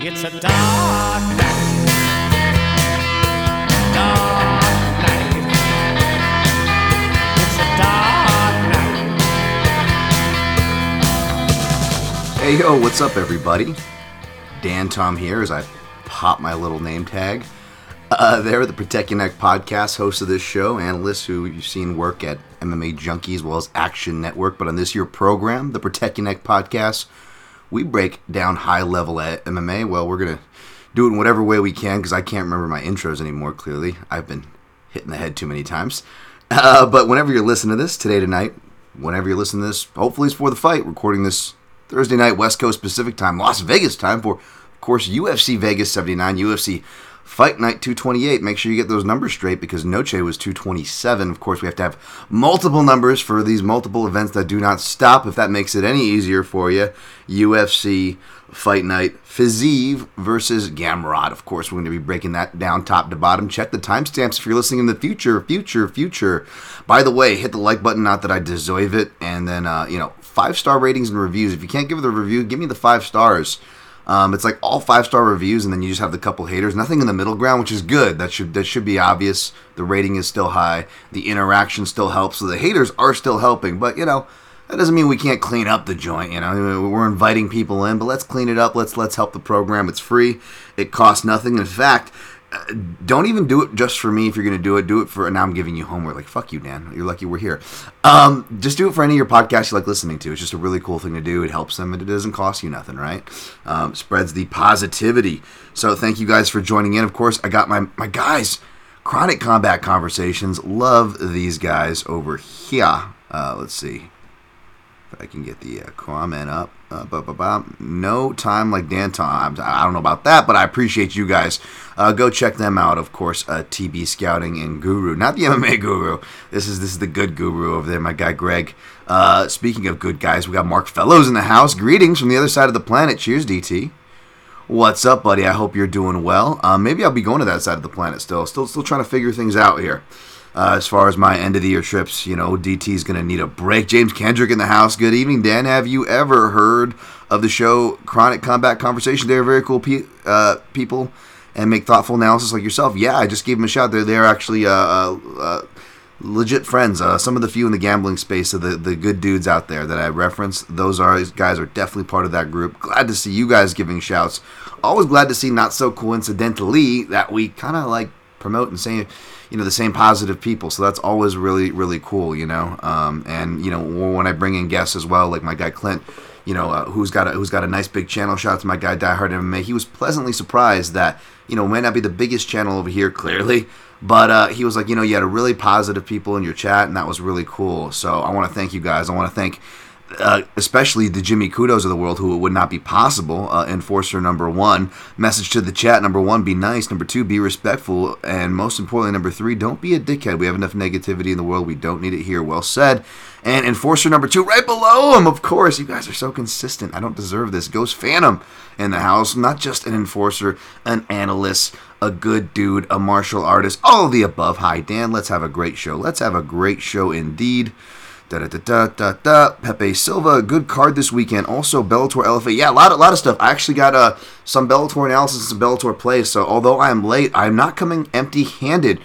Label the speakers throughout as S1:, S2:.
S1: It's a dark night. Dark night. It's a dark night.
S2: Hey yo, what's up, everybody? Dan Tom here as I pop my little name tag. Uh, they're the Protect Your Neck podcast, host of this show, analyst who you've seen work at MMA Junkie as well as Action Network. But on this year program, the Protect Your Neck podcast, we break down high level at MMA. Well, we're gonna do it in whatever way we can because I can't remember my intros anymore. Clearly, I've been hitting the head too many times. Uh, but whenever you're listening to this today, tonight, whenever you're listening to this, hopefully it's for the fight. Recording this Thursday night, West Coast Pacific time, Las Vegas time for, of course, UFC Vegas 79, UFC Fight Night 228. Make sure you get those numbers straight because Noche was 227. Of course, we have to have multiple numbers for these multiple events that do not stop. If that makes it any easier for you, UFC Fight Night Fiziev versus Gamrot. Of course, we're going to be breaking that down top to bottom. Check the timestamps if you're listening in the future, future, future. By the way, hit the like button, not that I deserve it. And then, uh, you know, five star ratings and reviews. If you can't give it a review, give me the five stars. Um, it's like all five star reviews, and then you just have the couple haters. Nothing in the middle ground, which is good. That should that should be obvious. The rating is still high. The interaction still helps. So the haters are still helping. But you know, that doesn't mean we can't clean up the joint. You know, we're inviting people in, but let's clean it up. Let's let's help the program. It's free. It costs nothing. In fact, don't even do it just for me. If you're going to do it, do it for. Now I'm giving you homework. Like fuck you, Dan. You're lucky we're here. Um, just do it for any of your podcasts you like listening to. It's just a really cool thing to do. It helps them, and it doesn't cost you nothing, right? Um, spreads the positivity. So thank you guys for joining in. Of course, I got my my guys. Chronic Combat Conversations. Love these guys over here. Uh, let's see I can get the uh, comment up. Uh, ba, ba, ba. No time like Dan Tom. I don't know about that, but I appreciate you guys. Uh, go check them out, of course. Uh, TB Scouting and Guru, not the MMA Guru. This is this is the good Guru over there, my guy Greg. Uh, speaking of good guys, we got Mark Fellows in the house. Greetings from the other side of the planet. Cheers, DT. What's up, buddy? I hope you're doing well. Uh, maybe I'll be going to that side of the planet still. Still, still trying to figure things out here. Uh, as far as my end of the year trips, you know, DT's going to need a break. James Kendrick in the house. Good evening, Dan. Have you ever heard of the show Chronic Combat Conversation? They're very cool pe- uh, people and make thoughtful analysis like yourself. Yeah, I just gave them a shout. They're, they're actually uh, uh, legit friends. Uh, some of the few in the gambling space of the, the good dudes out there that I reference. Those are guys are definitely part of that group. Glad to see you guys giving shouts. Always glad to see, not so coincidentally, that we kind of like promote and say you know the same positive people. So that's always really really cool you know? Um, and you know when i bring in guests as well like my guy clint you know uh, who's got a who's got a nice big channel shout out to my guy diehard mma he was pleasantly surprised that you know may not be the biggest channel over here clearly but uh, he was like you know you had a really positive people in your chat and that was really cool. So i want to thank you guys. I want to thank uh, especially the Jimmy Kudos of the world, who it would not be possible. Uh, enforcer number one, message to the chat number one, be nice. Number two, be respectful. And most importantly, number three, don't be a dickhead. We have enough negativity in the world. We don't need it here. Well said. And enforcer number two, right below him, of course. You guys are so consistent. I don't deserve this. Ghost Phantom in the house. Not just an enforcer, an analyst, a good dude, a martial artist, all of the above. Hi, Dan. Let's have a great show. Let's have a great show indeed. Da da da da da. Pepe Silva, good card this weekend. Also Bellator LFA. Yeah, a lot, a lot of stuff. I actually got uh, some Bellator analysis and some Bellator plays. So although I am late, I'm not coming empty-handed.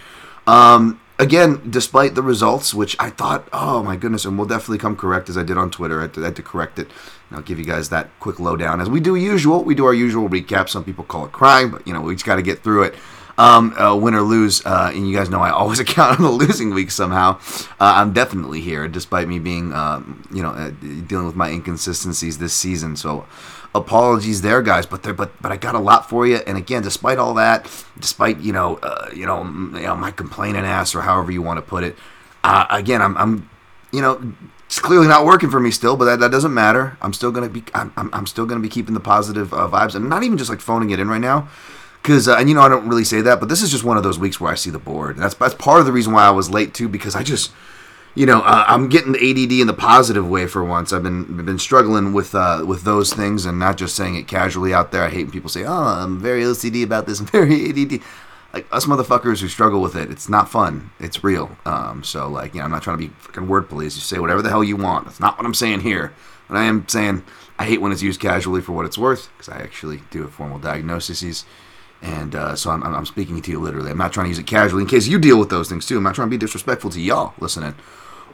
S2: Um, again, despite the results, which I thought, oh my goodness, and we'll definitely come correct as I did on Twitter. I had to, I had to correct it. And I'll give you guys that quick lowdown as we do usual. We do our usual recap. Some people call it crying, but you know we just got to get through it. Um, uh, win or lose, uh, and you guys know I always account on the losing week somehow. Uh, I'm definitely here, despite me being, um, you know, uh, dealing with my inconsistencies this season. So, apologies there, guys. But there, but but I got a lot for you. And again, despite all that, despite you know, uh, you know, you know, my complaining ass or however you want to put it, uh, again, I'm, I'm, you know, It's clearly not working for me still, but that, that doesn't matter. I'm still gonna be I'm, I'm, I'm still gonna be keeping the positive uh, vibes. I'm not even just like phoning it in right now, because uh, and you know I don't really say that, but this is just one of those weeks where I see the board. And that's that's part of the reason why I was late too, because I just you know, uh, I'm getting the ADD in the positive way for once. I've been been struggling with uh, with those things and not just saying it casually out there. I hate when people say, "Oh, I'm very OCD about this. I'm very ADD." Like us motherfuckers who struggle with it, it's not fun. It's real. Um, so like, you know, I'm not trying to be fucking word police. You say whatever the hell you want. That's not what I'm saying here. But I am saying I hate when it's used casually for what it's worth because I actually do a formal diagnoses. And uh, so I'm, I'm speaking to you literally. I'm not trying to use it casually in case you deal with those things too. I'm not trying to be disrespectful to y'all listening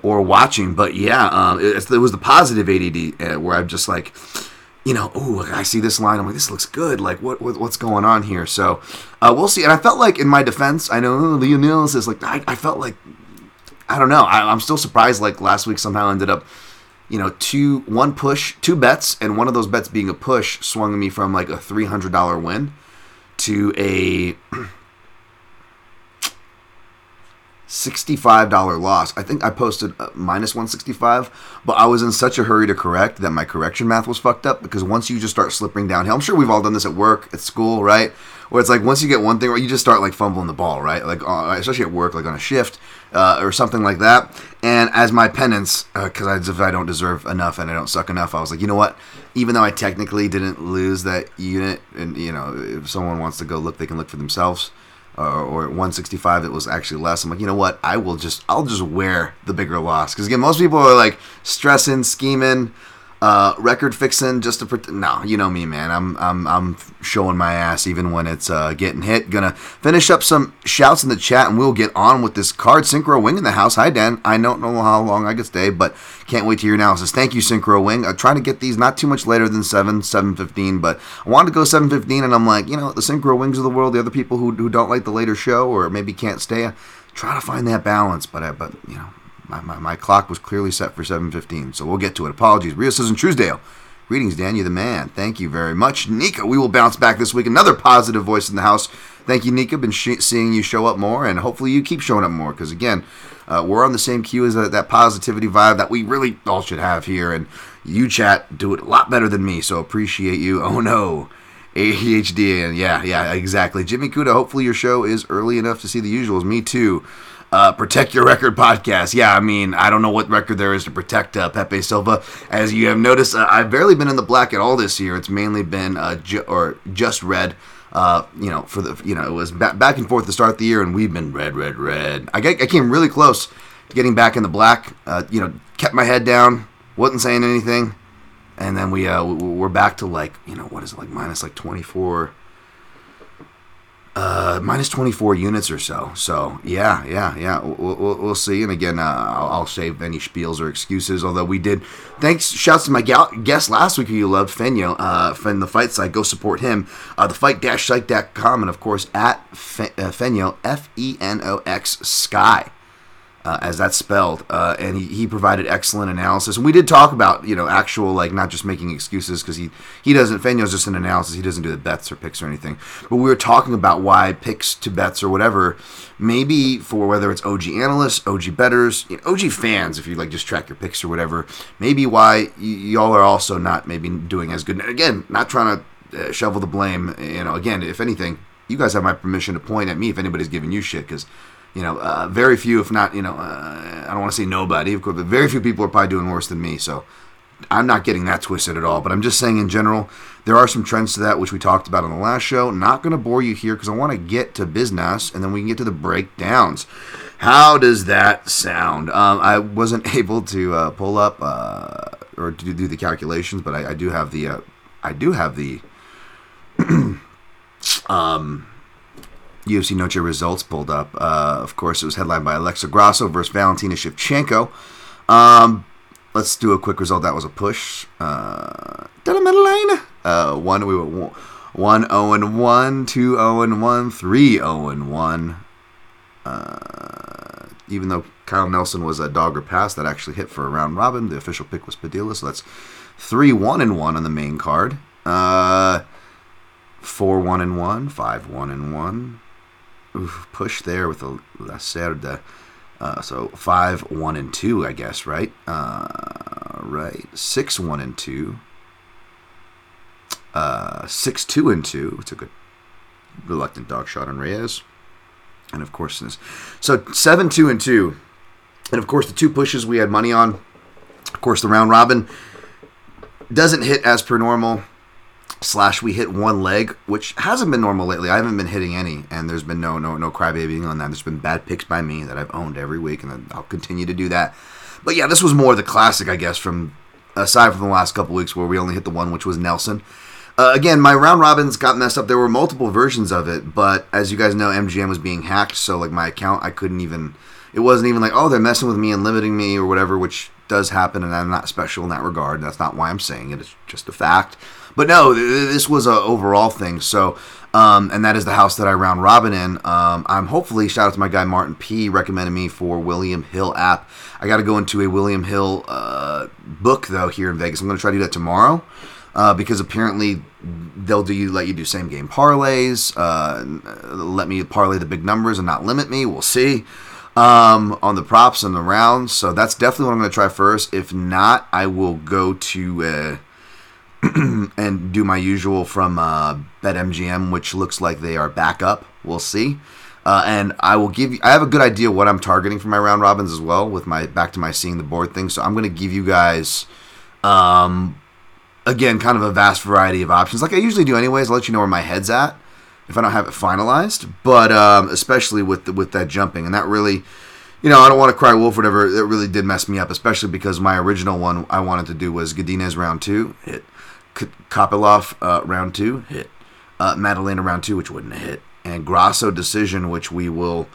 S2: or watching. But yeah, um, it, it, was the positive ADD uh, where I'm just like, you know, oh, I see this line. I'm like, this looks good. Like, what, what what's going on here? So uh, we'll see. And I felt like in my defense, I know Lionel is like, I, I felt like, I don't know. I, I'm still surprised. Like last week somehow ended up you know, two one push, two bets, and one of those bets being a push swung me from like a three hundred dollar win to a $65 loss. I think I posted minus 165, but I was in such a hurry to correct that my correction math was fucked up because once you just start slipping downhill, I'm sure we've all done this at work, at school, right? Where it's like once you get one thing right, you just start like fumbling the ball, right? Like uh, especially at work, like on a shift uh, or something like that. And as my penance, because uh, if I don't deserve enough and I don't suck enough, I was like, you know what? Even though I technically didn't lose that unit, and you know, if someone wants to go look, they can look for themselves uh, or 165 it was actually less. I'm like you know what? I will just i'll just wear the bigger loss. Because again most people are like stressing scheming uh, record fixing just to pret- no you know me man. I'm i'm i'm showing my ass even when it's uh, getting hit. Gonna finish up some shouts in the chat and we'll get on with this card. Synchro wing in the house. Hi dan. I don't know how long i could stay but can't wait to hear your analysis. Thank you synchro wing. I try to get these not too much later than 7 7.15 but i wanted to go 7.15 and i'm like you know the synchro wings of the world the other people who, who don't like the later show or maybe can't stay try to find that balance but I, but you know my, my, my clock was clearly set for 7.15, so we'll get to it. Apologies. Rio says in Truesdale. Greetings, Dan. You the man. Thank you very much. Nika, we will bounce back this week. Another positive voice in the house. Thank you, Nika. Been sh- seeing you show up more, and hopefully you keep showing up more, because again, uh, we're on the same queue as that, that positivity vibe that we really all should have here, and you chat do it a lot better than me, so appreciate you. Oh no. ADHD, and yeah, yeah, exactly. Jimmy Kuda, hopefully your show is early enough to see the usuals. Me too. Uh, protect your record podcast. Yeah, I mean, I don't know what record there is to protect uh, Pepe Silva. As you have noticed, uh, I've barely been in the black at all this year. It's mainly been uh, ju- or just red. Uh, you know, for the you know, it was ba- back and forth to start the year, and we've been red, red, red. I, get, I came really close to getting back in the black. Uh, you know, kept my head down, wasn't saying anything, and then we uh, we're back to like you know what is it like minus like twenty four uh, minus 24 units or so. So yeah, yeah, yeah. We'll, we'll, we'll see. And again, uh, I'll, I'll, save any spiels or excuses. Although we did, thanks. Shouts to my gal- guest last week who you loved, Fenyo, uh, Fen the Fight Site. Go support him. Uh, the fight-site.com and of course at uh, Fenyo F E N O X Sky uh, as that's spelled, uh, and he, he provided excellent analysis. And we did talk about you know actual like not just making excuses because he he doesn't Fenyo's just an analysis. He doesn't do the bets or picks or anything. But we were talking about why picks to bets or whatever maybe for whether it's OG analysts, OG betters, you know, OG fans if you like just track your picks or whatever. Maybe why y- y'all are also not maybe doing as good. Again, not trying to uh, shovel the blame. You know, again, if anything, you guys have my permission to point at me if anybody's giving you shit because you know, uh, very few, if not, you know, uh, I don't want to say nobody, of course, but very few people are probably doing worse than me. So I'm not getting that twisted at all. But I'm just saying in general, there are some trends to that, which we talked about on the last show. Not going to bore you here because I want to get to business and then we can get to the breakdowns. How does that sound? Um, I wasn't able to uh, pull up uh, or to do the calculations, but I, I do have the, uh, I do have the, um, UFC Noche results pulled up. Uh, of course, it was headlined by Alexa Grasso versus Valentina Shevchenko. Um, let's do a quick result. That was a push. Uh, down the middle lane. Uh, one we were one zero and one, two zero and one, three zero and one. Uh, even though Kyle Nelson was a dog or pass, that actually hit for a round robin. The official pick was Padilla, so that's three one and one on the main card. Uh, four one and one, five one and one, push there with a Lacerda. Uh, so five, one, and two, I guess, right? Uh, right. Six, one, and two. Uh, six, two, and two. Took a good reluctant dog shot on Reyes, and of course this. So seven, two, and two, and of course the two pushes we had money on. Of course, the round robin doesn't hit as per normal. Slash, we hit one leg, which hasn't been normal lately. I haven't been hitting any, and there's been no no no crybabying on that. There's been bad picks by me that I've owned every week, and I'll continue to do that. But yeah, this was more the classic, I guess, from aside from the last couple weeks where we only hit the one, which was Nelson. Uh, again, my round robins got messed up. There were multiple versions of it, but as you guys know, MGM was being hacked, so like my account, I couldn't even. It wasn't even like, oh, they're messing with me and limiting me or whatever, which does happen, and I'm not special in that regard. That's not why I'm saying it. It's just a fact. But no, this was a overall thing. So, um, and that is the house that I round robin in. Um, I'm hopefully shout out to my guy Martin P recommended me for William Hill app. I got to go into a William Hill uh, book though here in Vegas. I'm going to try to do that tomorrow. Uh, because apparently they'll do you let you do same game parlays, uh, let me parlay the big numbers and not limit me. We'll see um, on the props and the rounds. So that's definitely what I'm going to try first. If not, I will go to uh, and do my usual from uh, BetMGM, which looks like they are back up. We'll see. Uh, and I will give you. I have a good idea what I'm targeting for my round robins as well. With my back to my seeing the board thing, so I'm going to give you guys, um, again, kind of a vast variety of options, like I usually do. Anyways, I'll let you know where my head's at if I don't have it finalized. But um, especially with the, with that jumping, and that really, you know, I don't want to cry wolf, whatever. It really did mess me up, especially because my original one I wanted to do was Godinez round two hit. Kopylov uh, round two hit, uh, Maddalena round two, which wouldn't hit, and Grasso decision, which we will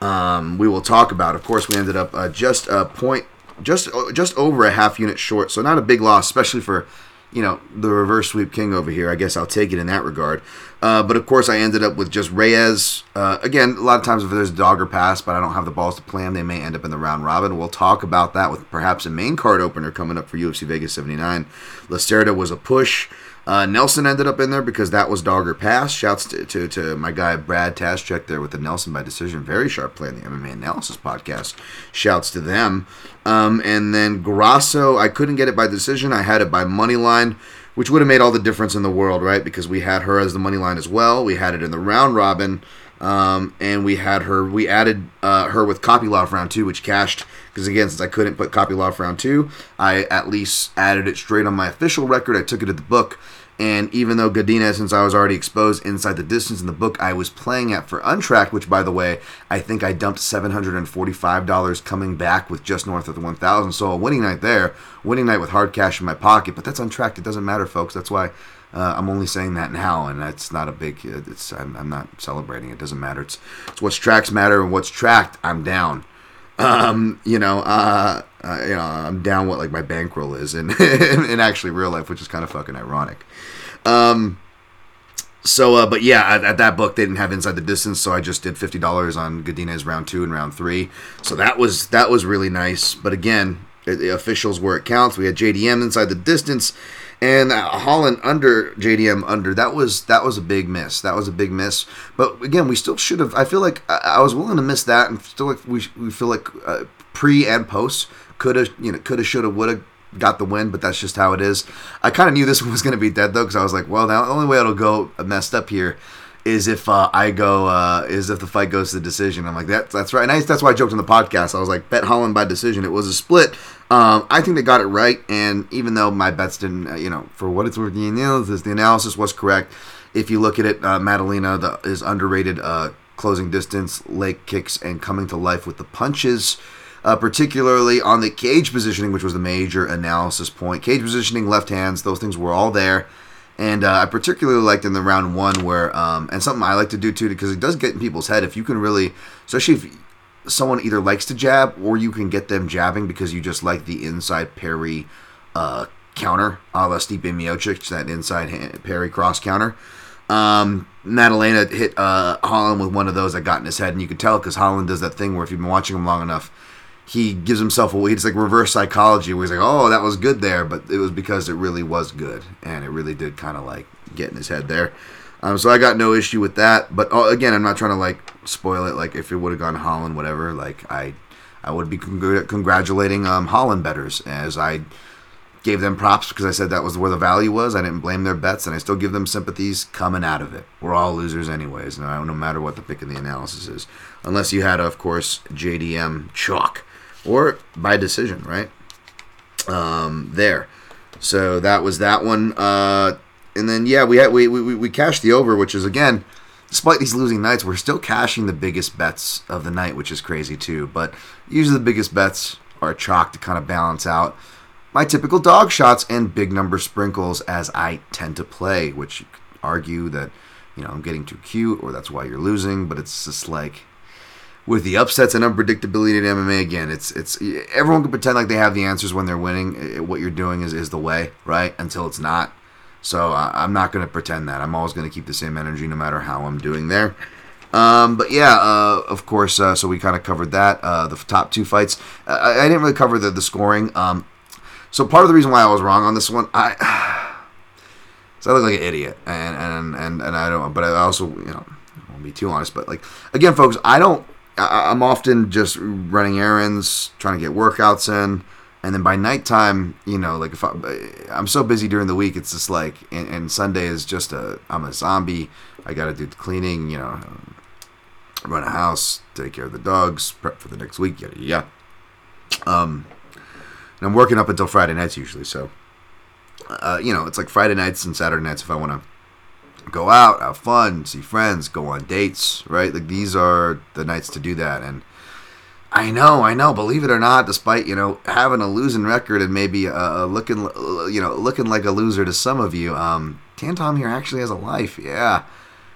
S2: um, we will talk about. Of course, we ended up uh, just a point, just just over a half unit short, so not a big loss, especially for you know the reverse sweep king over here. I guess I'll take it in that regard. Uh, but of course, I ended up with just Reyes. Uh, again, a lot of times if there's a dog or pass, but I don't have the balls to plan, they may end up in the round robin. We'll talk about that with perhaps a main card opener coming up for UFC Vegas 79. Lacerda was a push. Uh, Nelson ended up in there because that was dogger pass. Shouts to, to, to my guy Brad Taschek there with the Nelson by decision. Very sharp play in the MMA Analysis podcast. Shouts to them. Um, and then Grasso, I couldn't get it by decision. I had it by money line which would have made all the difference in the world, right? Because we had her as the money line as well. We had it in the round robin, um, and we had her. We added uh, her with Kopylov round two, which cashed. Because again, since I couldn't put Kopylov round two, I at least added it straight on my official record. I took it at the book, and even though Godinez, since I was already exposed inside the distance in the book, I was playing at for untracked, which by the way, I think I dumped $745 coming back with just north of the 1000 So a winning night there, winning night with hard cash in my pocket, but that's untracked. It doesn't matter, folks. That's why uh, I'm only saying that now, and that's not a big. It's I'm, I'm, not celebrating. It doesn't matter. It's it's what's tracks matter, and what's tracked, I'm down. Um, you know, uh, uh, you know, I'm down what like my bankroll is in in actually real life, which is kind of fucking ironic. Um, so, uh, but yeah, at, at, that book they didn't have inside the distance, so I just did fifty dollars on Godinez round two and round three. So that was that was really nice. But again, the officials where it counts. We had JDM inside the distance, and uh, Holland under JDM under. That was that was a big miss. That was a big miss. But again, we still should have. I feel like I, was willing to miss that, and still like we we feel like uh, pre and post could have you know could have should have would have got the win, but that's just how it is. I kind of knew this one was going to be dead though, because I was like, well, now the only way it'll go messed up here is if uh, I go uh, is if the fight goes to the decision. I'm like that that's right. And I, that's why I joked on the podcast. I was like bet Holland by decision. It was a split. Um, I think they got it right. And even though my bets didn't, uh, you know, for what it's worth, the analysis the analysis was correct. If you look at it, uh, Maddalena the, is underrated uh, closing distance, leg kicks, and coming to life with the punches uh, particularly on the cage positioning, which was the major analysis point. Cage positioning, left hands, those things were all there. And uh, I particularly liked in the round one where, um, and something I like to do too, because it does get in people's head. If you can really, especially if someone either likes to jab or you can get them jabbing because you just like the inside parry uh, counter, a la Stipe Miocic, that inside hand, parry cross counter. Um, Maddalena hit uh, Holland with one of those that got in his head, and you could tell because Holland does that thing where if you've been watching him long enough, he gives himself a it's like reverse psychology where he's like oh that was good there but it was because it really was good and it really did kind of like get in his head there um, so i got no issue with that but uh, again i'm not trying to like spoil it like if it would have gone holland whatever like i I would be congr- congratulating um, Holland betters as I gave them props because I said that was where the value was. I didn't blame their bets, and I still give them sympathies coming out of it. We're all losers, anyways, no, matter what the pick of the analysis is, unless you had, of course, JDM chalk or by decision, right? Um, there. So that was that one. Uh, and then yeah, we had we, we we cashed the over, which is again, despite these losing nights, we're still cashing the biggest bets of the night, which is crazy too. But usually the biggest bets are chalk to kind of balance out my typical dog shots and big number sprinkles as I tend to play, which you could argue that you know I'm getting too cute or that's why you're losing, but it's just like with the upsets and unpredictability in MMA again, it's it's everyone can pretend like they have the answers when they're winning. What you're doing is is the way, right? Until it's not. So uh, I'm not going to pretend that. I'm always going to keep the same energy no matter how I'm doing there. Um, but yeah, uh, of course. Uh, so we kind of covered that. Uh, the top two fights. I, I, didn't really cover the the scoring. Um, so part of the reason why I was wrong on this one, I so I look like an idiot, and and and, and I don't. But I also, you know, I won't be too honest. But like again, folks, I don't. I, I'm often just running errands, trying to get workouts in, and then by nighttime, you know, like if I, I'm so busy during the week, it's just like, and, and Sunday is just a I'm a zombie. I got to do the cleaning, you know, run a house, take care of the dogs, prep for the next week, yada. Um, and I'm working up until Friday nights usually. So, uh, you know, it's like Friday nights and Saturday nights if I want to go out, have fun, see friends, go on dates, right? Like these are the nights to do that. And I know, I know. Believe it or not, despite you know having a losing record and maybe uh, looking, you know, looking like a loser to some of you, um, Dan Tom here actually has a life. Yeah,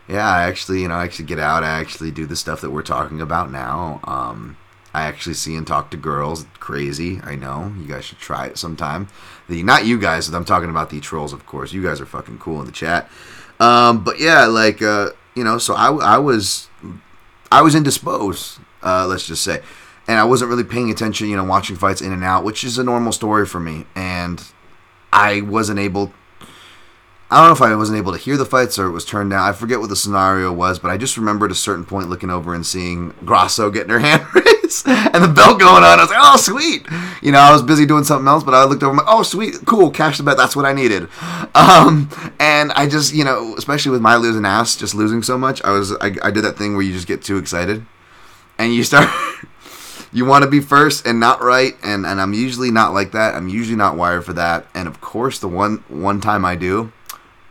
S2: yeah. I actually, you know, I actually get out. I actually do the stuff that we're talking about now. Um, I actually see and talk to girls. Crazy, I know. You guys should try it sometime. The not you guys, I'm talking about the trolls, of course. You guys are fucking cool in the chat. Um, but yeah, like uh, you know, so I, I was I was indisposed. Uh, let's just say, and I wasn't really paying attention. You know, watching fights in and out, which is a normal story for me, and I wasn't able I don't know if I wasn't able to hear the fights or it was turned down. I forget what the scenario was, but I just remember at a certain point looking over and seeing Grasso getting her hand raised and the bell going on. I was like, oh, sweet. You know, I was busy doing something else, but I looked over and like, oh, sweet, cool, cash the bet. That's what I needed. Um, and I just, you know, especially with my losing ass, just losing so much, I was, I, I did that thing where you just get too excited and you start. you want to be first and not right and, and i'm usually not like that i'm usually not wired for that and of course the one one time i do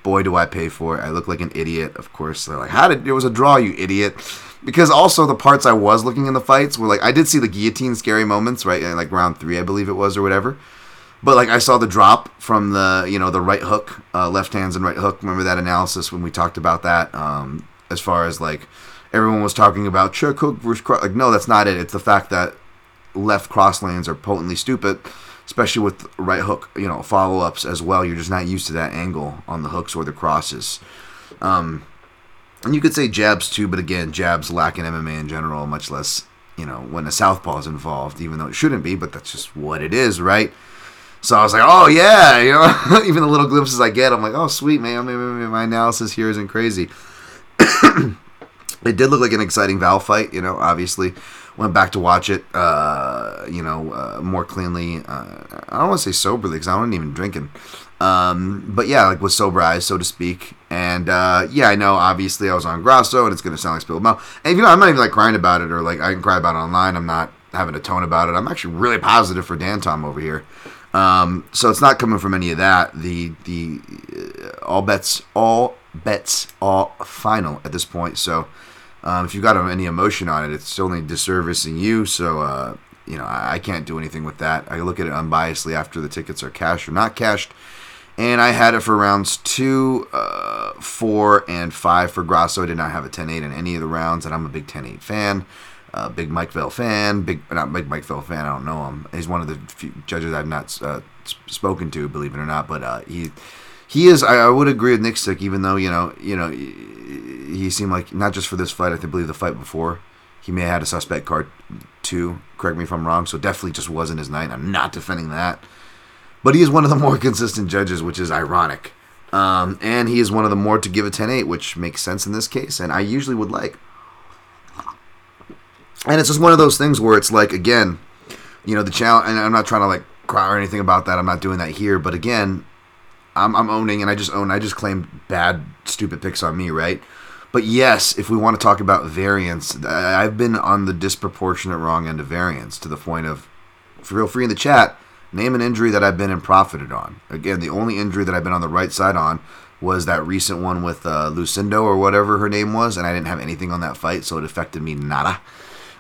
S2: boy, do I pay for it. I look like an idiot. Of course, they're like, how did it was a draw, you idiot? Because also the parts I was looking in the fights were like I did see the guillotine scary moments, right? Like round three, I believe it was, or whatever. But like I saw the drop from the you know the right hook, uh, left hands and right hook. Remember that analysis when we talked about that? Um, as far as like everyone was talking about check hook versus. Like no, that's not it. It's the fact that left cross lanes are potently stupid especially with right hook, you know, follow ups as well. You're just not used to that angle on the hooks or the crosses. Um, and you could say jabs too, but again, jabs lack in MMA in general, much less, you know, when a southpaw is involved, even though it shouldn't be, but that's just what it is, right? So I was like, oh yeah, you know, even the little glimpses I get, I'm like, oh sweet man, maybe my analysis here isn't crazy. it did look like an exciting Val fight, you know, obviously went back to watch it, uh, you know, uh, more cleanly. Uh, I don't want to say soberly because I wasn't even drinking. Um, but yeah, like with sober eyes, so to speak. And uh, yeah, I know. Obviously, I was on Grasso, and it's gonna sound like spilled milk. And you know, I'm not even like crying about it, or like I can cry about it online. I'm not having a tone about it. I'm actually really positive for Dan Tom over here. Um, so it's not coming from any of that. The the uh, all bets all bets all final at this point. So um, if you've got any emotion on it, it's only disservicing you. So, uh, you know, I, I, can't do anything with that. I look at it unbiasedly after the tickets are cashed or not cashed. And I had it for rounds two, uh, four, and five for Grasso. I did not have a 10 8 in any of the rounds, and I'm a big 10 8 fan. Uh, big Mike Vale fan. Big, not big Mike Vale fan. I don't know him. He's one of the few judges I've not uh, spoken to, believe it or not. But uh, he he is. I, I, would agree with Nick Stick, even though you know, you know, he seemed like not just for this fight. I think believe the fight before, he may have had a suspect card too. Correct me if I'm wrong. So definitely just wasn't his night. I'm not defending that, but he is one of the more consistent judges, which is ironic. Um, and he is one of the more to give a 10-8, which makes sense in this case. And I usually would like. And it's just one of those things where it's like again, you know, the challenge, and I'm not trying to like cry or anything about that. I'm not doing that here. But again, I'm, I'm owning, and I just own, I just claim bad, stupid picks on me, right? But yes, if we want to talk about variance, I've been on the disproportionate wrong end of variance to the point of, feel free in the chat, name an injury that I've been and profited on. Again, the only injury that I've been on the right side on was that recent one with uh, Lucindo or whatever her name was, and I didn't have anything on that fight, so it affected me nada.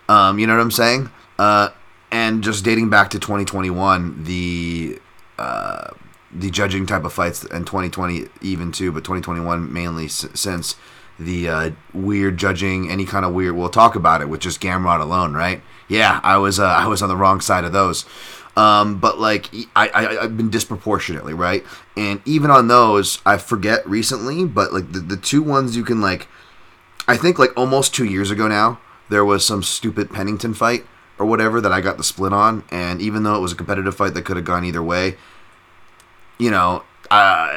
S2: Um, you know what I'm saying? Uh, and just dating back to 2021, the uh, the judging type of fights, and 2020 even too, but 2021 mainly s- since the uh, weird judging, any kind of weird. We'll talk about it with just Gamrot alone, right? Yeah, I was uh, I was on the wrong side of those. Um, but like I, I I've been disproportionately right, and even on those I forget recently, but like the, the two ones you can like, I think like almost two years ago now there was some stupid Pennington fight or whatever that I got the split on, and even though it was a competitive fight that could have gone either way, you know, uh,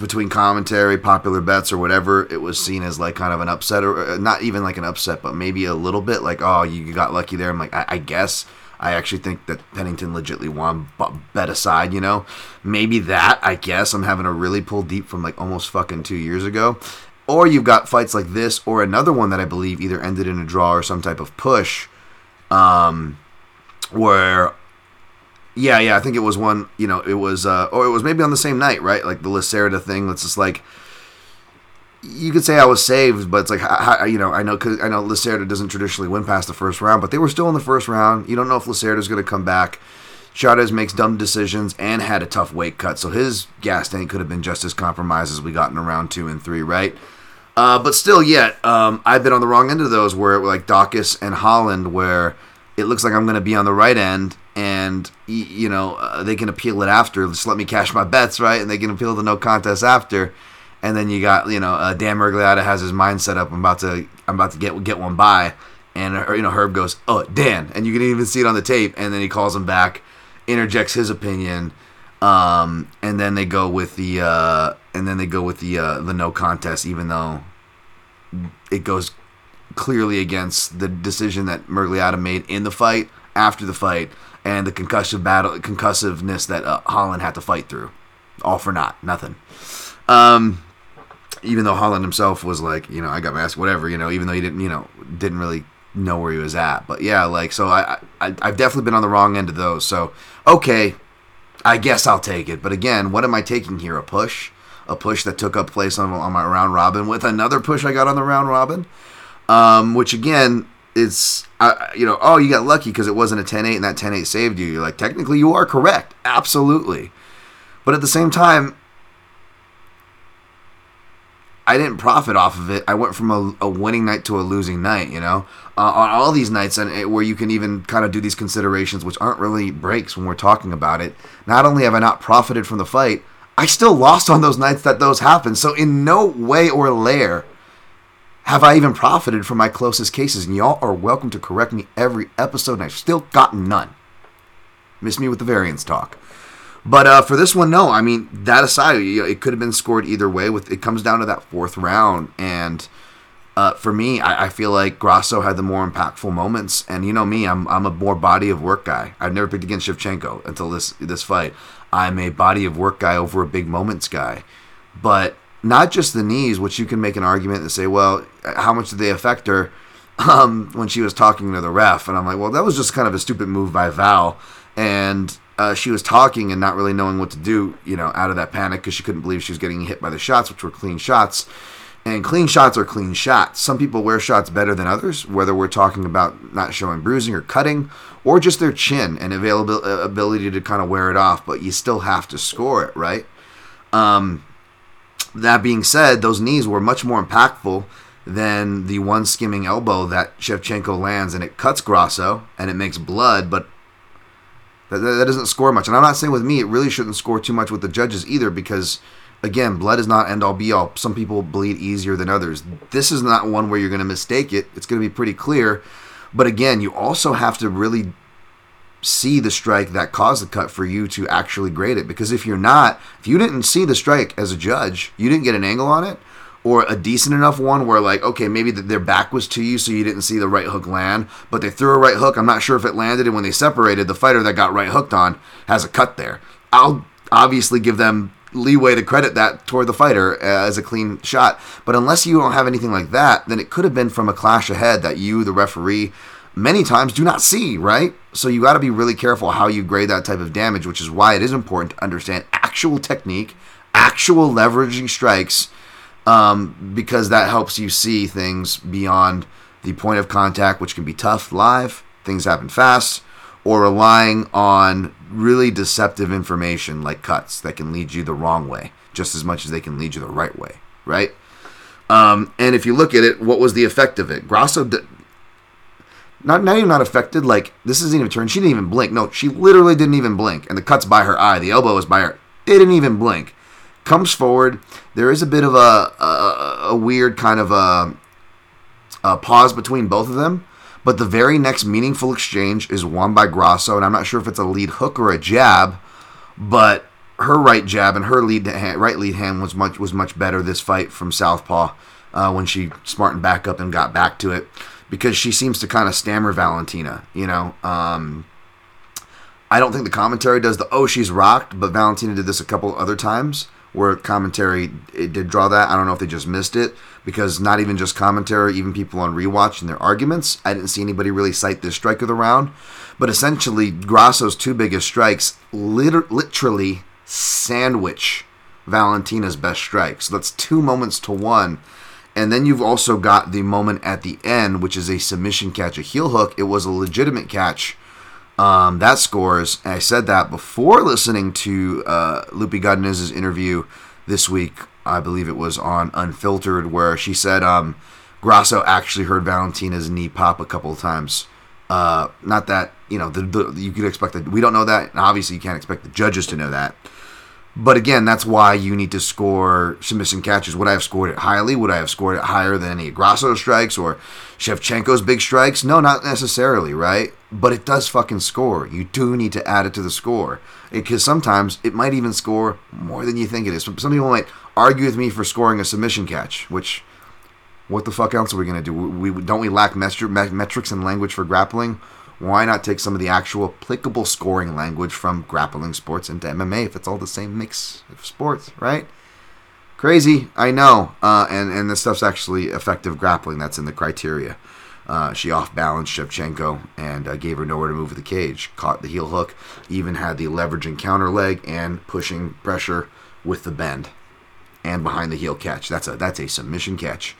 S2: between commentary, popular bets, or whatever, it was seen as like kind of an upset, or uh, not even like an upset, but maybe a little bit like, oh, you got lucky there. I'm like, I, I guess. I actually think that Pennington legitly won, but bet aside, you know, maybe that. I guess I'm having a really pull deep from like almost fucking two years ago. Or you've got fights like this, or another one that I believe either ended in a draw or some type of push, um, where yeah, yeah, I think it was one. You know, it was, uh, or it was maybe on the same night, right? Like the Lacerda thing. That's just like you could say I was saved, but it's like how- you know, I know cause I know Lacerda doesn't traditionally win past the first round, but they were still in the first round. You don't know if Lacerda's going to come back. Chairez makes dumb decisions and had a tough weight cut, so his gas tank could have been just as compromised as we got in round two and three, right? Uh, but still, yet um, I've been on the wrong end of those, where like Dawkins and Holland, where it looks like I'm going to be on the right end, and you know uh, they can appeal it after. Just let me cash my bets, right? And they can appeal the no contest after. And then you got you know uh, Dan Miragliotta has his mind set up. I'm about to I'm about to get get one by, and uh, you know Herb goes, oh Dan, and you can even see it on the tape. And then he calls him back, interjects his opinion, um, and then they go with the uh, and then they go with the uh, the no contest, even though it goes clearly against the decision that Miragliotta made in the fight after the fight and the concussive battle concussiveness that uh, Holland had to fight through. All for naught, nothing. Um, even though Holland himself was like, you know, I got my ass, whatever, you know, even though he didn't, you know, didn't really know where he was at. But yeah, like, so I, I, I've definitely been on the wrong end of those. So, okay, I guess I'll take it. But again, what am I taking here? A push? A push that took up place on, on my round robin with another push I got on the round robin? Um, which again, it's, uh, you know, oh, you got lucky because it wasn't a 10 8 and that 10 8 saved you. You're like, technically, you are correct. Absolutely. But at the same time, I didn't profit off of it. I went from a, a winning night to a losing night, you know, uh, on all these nights, and it, where you can even kind of do these considerations, which aren't really breaks when we're talking about it. Not only have I not profited from the fight, I still lost on those nights that those happened. So in no way or layer have I even profited from my closest cases. And y'all are welcome to correct me every episode, and I've still gotten none. Miss me with the variance talk. But uh, for this one, no. I mean, that aside, you know, it could have been scored either way. With it comes down to that fourth round, and uh, for me, I, I feel like Grasso had the more impactful moments. And you know me, I'm I'm a more body of work guy. I've never picked against Shevchenko until this this fight. I'm a body of work guy over a big moments guy, but not just the knees, which you can make an argument and say, well, how much did they affect her um, when she was talking to the ref? And I'm like, well, that was just kind of a stupid move by Val, and uh, she was talking and not really knowing what to do, you know, out of that panic because she couldn't believe she was getting hit by the shots, which were clean shots. And clean shots are clean shots. Some people wear shots better than others, whether we're talking about not showing bruising or cutting, or just their chin and available uh, ability to kind of wear it off. But you still have to score it, right? Um, that being said, those knees were much more impactful than the one skimming elbow that Shevchenko lands, and it cuts Grasso and it makes blood, but that, that doesn't score much. And I'm not saying with me, it really shouldn't score too much with the judges either, because again, blood is not end all be all. Some people bleed easier than others. This is not one where you're going to mistake it. It's going to be pretty clear. But again, you also have to really see the strike that caused the cut for you to actually grade it. Because if you're not, if you didn't see the strike as a judge, you didn't get an angle on it, or a decent enough one where like okay maybe th- their back was to you so you didn't see the right hook land but they threw a right hook. I'm not sure if it landed and when they separated the fighter that got right hooked on has a cut there. I'll obviously give them leeway to credit that toward the fighter uh, as a clean shot. But unless you don't have anything like that then it could have been from a clash ahead that you the referee many times do not see right so you got to be really careful how you grade that type of damage which is why it is important to understand actual technique actual leveraging strikes um, because that helps you see things beyond the point of contact, which can be tough live. Things happen fast, or relying on really deceptive information like cuts that can lead you the wrong way just as much as they can lead you the right way, right? Um, and if you look at it, what was the effect of it? Grasso, d- not not even not affected. Like this isn't even turned. She didn't even blink. No, she literally didn't even blink. And the cuts by her eye. The elbow is by her. Didn't even blink comes forward. There is a bit of a a, a weird kind of a, a, pause between both of them, but the very next meaningful exchange is won by Grasso, and I'm not sure if it's a lead hook or a jab, but her right jab and her lead hand, right lead hand was much was much better this fight from Southpaw uh, when she smartened back up and got back to it because she seems to kind of stammer Valentina, you know. Um, I don't think the commentary does the oh she's rocked, but Valentina did this a couple other times where commentary it did draw that. I don't know if they just missed it because not even just commentary, even people on rewatch and their arguments, I didn't see anybody really cite this strike of the round. But essentially, Grasso's two biggest strikes liter- literally sandwich Valentina's best strike. So that's two moments to one. And then you've also got the moment at the end, which is a submission catch, a heel hook. It was a legitimate catch um, that scores. I said that before listening to uh, Loopy Godinez's interview this week. I believe it was on Unfiltered, where she said um, Grasso actually heard Valentina's knee pop a couple of times. Uh, not that you know the, the, you could expect that we don't know that, and obviously you can't expect the judges to know that. But again, that's why you need to score submission catches. Would I have scored it highly? Would I have scored it higher than any Grasso strikes or Shevchenko's big strikes? No, not necessarily, right? But it does fucking score. You do need to add it to the score. Because sometimes it might even score more than you think it is. Some people might argue with me for scoring a submission catch, which, what the fuck else are we going to do? We, Don't we lack metrics and language for grappling? Why not take some of the actual applicable scoring language from grappling sports into MMA if it's all the same mix of sports, right? Crazy, I know. Uh, and, and this stuff's actually effective grappling. That's in the criteria. Uh, she off balanced Shevchenko and uh, gave her nowhere to move with the cage. Caught the heel hook, even had the leveraging counter leg and pushing pressure with the bend and behind the heel catch. That's a that's a submission catch.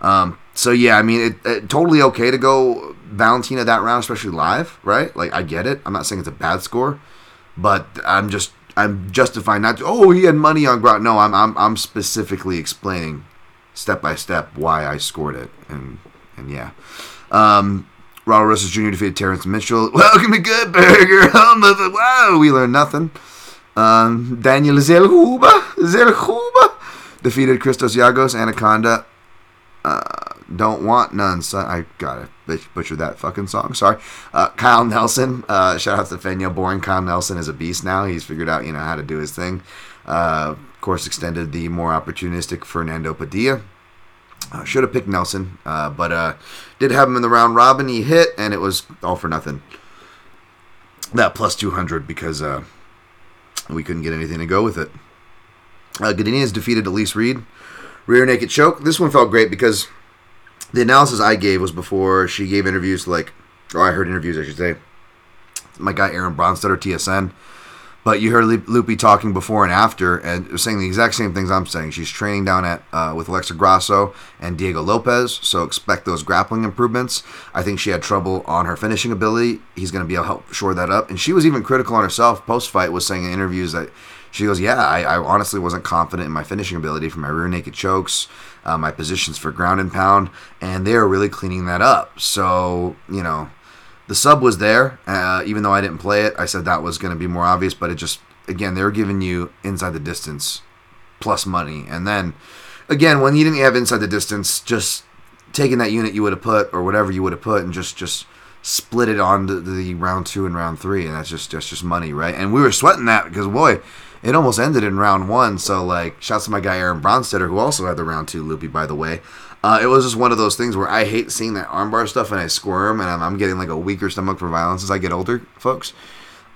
S2: Um, so yeah, I mean, it, it, totally okay to go Valentina that round, especially live, right? Like I get it. I'm not saying it's a bad score, but I'm just I'm justifying not. To, oh, he had money on ground. No, I'm I'm I'm specifically explaining step by step why I scored it, and and yeah. Um, Ronald Russell Jr. defeated Terrence Mitchell. Welcome to Good Burger. wow, we learned nothing. Um, Daniel Zellhuber, Zellhuber defeated Christos Giagos, Anaconda. Uh, don't want none, son. I gotta butcher that fucking song. Sorry. Uh, Kyle Nelson. Uh, shout out to Fenya Boring. Kyle Nelson is a beast now. He's figured out, you know, how to do his thing. Uh, of course, extended the more opportunistic Fernando Padilla. Uh, should have picked Nelson, uh, but uh, did have him in the round robin. He hit, and it was all for nothing. That plus 200 because uh, we couldn't get anything to go with it. Uh, Godinez defeated Elise Reed rear naked choke. This one felt great because the analysis I gave was before she gave interviews, like, or I heard interviews, I should say. My guy Aaron Bronsteter, TSN. But you heard Loopy talking before and after, and saying the exact same things I'm saying. She's training down at uh, with Alexa Grasso and Diego Lopez, so expect those grappling improvements. I think she had trouble on her finishing ability. He's going to be able to help shore that up. And she was even critical on herself post fight, was saying in interviews that she goes, Yeah, I, I, honestly wasn't confident in my finishing ability for my rear naked chokes, uh, my positions for ground and pound, and they are really cleaning that up. So, you know, the sub was there, uh, even though I didn't play it. I said that was going to be more obvious, but it just, again, they were giving you inside the distance plus money. And then, again, when you didn't have inside the distance, just taking that unit you would have put or whatever you would have put and just, just, split it on the, the round two and round three, and that's just that's just money, right? And we were sweating that because boy, it almost ended in round one. So like, shouts to my guy Aaron Bronsteter, who also had the round two loopy, by the way. Uh, it was just one of those things where I hate seeing that armbar stuff and I squirm and I'm, I'm getting like a weaker stomach for violence as I get older, folks.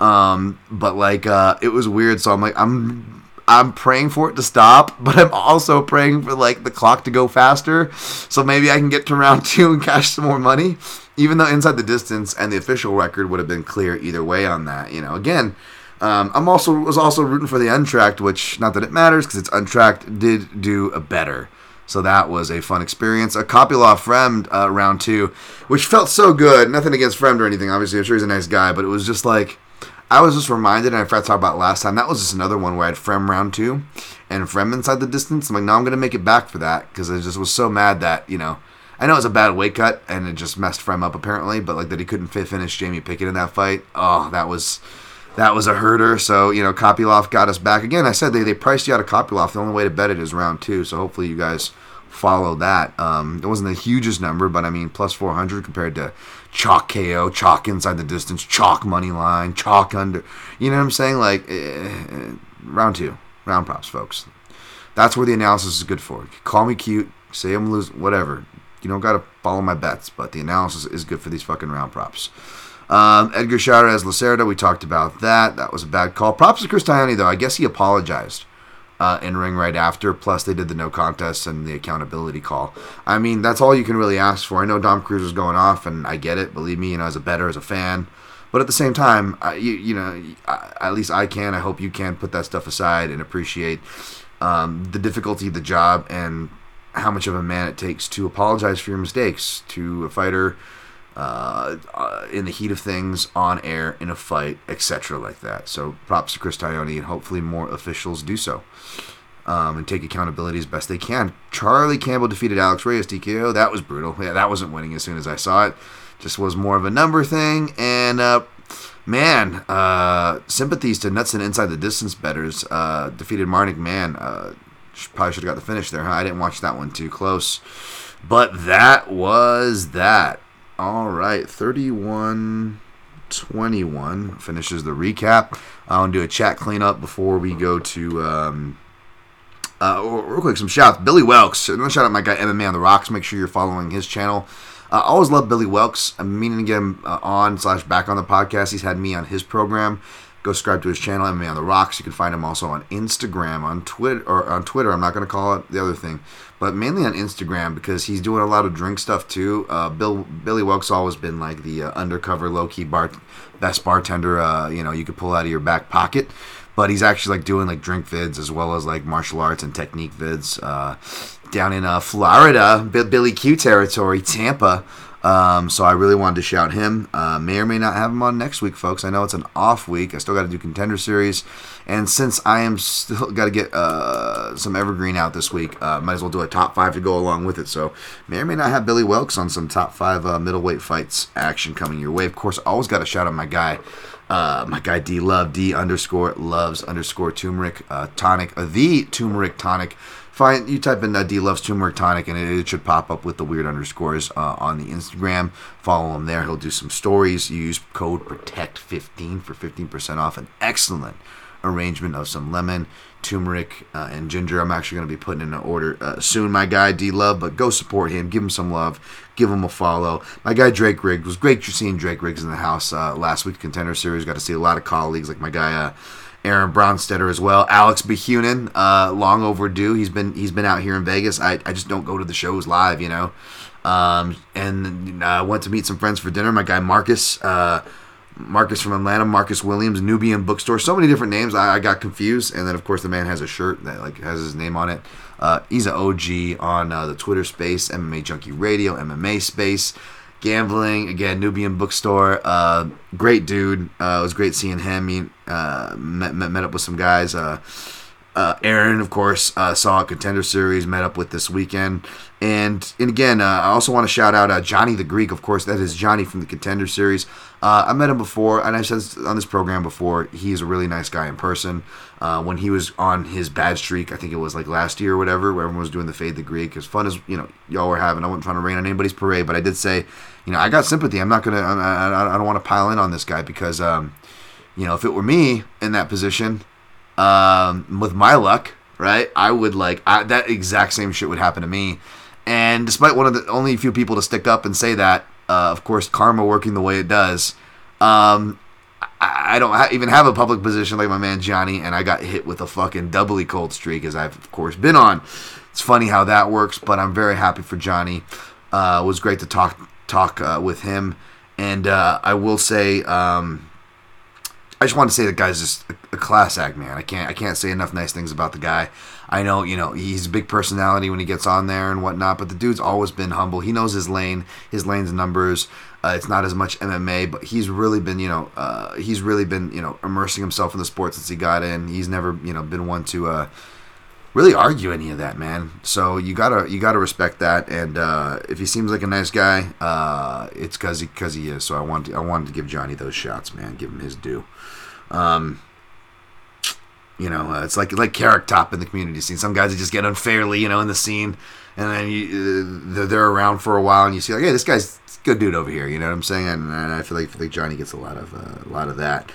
S2: Um, but like, uh, it was weird. So I'm like, I'm I'm praying for it to stop, but I'm also praying for like the clock to go faster, so maybe I can get to round two and cash some more money. Even though inside the distance and the official record would have been clear either way on that, you know. Again, um, I'm also was also rooting for the untracked, which not that it matters because it's untracked did do a better. So that was a fun experience. A Kopylov Fremd uh, round two, which felt so good. Nothing against Fremd or anything. Obviously, I'm sure he's a nice guy, but it was just like I was just reminded, and I forgot to talk about last time. That was just another one where I had Frem round two, and Frem inside the distance. I'm like, no, I'm gonna make it back for that because I just was so mad that you know. I know it was a bad weight cut and it just messed Frem up apparently, but like that he couldn't finish Jamie Pickett in that fight. Oh, that was that was a herder. So you know, Kopylov got us back again. I said they they priced you out of Kopylov. The only way to bet it is round two. So hopefully you guys follow that. Um, it wasn't the hugest number, but I mean, plus 400 compared to chalk KO, chalk inside the distance, chalk money line, chalk under. You know what I'm saying? Like, eh, round two, round props, folks. That's where the analysis is good for. Call me cute, say I'm losing, whatever. You don't got to follow my bets, but the analysis is good for these fucking round props. Um, Edgar Chairez Lacerda, we talked about that. That was a bad call. Props to Chris Tognoni, though. I guess he apologized uh, in ring right after. Plus, they did the no contest and the accountability call. I mean, that's all you can really ask for. I know Dom Cruz was going off, and I get it. Believe me, you know, as a better, as a fan. But at the same time, I, you, you know, I, at least I can. I hope you can put that stuff aside and appreciate um, the difficulty of the job and how much of a man it takes to apologize for your mistakes to a fighter uh, uh, in the heat of things, on air, in a fight, etc., like that. So props to Chris Tognoni, and hopefully more officials do so. Um, and take accountability as best they can. Charlie Campbell defeated Alex Reyes TKO. That was brutal. Yeah, that wasn't winning as soon as I saw it. Just was more of a number thing. And uh, man, uh, sympathies to Nuts and Inside the Distance betters. Uh, defeated Marnik Man. Probably should have got the finish there. Huh? I didn't watch that one too close. But that was that. All right, 31 21 finishes the recap. I want to do a chat cleanup before we go to. Um, uh, real quick, some shouts. Billy Welks. Shout out my guy MMA on the Rocks. Make sure you're following his channel. Uh, I always love Billy Welks. I'm meaning to get him uh, on slash back on the podcast. He's had me on his program. Go subscribe to his channel, MMA on the Rocks. You can find him also on Instagram, on Twitter, or on Twitter. I'm not going to call it the other thing, but mainly on Instagram because he's doing a lot of drink stuff too. Uh, Bill Billy Welk's always been like the uh, undercover, low key bar, best bartender. Uh, you know, you could pull out of your back pocket. But he's actually like doing like drink vids as well as like martial arts and technique vids uh, down in uh, Florida, Billy Q territory, Tampa. Um, so I really wanted to shout him. Uh, may or may not have him on next week, folks. I know it's an off week. I still got to do contender series, and since I am still got to get uh, some evergreen out this week, uh, might as well do a top five to go along with it. So may or may not have Billy Welks on some top five uh, middleweight fights action coming your way. Of course, always got to shout out my guy. Uh, my guy D Love D underscore loves underscore turmeric uh, tonic uh, the turmeric tonic Find you type in uh, D loves turmeric tonic and it, it, should pop up with the weird underscores uh, on the Instagram. Follow him there. He'll do some stories. You use code protect15 for 15% off. An excellent arrangement of some lemon, turmeric, uh, and ginger. I'm actually going to be putting in an order uh, soon, my guy D Love. But go support him. Give him some love. Give him a follow. My guy Drake Riggs was great. You seeing Drake Riggs in the house uh, last week. Contender series. Got to see a lot of colleagues like my guy. Aaron Bronsteter as well. Alex Behunin, uh, long overdue. He's been he's been out here in Vegas. I, I just don't go to the shows live, you know. Um, and I uh, went to meet some friends for dinner. My guy Marcus, uh, Marcus from Atlanta, Marcus Williams, Nubian Bookstore. So many different names. I, I, got confused. And then of course the man has a shirt that like has his name on it. Uh, he's an OG on uh, the Twitter space, MMA Junkie Radio, MMA space gambling again nubian bookstore uh, great dude uh, it was great seeing him he, uh, met, met, met up with some guys uh, uh, aaron of course uh, saw a contender series met up with this weekend and and again i also want to shout out johnny the greek of course that is johnny from the contender series. I met him before and i've said on this program before he's a really nice guy in person. When he was on his bad streak i think it was like last year or whatever where everyone was doing the fade the greek as fun as you know y'all were having i wasn't trying to rain on anybody's parade but i did say you know, I got sympathy. I'm not gonna. I, I, I don't want to pile in on this guy because, um, you know, if it were me in that position, um, with my luck, right, I would like I, that exact same shit would happen to me. And despite one of the only few people to stick up and say that, uh, of course, karma working the way it does, um, I, I don't ha- even have a public position like my man Johnny, and I got hit with a fucking doubly cold streak, as I've of course been on. It's funny how that works, but I'm very happy for Johnny. Uh, it was great to talk talk uh, with him, and uh, I will say. Um, I just want to say the guy's just a, class act, man. I can't I can't say enough nice things about the guy. I know you know he's a big personality when he gets on there and whatnot, but the dude's always been humble. He knows his lane, his lane's numbers. Uh, it's not as much MMA, but he's really been you know uh, he's really been you know immersing himself in the sport since he got in. He's never you know been one to uh, really argue any of that, man. So you gotta you gotta respect that. And uh, if he seems like a nice guy, uh, it's cause he cause he is. So I wanted I wanted to give Johnny those shots, man. Give him his due. Um, you know, uh, it's like like carrot top in the community scene. Some guys that just get unfairly, you know, in the scene, and then you, uh, they're, they're around for a while, and you see like, hey, this guy's good dude over here. You know what I'm saying? And, and I feel like I feel like Johnny gets a lot of uh, a lot of that.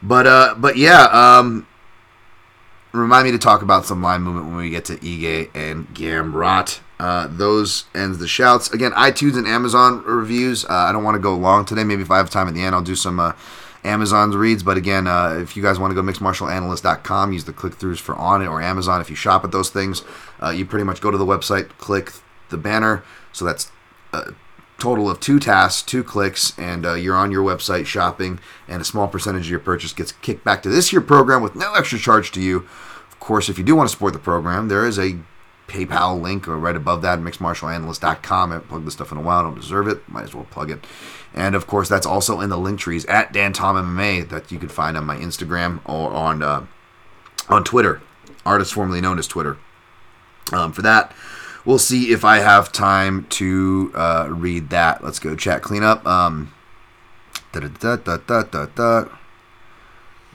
S2: But uh, but yeah, um, remind me to talk about some line movement when we get to Ige and Gamrot. Uh, those ends the shouts. Again, iTunes and Amazon reviews. Uh, I don't want to go long today. Maybe if I have time at the end, I'll do some uh, Amazon's reads. But again, uh, if you guys want to go mixedmartialanalyst.com, use the click throughs for Onnit or Amazon. If you shop at those things, uh, you pretty much go to the website, click the banner. So that's a total of two tasks, two clicks, and uh, you're on your website shopping, and a small percentage of your purchase gets kicked back to this year program with no extra charge to you. Of course, if you do want to support the program, there is a PayPal link or right above that, mixedmartialanalyst.com. I haven't plugged this stuff in a while. I don't deserve it. Might as well plug it. And of course, that's also in the link trees at Dan Tom MMA that you can find on my Instagram or on uh, on Twitter, artist formerly known as Twitter. Um, for that, we'll see if I have time to uh, read that. Let's go chat cleanup. Um, da da da da da da.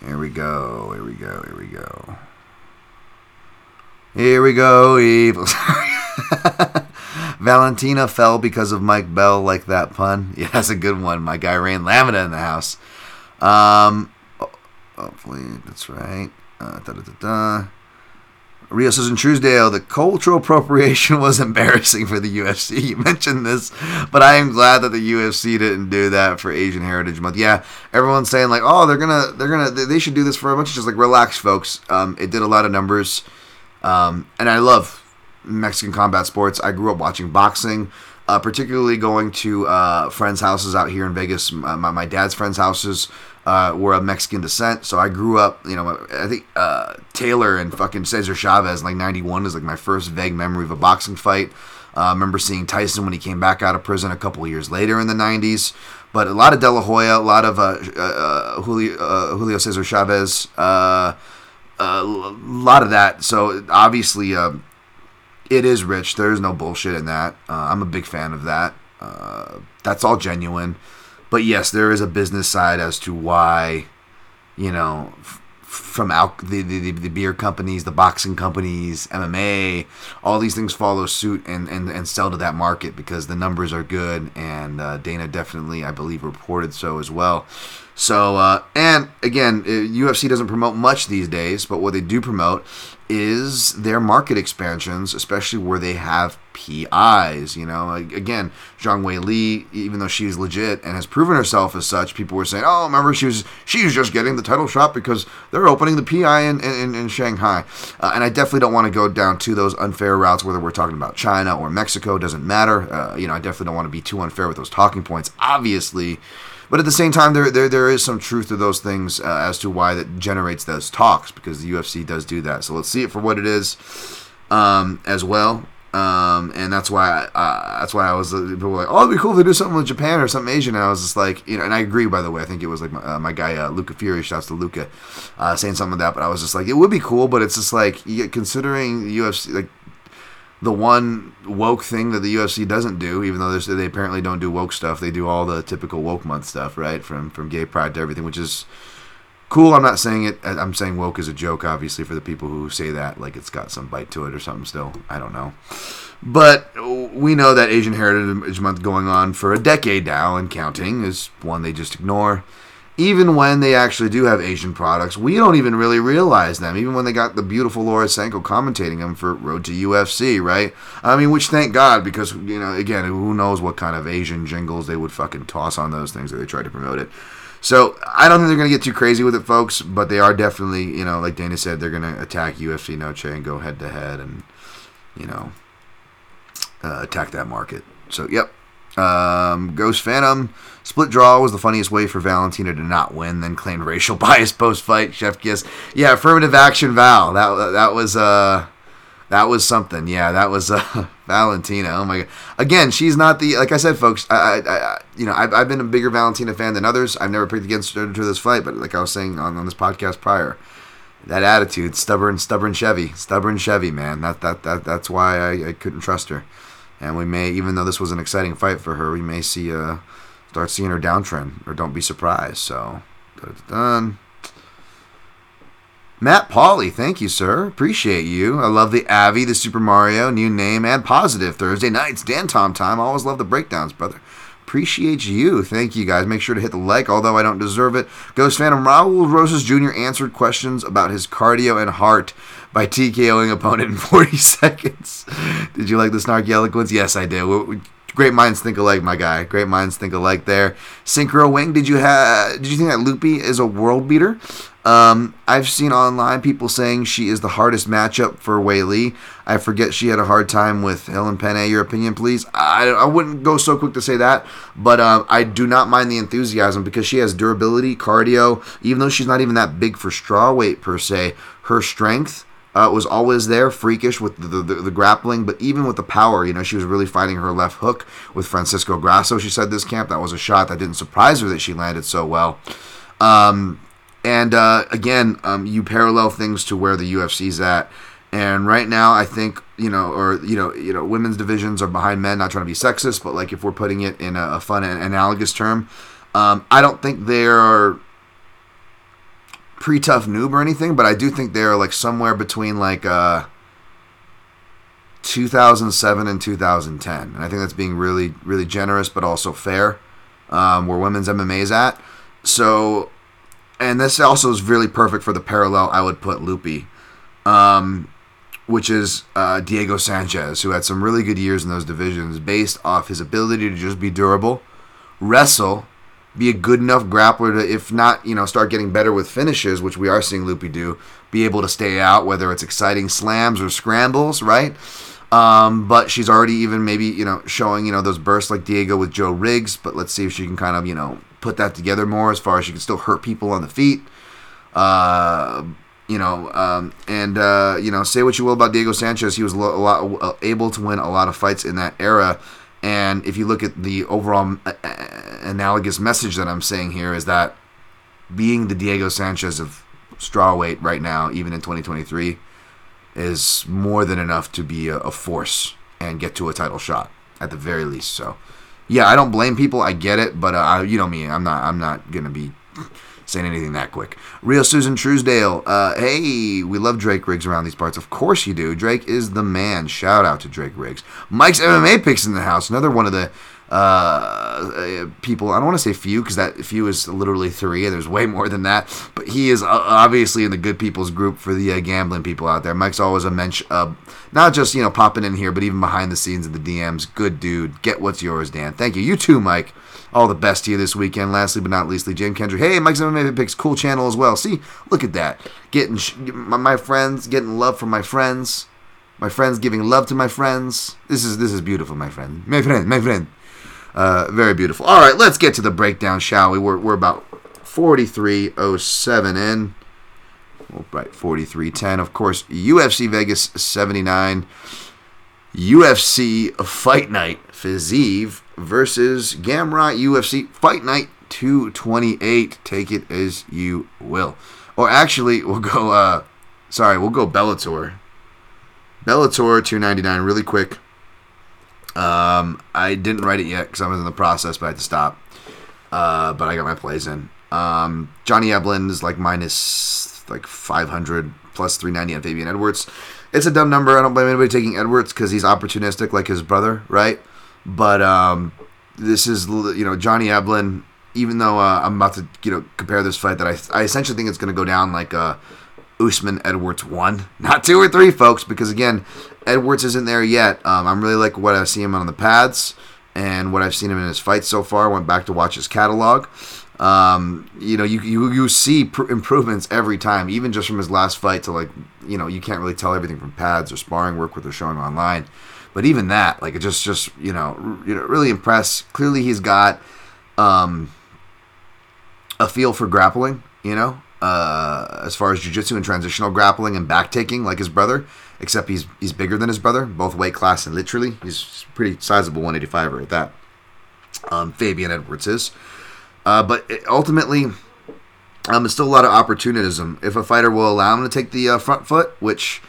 S2: Here we go. Here we go. Here we go. Here we go, evil. Valentina fell because of Mike Bell, like that pun. Yeah, that's a good one. My guy Rain Lamina in the house. Um, oh, hopefully that's right. Uh, da da da da. Real Susan Truesdale, the cultural appropriation was embarrassing for the UFC. You mentioned this, but I am glad that the UFC didn't do that for Asian Heritage Month. Yeah, everyone's saying like, oh, they're gonna, they're gonna, they should do this for a bunch. Just like relax, folks. Um, it did a lot of numbers. Um, and I love Mexican combat sports. I grew up watching boxing, uh, particularly going to uh, friends' houses out here in Vegas. My, my, my dad's friends' houses uh, were of Mexican descent, so I grew up. You know, I think uh, Taylor and fucking Cesar Chavez, like '91, is like my first vague memory of a boxing fight. Uh, I remember seeing Tyson when he came back out of prison a couple years later in the '90s. But a lot of De La Hoya, a lot of uh, Julio, Julio Cesar Chavez a lot of that. So obviously, uh, it is rich. There is no bullshit in that. Uh, I'm a big fan of that. Uh, that's all genuine. But yes, there is a business side as to why, you know, f- from al- the, the, the beer companies, the boxing companies, MMA, all these things follow suit and, and, and sell to that market because the numbers are good. And uh, Dana definitely, I believe, reported so as well. So, uh, and again, UFC uh, doesn't promote much these days, but what they do promote is their market expansions, especially where they have PIs. You know, again, Zhang Weili, even though she's legit and has proven herself as such, people were saying, "Oh, remember she was she was just getting the title shot because they're opening the PI in in, in Shanghai." Uh, and I definitely don't want to go down to those unfair routes, whether we're talking about China or Mexico, doesn't matter. Uh, you know, I definitely don't want to be too unfair with those talking points. Obviously but at the same time, there there, there is some truth to those things uh, as to why that generates those talks because the UFC does do that. So let's see it for what it is um, as well. Um, and that's why I, uh, that's why I was uh, people were like, oh, it'd be cool to do something with Japan or something Asian. And I was just like, you know, and I agree. By the way, I think it was like my, uh, my guy uh, Luca Fury, shouts to Luca, uh, saying something like that. But I was just like, it would be cool, but it's just like considering the UFC, like the one woke thing that the UFC doesn't do, even though they apparently don't do woke stuff. They do all the typical woke month stuff, right? From from gay pride to everything, which is cool. I'm not saying it. I'm saying woke is a joke, obviously, for the people who say that, like it's got some bite to it or something. Still, I don't know. But we know that Asian Heritage Month going on for a decade now and counting is one they just ignore. Even when they actually do have Asian products, we don't even really realize them. Even when they got the beautiful Laura Sanko commentating them for Road to UFC, right? I mean, which thank God because you know, again, who knows what kind of Asian jingles they would fucking toss on those things that they tried to promote it. So I don't think they're gonna get too crazy with it, folks. But they are definitely, you know, like Dana said, they're gonna attack UFC Noche and go head to head and, you know, uh, attack that market. So yep, um, Ghost Phantom split draw was the funniest way for Valentina to not win. Then claimed racial bias post fight. Chef Kiss, yeah, affirmative action Val. That that was uh that was something. Yeah, that was uh, Valentina. Oh my god! Again, she's not the like I said, folks. I, I, I you know I've, I've been a bigger Valentina fan than others. I've never picked against her to this fight, but like I was saying on, on this podcast prior, that attitude, stubborn, stubborn Chevy, stubborn Chevy, man. That that that that's why I, I couldn't trust her. And we may, even though this was an exciting fight for her, we may see uh start seeing her downtrend, or don't be surprised. So, done. Matt Pauley, thank you, sir. Appreciate you. I love the Avi, the Super Mario, new name, and positive Thursday nights. Dan Tom time. Always love the breakdowns, brother. Appreciate you. Thank you, guys. Make sure to hit the like, although I don't deserve it. Ghost Phantom Raul Rosas Jr. answered questions about his cardio and heart by TKOing opponent in 40 seconds. Did you like the snarky eloquence? Yes, I did. Great minds think alike, my guy. Great minds think alike there. Synchro Wing, did you have? Did you think that Loopy is a world beater? Um, I've seen online people saying she is the hardest matchup for Weili. I forget she had a hard time with Helen Penne. Your opinion, please. I, I wouldn't go so quick to say that, but um, I do not mind the enthusiasm because she has durability, cardio. Even though she's not even that big for straw weight per se, her strength uh, was always there, freakish with the, the, the grappling, but even with the power, you know, she was really fighting her left hook with Francisco Grasso. She said this camp that was a shot that didn't surprise her that she landed so well. Um, and uh, again, um, you parallel things to where the UFC's at. And right now, I think you know, or you know, you know, women's divisions are behind men. Not trying to be sexist, but like if we're putting it in a, a fun and analogous term, um, I don't think they're pre-tough noob or anything, but I do think they're like somewhere between like uh, 2007 and 2010, and I think that's being really, really generous, but also fair. Um, where women's MMA is at, so, and this also is really perfect for the parallel I would put Loopy, um, which is uh, Diego Sanchez, who had some really good years in those divisions, based off his ability to just be durable, wrestle, be a good enough grappler to, if not, you know, start getting better with finishes, which we are seeing Loopy do, be able to stay out, whether it's exciting slams or scrambles, right? Um, but she's already even maybe, you know, showing, you know, those bursts like Diego with Joe Riggs, but let's see if she can kind of, you know, put that together more as far as she can still hurt people on the feet. Uh, you know, um, and uh, you know, say what you will about Diego Sanchez, he was a lot uh, able to win a lot of fights in that era. And if you look at the overall uh, uh, analogous message that I'm saying here, is that being the Diego Sanchez of strawweight right now, even in 2023, is more than enough to be a, force and get to a title shot at the very least. So, yeah, I don't blame people. I get it, but uh, you know me, I'm not. I'm not gonna be saying anything that quick. Real Susan Truesdale. Uh, hey, we love Drake Riggs around these parts. Of course you do. Drake is the man. Shout out to Drake Riggs. Mike's MMA picks in the house. Another one of the uh, people. I don't want to say few because that few is literally three, and there's way more than that. But he is uh, obviously in the good people's group for the uh, gambling people out there. Mike's always a mensch, uh, not just you know popping in here, but even behind the scenes in the DMs. Good dude. Get what's yours, Dan. Thank you. You too, Mike. All the best to you this weekend. Lastly but not leastly, Jim Kendrick. Hey, Mike's MMA picks cool channel as well. See, look at that. Getting sh- my friends, getting love from my friends. My friends giving love to my friends. This is this is beautiful, my friend. My friend, my friend. Uh, very beautiful. All right, let's get to the breakdown, shall we? We're, we're about 43.07 in. Well, right, 43.10. Of course, UFC Vegas 79. UFC Fight Night Fiziev versus Gamrot UFC Fight Night 228. Take it as you will. Or actually, we'll go, uh, sorry, we'll go Bellator. Bellator 299, really quick. Um, I didn't write it yet because I was in the process, but I had to stop. Uh, but I got my plays in. Um, Johnny Eblin is like minus like 500 plus 390 on Fabian Edwards. It's a dumb number. I don't blame anybody taking Edwards because he's opportunistic like his brother, right? But um, this is you know Johnny Eblin even though uh, I'm about to you know compare this fight, that I I essentially think it's going to go down like uh, Usman Edwards one, not two or three, folks, because again, Edwards isn't there yet. Um, I'm really like what I've seen him on the pads and what I've seen him in his fights so far. Went back to watch his catalog. Um, you know, you, you you see pr- improvements every time, even just from his last fight to like, you know, you can't really tell everything from pads or sparring work what they're showing online. But even that, like, it just just you know, r- you know, really impressed. Clearly, he's got um, a feel for grappling. You know, uh, as far as jiu-jitsu and transitional grappling and back taking, like his brother. Except he's he's bigger than his brother, both weight class and literally. He's pretty sizable 185er at that. Um, Fabian Edwards is. Uh, but it- ultimately, um, there's still a lot of opportunism. If a fighter will allow him to take the uh, front foot, which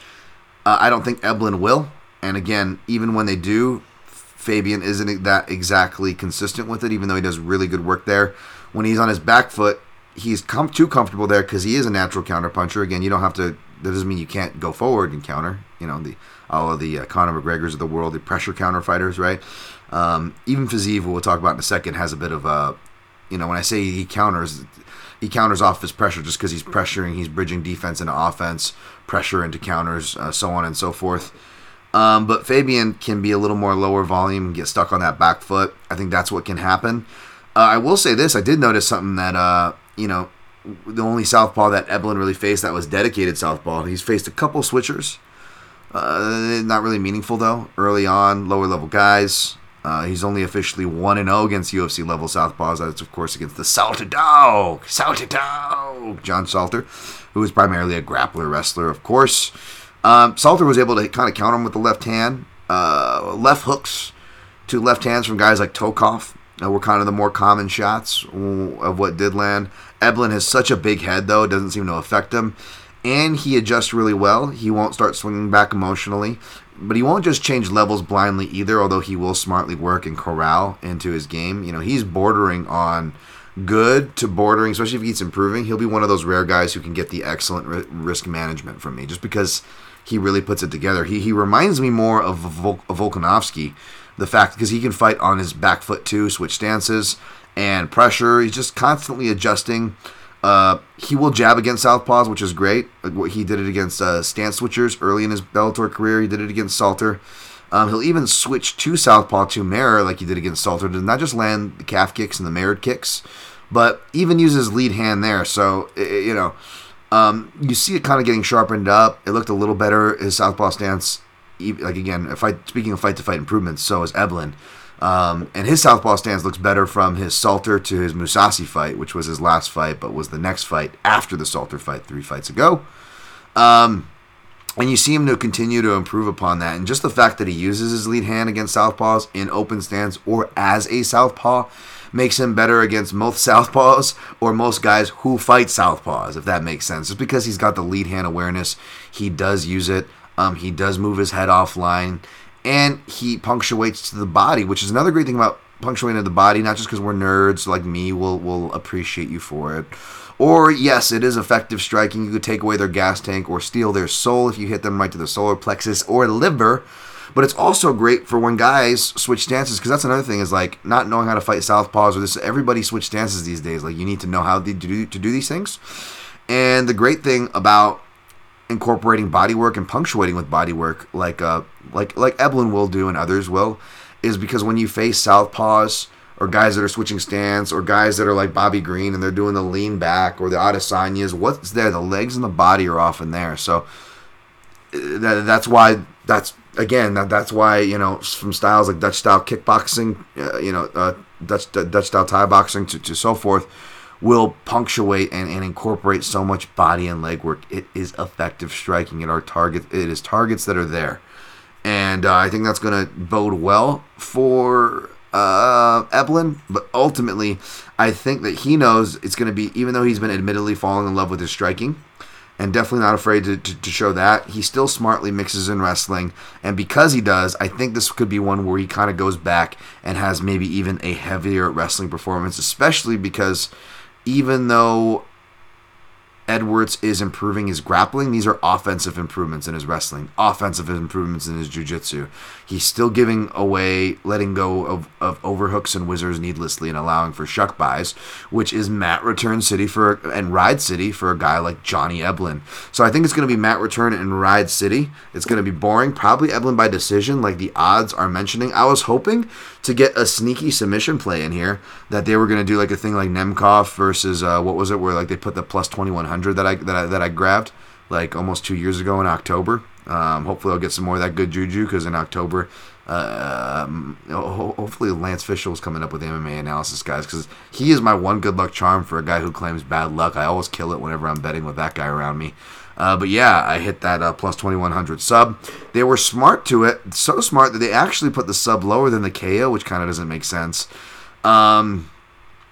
S2: uh, I don't think Eblin will. And again, even when they do, Fabian isn't that exactly consistent with it, even though he does really good work there. When he's on his back foot, he's com- too comfortable there because he is a natural counterpuncher. Again, you don't have to. That doesn't mean you can't go forward and counter. You know, the all of the uh, Conor McGregor's of the world, the pressure counter fighters, right? Um, even Fiziev, who we'll talk about in a second, has a bit of a. You know, when I say he counters, he counters off his pressure just because he's pressuring, he's bridging defense into offense, pressure into counters, uh, so on and so forth. Um, but Fabian can be a little more lower volume and get stuck on that back foot. I think that's what can happen. Uh, I will say this: I did notice something that uh, you know, the only southpaw that Eblin really faced that was dedicated southpaw. He's faced a couple switchers, uh, not really meaningful though. Early on, lower level guys. Uh, he's only officially one and zero against UFC level southpaws. That's of course against the Salter Dog, Salter Dog, John Salter, who is primarily a grappler wrestler, of course. Um, Salter was able to kind of counter him with the left hand, uh, left hooks to left hands from guys like Tokov. Uh, were kind of the more common shots of what did land. Eblin has such a big head, though, it doesn't seem to affect him. And he adjusts really well. He won't start swinging back emotionally. But he won't just change levels blindly either, although he will smartly work and corral into his game. You know, he's bordering on good to bordering, especially if he keeps improving. He'll be one of those rare guys who can get the excellent ri- risk management from me just because he really puts it together. He, he reminds me more of, Vol- Volkanovski the fact because he can fight on his back foot too, switch stances and pressure. He's just constantly adjusting. Uh, he will jab against southpaws, which is great. He did it against uh, stance switchers early in his Bellator career. He did it against Salter. Um, he'll even switch to southpaw to mirror like he did against Salter to not just land the calf kicks and the mirrored kicks, but even use his lead hand there. So i- i- you know, um, you see it kind of getting sharpened up. It looked a little better. His southpaw stance, like again, I speaking of fight to fight improvements, so is Eblin. Um, and his southpaw stance looks better from his Salter to his Mousasi fight, which was his last fight, but was the next fight after the Salter fight three fights ago. Um, and you see him to continue to improve upon that. And just the fact that he uses his lead hand against southpaws in open stance or as a southpaw makes him better against most southpaws or most guys who fight southpaws, if that makes sense. Just because he's got the lead hand awareness, he does use it. Um, he does move his head offline, and he punctuates to the body, which is another great thing about punctuating to the body. Not just because we're nerds like me, will will appreciate you for it. Or yes, it is effective striking. You could take away their gas tank or steal their soul if you hit them right to the solar plexus or liver. But it's also great for when guys switch stances because that's another thing is like not knowing how to fight southpaws or this. Everybody switch stances these days. Like you need to know how to do to do these things. And the great thing about incorporating body work and punctuating with body work, like uh, like like Eblin will do and others will, is because when you face southpaws or guys that are switching stance or guys that are like Bobby Green and they're doing the lean back or the Adesanyas, what's there? The legs and the body are often there. So uh, that, that's why that's again that, that's why you know from styles like Dutch style kickboxing, uh, you know uh, Dutch Dutch style Thai boxing to, to so forth will punctuate and, and incorporate so much body and leg work. It is effective striking at our target. It is targets that are there, and uh, I think that's going to bode well for uh, Eblin. But ultimately, I think that he knows it's going to be even though he's been admittedly falling in love with his striking. And definitely not afraid to, to, to show that. He still smartly mixes in wrestling. And because he does, I think this could be one where he kind of goes back and has maybe even a heavier wrestling performance, especially because even though Edwards is improving his grappling. These are offensive improvements in his wrestling, offensive improvements in his jiu-jitsu. He's still giving away, letting go of, of overhooks and whizzers needlessly and allowing for shuck buys, which is mat return city for and ride city for a guy like Johnny Eblin. So I think it's going to be mat return and ride city. It's going to be boring, probably Eblin by decision, like the odds are mentioning. I was hoping to get a sneaky submission play in here that they were going to do like a thing like Nemkov versus uh, what was it where like they put the plus 2100 that I that I, that I grabbed like almost 2 years ago in October. Um, hopefully I'll get some more of that good juju cuz in October um, hopefully Lance Fishel is coming up with MMA analysis guys cuz he is my one good luck charm for a guy who claims bad luck. I always kill it whenever I'm betting with that guy around me. Uh, but yeah, I hit that uh, plus 2100 sub. They were smart to it, so smart that they actually put the sub lower than the KO, which kind of doesn't make sense. Um,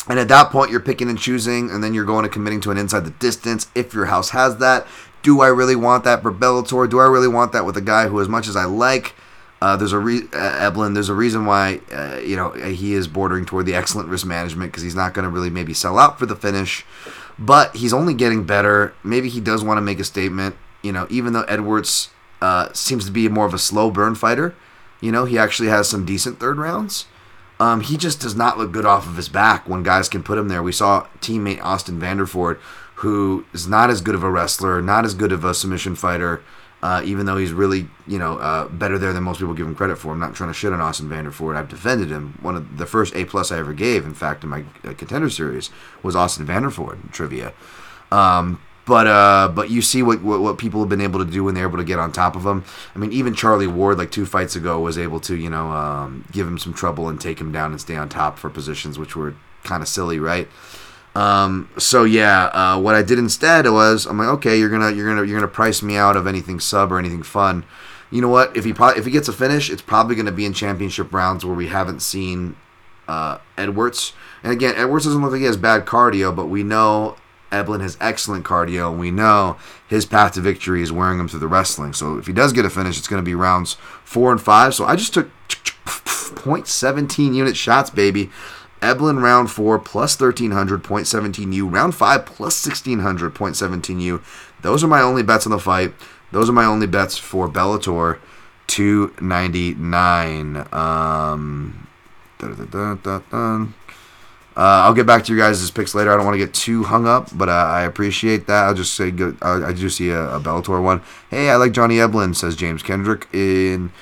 S2: and at that point, you're picking and choosing, and then you're going to committing to an inside the distance if your house has that. Do I really want that for Bellator? Do I really want that with a guy who, as much as I like, uh, there's a re- uh, Eblin. There's a reason why uh, you know he is bordering toward the excellent risk management because he's not going to really maybe sell out for the finish, but he's only getting better. Maybe he does want to make a statement. You know, even though Edwards uh, seems to be more of a slow burn fighter, you know he actually has some decent third rounds. Um, he just does not look good off of his back when guys can put him there. We saw teammate Austin Vanderford, who is not as good of a wrestler, not as good of a submission fighter, uh, even though he's really, you know, uh, better there than most people give him credit for. I'm not trying to shit on Austin Vanderford. I've defended him. One of the first A plus I ever gave, in fact, in my uh, contender series, was Austin Vanderford trivia. Um, but uh, but you see what, what what people have been able to do when they're able to get on top of him. I mean, even Charlie Ward, like two fights ago, was able to you know um, give him some trouble and take him down and stay on top for positions which were kind of silly, right? Um, so yeah, uh, what I did instead was I'm like, okay, you're gonna you're gonna you're gonna price me out of anything sub or anything fun. You know what? If he pro- if he gets a finish, it's probably gonna be in championship rounds where we haven't seen uh, Edwards. And again, Edwards doesn't look like he has bad cardio, but we know Eblin has excellent cardio, and we know his path to victory is wearing him through the wrestling. So if he does get a finish, it's going to be rounds four and five. So I just took 0.17 unit shots, baby. Eblin round four plus 1300, 0.17 U. Round five plus 1600, 0.17 U. Those are my only bets on the fight. Those are my only bets for Bellator 299. Um, uh, I'll get back to you guys' picks later. I don't want to get too hung up, but uh, I appreciate that. I'll just say good. I do see a, a Bellator one. Hey, I like Johnny Eblin, says James Kendrick. In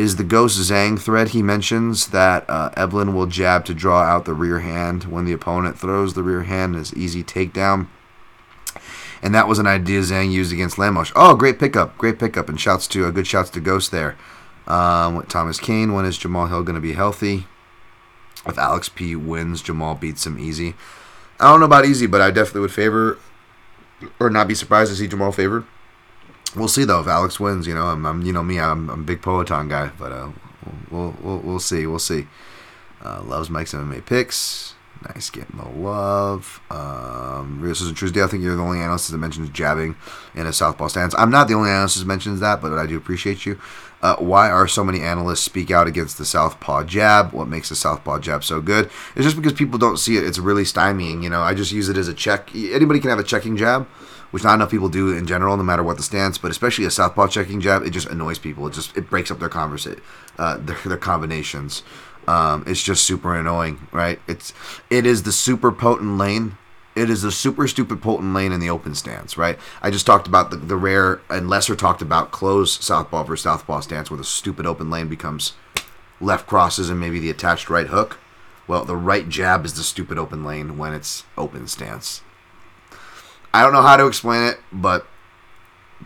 S2: is the Ghost Zhang thread he mentions that uh, Eblin will jab to draw out the rear hand when the opponent throws the rear hand as easy takedown. And that was an idea Zhang used against Lemos. Oh, great pickup, great pickup, and shouts to uh, good shouts to Ghost there. Um, Thomas Kane, when is Jamal Hill going to be healthy? If Alex P wins, Jamal beats him easy. I don't know about easy, but I definitely would favor, or not be surprised to see Jamal favored. We'll see though if Alex wins. You know, I'm, I'm you know me, I'm, I'm a big Poatan guy, but uh, we'll, we'll we'll see, we'll see. Uh, loves Mike's MMA picks. Nice getting the love. Um, Real Susan Truesdale, I think you're the only analyst that mentions jabbing in a southpaw stance. I'm not the only analyst that mentions that, but I do appreciate you. Uh, why are so many analysts speak out against the southpaw jab? What makes the southpaw jab so good? It's just because people don't see it. It's really stymieing. You know, I just use it as a check. Anybody can have a checking jab, which not enough people do in general, no matter what the stance. But especially a southpaw checking jab, it just annoys people. It just it breaks up their conversation, uh, their, their combinations. Um, it's just super annoying, right? It's it is the super potent lane. It is the super stupid potent lane in the open stance, right? I just talked about the, the rare and lesser talked about closed southpaw versus southpaw stance, where the stupid open lane becomes left crosses and maybe the attached right hook. Well, the right jab is the stupid open lane when it's open stance. I don't know how to explain it, but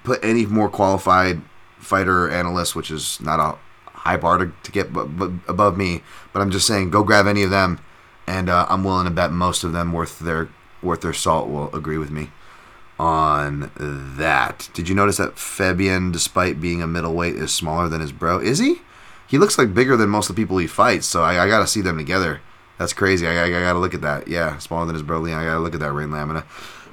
S2: put any more qualified fighter analyst, which is not a high bar to, to get b- b- above me, but I'm just saying, go grab any of them, and uh, I'm willing to bet most of them worth their worth their salt will agree with me on that. Did you notice that Fabian, despite being a middleweight, is smaller than his bro? Is he? He looks like bigger than most of the people he fights, so I, I got to see them together. That's crazy. I, I, I got to look at that. Yeah, smaller than his bro Leon. I got to look at that Rain Lamina.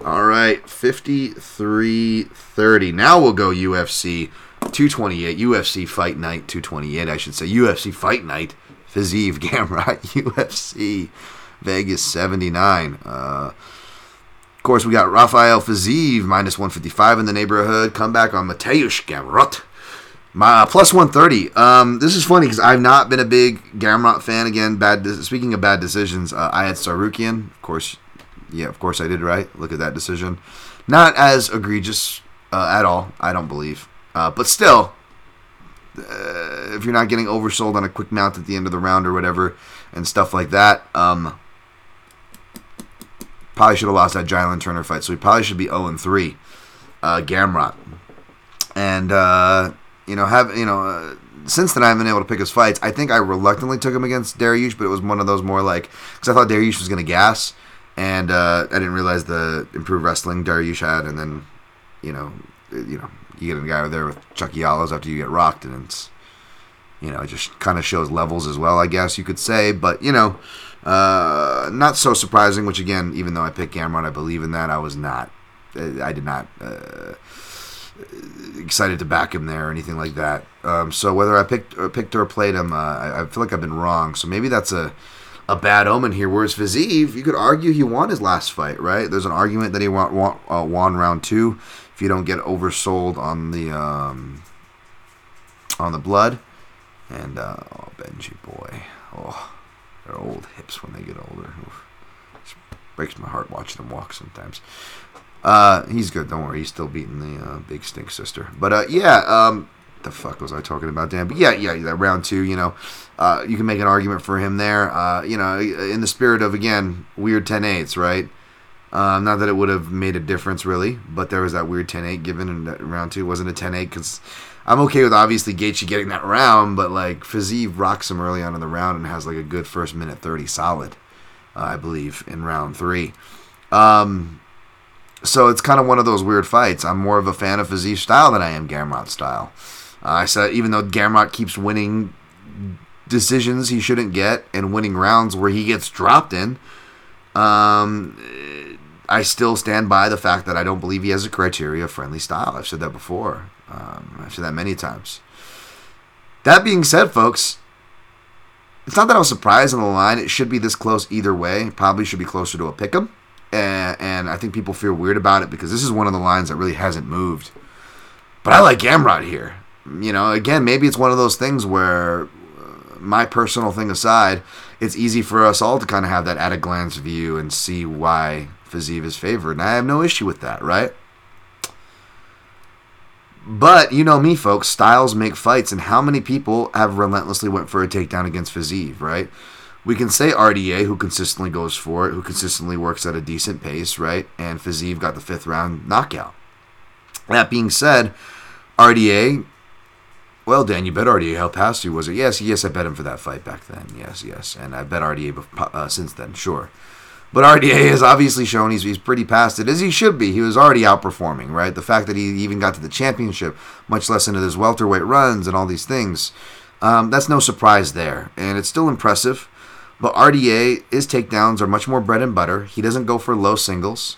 S2: All right, 53-30. Now we'll go UFC 228. UFC Fight Night 228, I should say. UFC Fight Night. Fiziev Gamrot. UFC Vegas 79. Uh, Of course, we got Rafael Fiziev minus 155 in the neighborhood. Comeback on Mateusz Gamrot. My uh, plus 130. Um, this is funny because I've not been a big Gamrot fan. Again, bad. De- speaking of bad decisions, uh, I had Tsarukyan. Of course, yeah, of course I did right. Look at that decision. Not as egregious uh, at all, I don't believe. Uh, but still, uh, if you're not getting oversold on a quick mount at the end of the round or whatever and stuff like that, um, probably should have lost that Jalen Turner fight. So he probably should be 0 and 3. Uh, Gamrot. And, uh, you know, have, you know, uh, since then I haven't been able to pick his fights. I think I reluctantly took him against Dariush, but it was one of those more like, because I thought Dariush was going to gas. And uh, I didn't realize the improved wrestling Dariush had. And then, you know, you know, you get a guy over there with Chucky Allos after you get rocked, and it's, you know, it just kind of shows levels as well, I guess you could say. But, you know, uh, not so surprising, which again, even though I picked Gamrot, I believe in that, I was not, uh, I did not, uh, excited to back him there or anything like that. Um, so whether I picked or picked or played him, uh, I, I, feel like I've been wrong. So maybe that's a a bad omen here. Whereas Fiziev, you could argue he won his last fight, right? There's an argument that he won, won, uh, won round two if you don't get oversold on the um, on the blood. And uh, oh, Benji boy, oh, their old hips when they get older. Oof. breaks my heart watching them walk sometimes. Uh, he's good. Don't worry. He's still beating the uh, big stink sister. But uh, yeah, um, the fuck was I talking about, Dan? But yeah, yeah, that round two. You know, uh, you can make an argument for him there. Uh, you know, in the spirit of again weird 10-8s, right? Uh, not that it would have made a difference really, but there was that weird 10-8 given in round two. It wasn't a 10-8 because I'm okay with obviously Gaethje getting that round, but like Fiziev rocks him early on in the round and has like a good first minute 30 solid, uh, I believe, in round three. Um, so it's kind of one of those weird fights. I'm more of a fan of Fiziev style than I am Gamrot style. Uh, I said even though Gamrot keeps winning decisions he shouldn't get and winning rounds where he gets dropped in, um, I still stand by the fact that I don't believe he has a criteria friendly style. I've said that before. Um, I've said that many times. That being said, folks, it's not that I was surprised on the line. It should be this close either way. Probably should be closer to a pick 'em. And, and I think people feel weird about it because this is one of the lines that really hasn't moved. But I like Gamrot here. You know, again, maybe it's one of those things where, uh, my personal thing aside, it's easy for us all to kind of have that at a glance view and see why Fiziev is favored. And I have no issue with that, right? But you know me, folks. Styles make fights, and how many people have relentlessly went for a takedown against Fiziev, right? We can say RDA, who consistently goes for it, who consistently works at a decent pace, right? And Fiziev got the fifth round knockout. That being said, RDA, well, Dan, you bet RDA how past you was it? Yes, yes, I bet him for that fight back then. Yes, yes, and I bet RDA uh, since then, sure. But RDA has obviously shown he's, he's pretty past it, as he should be. He was already outperforming, right? The fact that he even got to the championship, much less into his welterweight runs and all these things, um, that's no surprise there. And it's still impressive. But RDA, his takedowns are much more bread and butter. He doesn't go for low singles.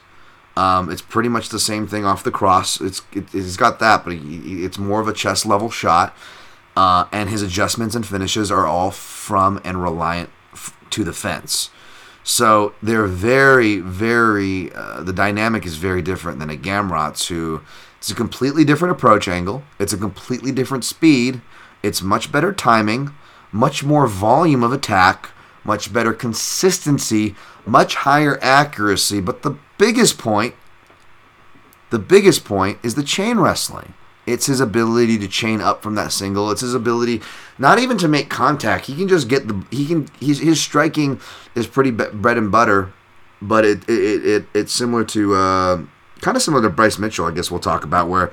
S2: Um, it's pretty much the same thing off the cross. It's it, has got that, but he, it's more of a chest level shot. Uh, and his adjustments and finishes are all from and reliant f- to the fence. So they're very, very. Uh, the dynamic is very different than a Gamrot's, who it's a completely different approach angle. It's a completely different speed. It's much better timing, much more volume of attack, much better consistency, much higher accuracy. But the biggest point, the biggest point is the chain wrestling. It's his ability to chain up from that single. It's his ability not even to make contact. He can just get the he can his his striking is pretty bread and butter, but it it, it it's similar to uh, kind of similar to Bryce Mitchell. I guess we'll talk about where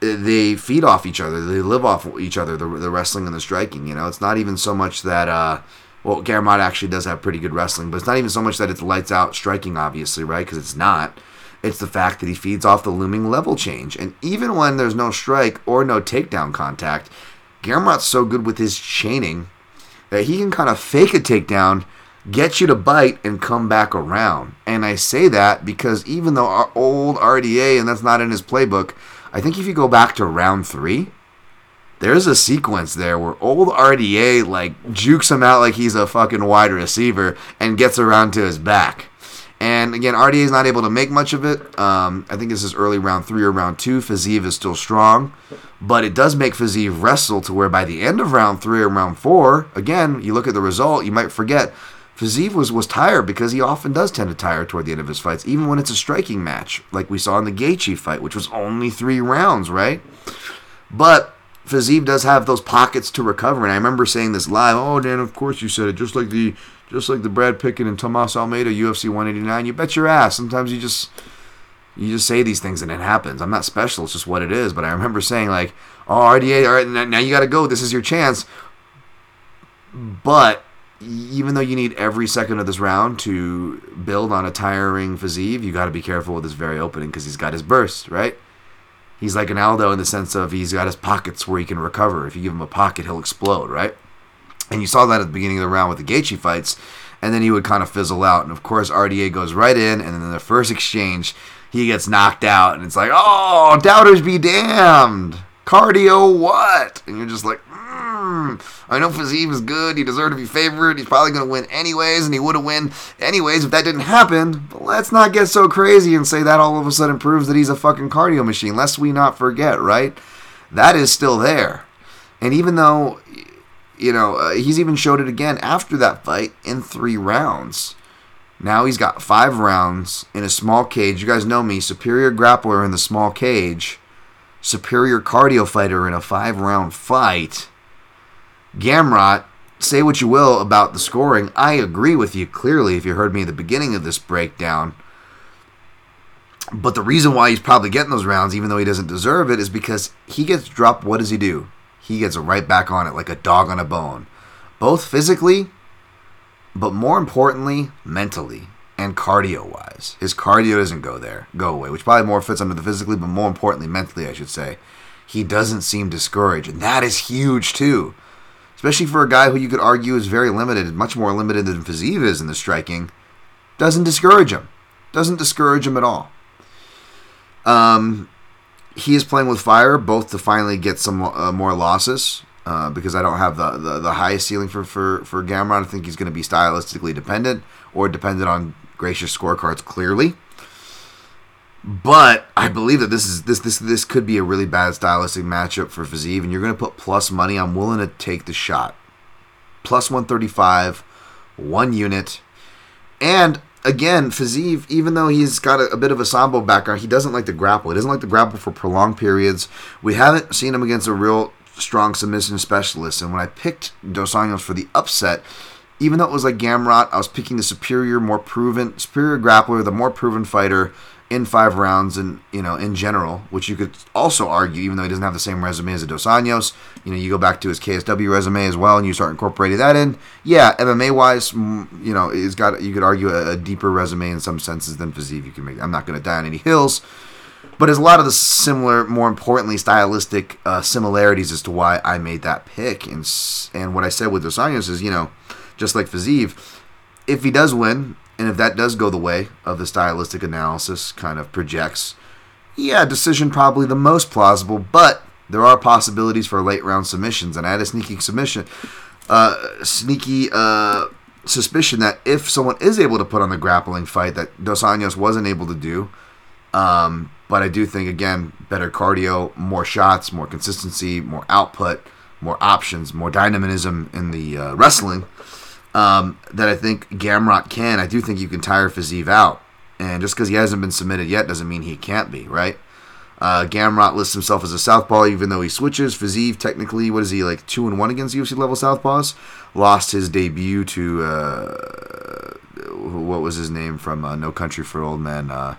S2: they feed off each other. They live off each other. The, the wrestling and the striking. You know, it's not even so much that. Uh, well, Gamrot actually does have pretty good wrestling, but it's not even so much that it's lights out striking, obviously, right? Because it's not. It's the fact that he feeds off the looming level change. And even when there's no strike or no takedown contact, Gamrot's so good with his chaining that he can kind of fake a takedown, get you to bite, and come back around. And I say that because even though our old RDA, and that's not in his playbook, I think if you go back to round three, there's a sequence there where old RDA like jukes him out like he's a fucking wide receiver and gets around to his back. And again, RDA is not able to make much of it. Um, I think this is early round three or round two. Fiziev is still strong, but it does make Fiziev wrestle to where by the end of round three or round four, again, you look at the result, you might forget Fiziev was, was tired because he often does tend to tire toward the end of his fights, even when it's a striking match, like we saw in the Gaethje fight, which was only three rounds, right? But Fiziev does have those pockets to recover, and I remember saying this live. Oh, Dan, of course you said it, just like the just like the Brad Pickett and Tomas Almeida UFC 189. You bet your ass. Sometimes you just you just say these things and it happens. I'm not special; it's just what it is. But I remember saying like, "Oh, RDA, all right, now you got to go. This is your chance." But even though you need every second of this round to build on a tiring Fiziev, you got to be careful with his very opening because he's got his burst, right? He's like an Aldo in the sense of he's got his pockets where he can recover. If you give him a pocket, he'll explode, right? And you saw that at the beginning of the round with the Gaethje fights, and then he would kind of fizzle out. And of course, RDA goes right in, and then in the first exchange, he gets knocked out, and it's like, oh, doubters be damned. Cardio what? And you're just like, mm, I know Fiziev is good. He deserved to be favored. He's probably going to win anyways, and he would have win anyways if that didn't happen. But let's not get so crazy and say that all of a sudden proves that he's a fucking cardio machine. Lest we not forget, right? That is still there. And even though, you know, uh, he's even showed it again after that fight in three rounds. Now he's got five rounds in a small cage. You guys know me, superior grappler in the small cage superior cardio fighter in a five round fight. Gamrot, say what you will about the scoring. I agree with you clearly if you heard me at the beginning of this breakdown. But the reason why he's probably getting those rounds, even though he doesn't deserve it, is because he gets dropped. What does he do? He gets right back on it like a dog on a bone, both physically, but more importantly, mentally and cardio wise. His cardio doesn't go there, go away, which probably more fits under the physically, but more importantly, mentally, I should say. He doesn't seem discouraged, and that is huge too. Especially for a guy who you could argue is very limited, much more limited than Fiziev is in the striking. Doesn't discourage him. Doesn't discourage him at all. Um, he is playing with fire, both to finally get some uh, more losses. Uh, because I don't have the, the, the highest ceiling for for for Gamrot. I think he's going to be stylistically dependent or dependent on gracious scorecards clearly. But I believe that this is this this this could be a really bad stylistic matchup for Fiziev, and you're going to put plus money. I'm willing to take the shot. Plus 135, one unit, and again, Fiziev, even though he's got a, a, bit of a sambo background, he doesn't like to grapple. He doesn't like to grapple for prolonged periods. We haven't seen him against a real strong submission specialist, and when I picked Dos Anjos for the upset, even though it was like Gamrot, I was picking the superior, more proven, superior grappler, the more proven fighter in five rounds, and you know, in general, which you could also argue, even though he doesn't have the same resume as a Dos Anjos, you know, you go back to his KSW resume as well, and you start incorporating that in. Yeah, MMA wise, you know, he's got you could argue a, a deeper resume in some senses than Fiziev. You can make. I'm not going to die on any hills. But there's a lot of the similar, more importantly, stylistic uh, similarities as to why I made that pick. And and what I said with Dos Anjos is, you know, just like Fiziev, if he does win, and if that does go the way of the stylistic analysis kind of projects, yeah, decision probably the most plausible, but there are possibilities for late round submissions. And I had a sneaky submission, uh, sneaky uh, suspicion that if someone is able to put on the grappling fight that Dos Anjos wasn't able to do, um, but I do think, again, better cardio, more shots, more consistency, more output, more options, more dynamism in the uh, wrestling um, that I think Gamrot can. I do think you can tire Fiziev out. And just because he hasn't been submitted yet doesn't mean he can't be, right? Uh, Gamrot lists himself as a southpaw, even though he switches. Fiziev, technically, what is he like two and one against UFC level southpaws? Lost his debut to uh, what was his name from uh, No Country for Old Men? Uh,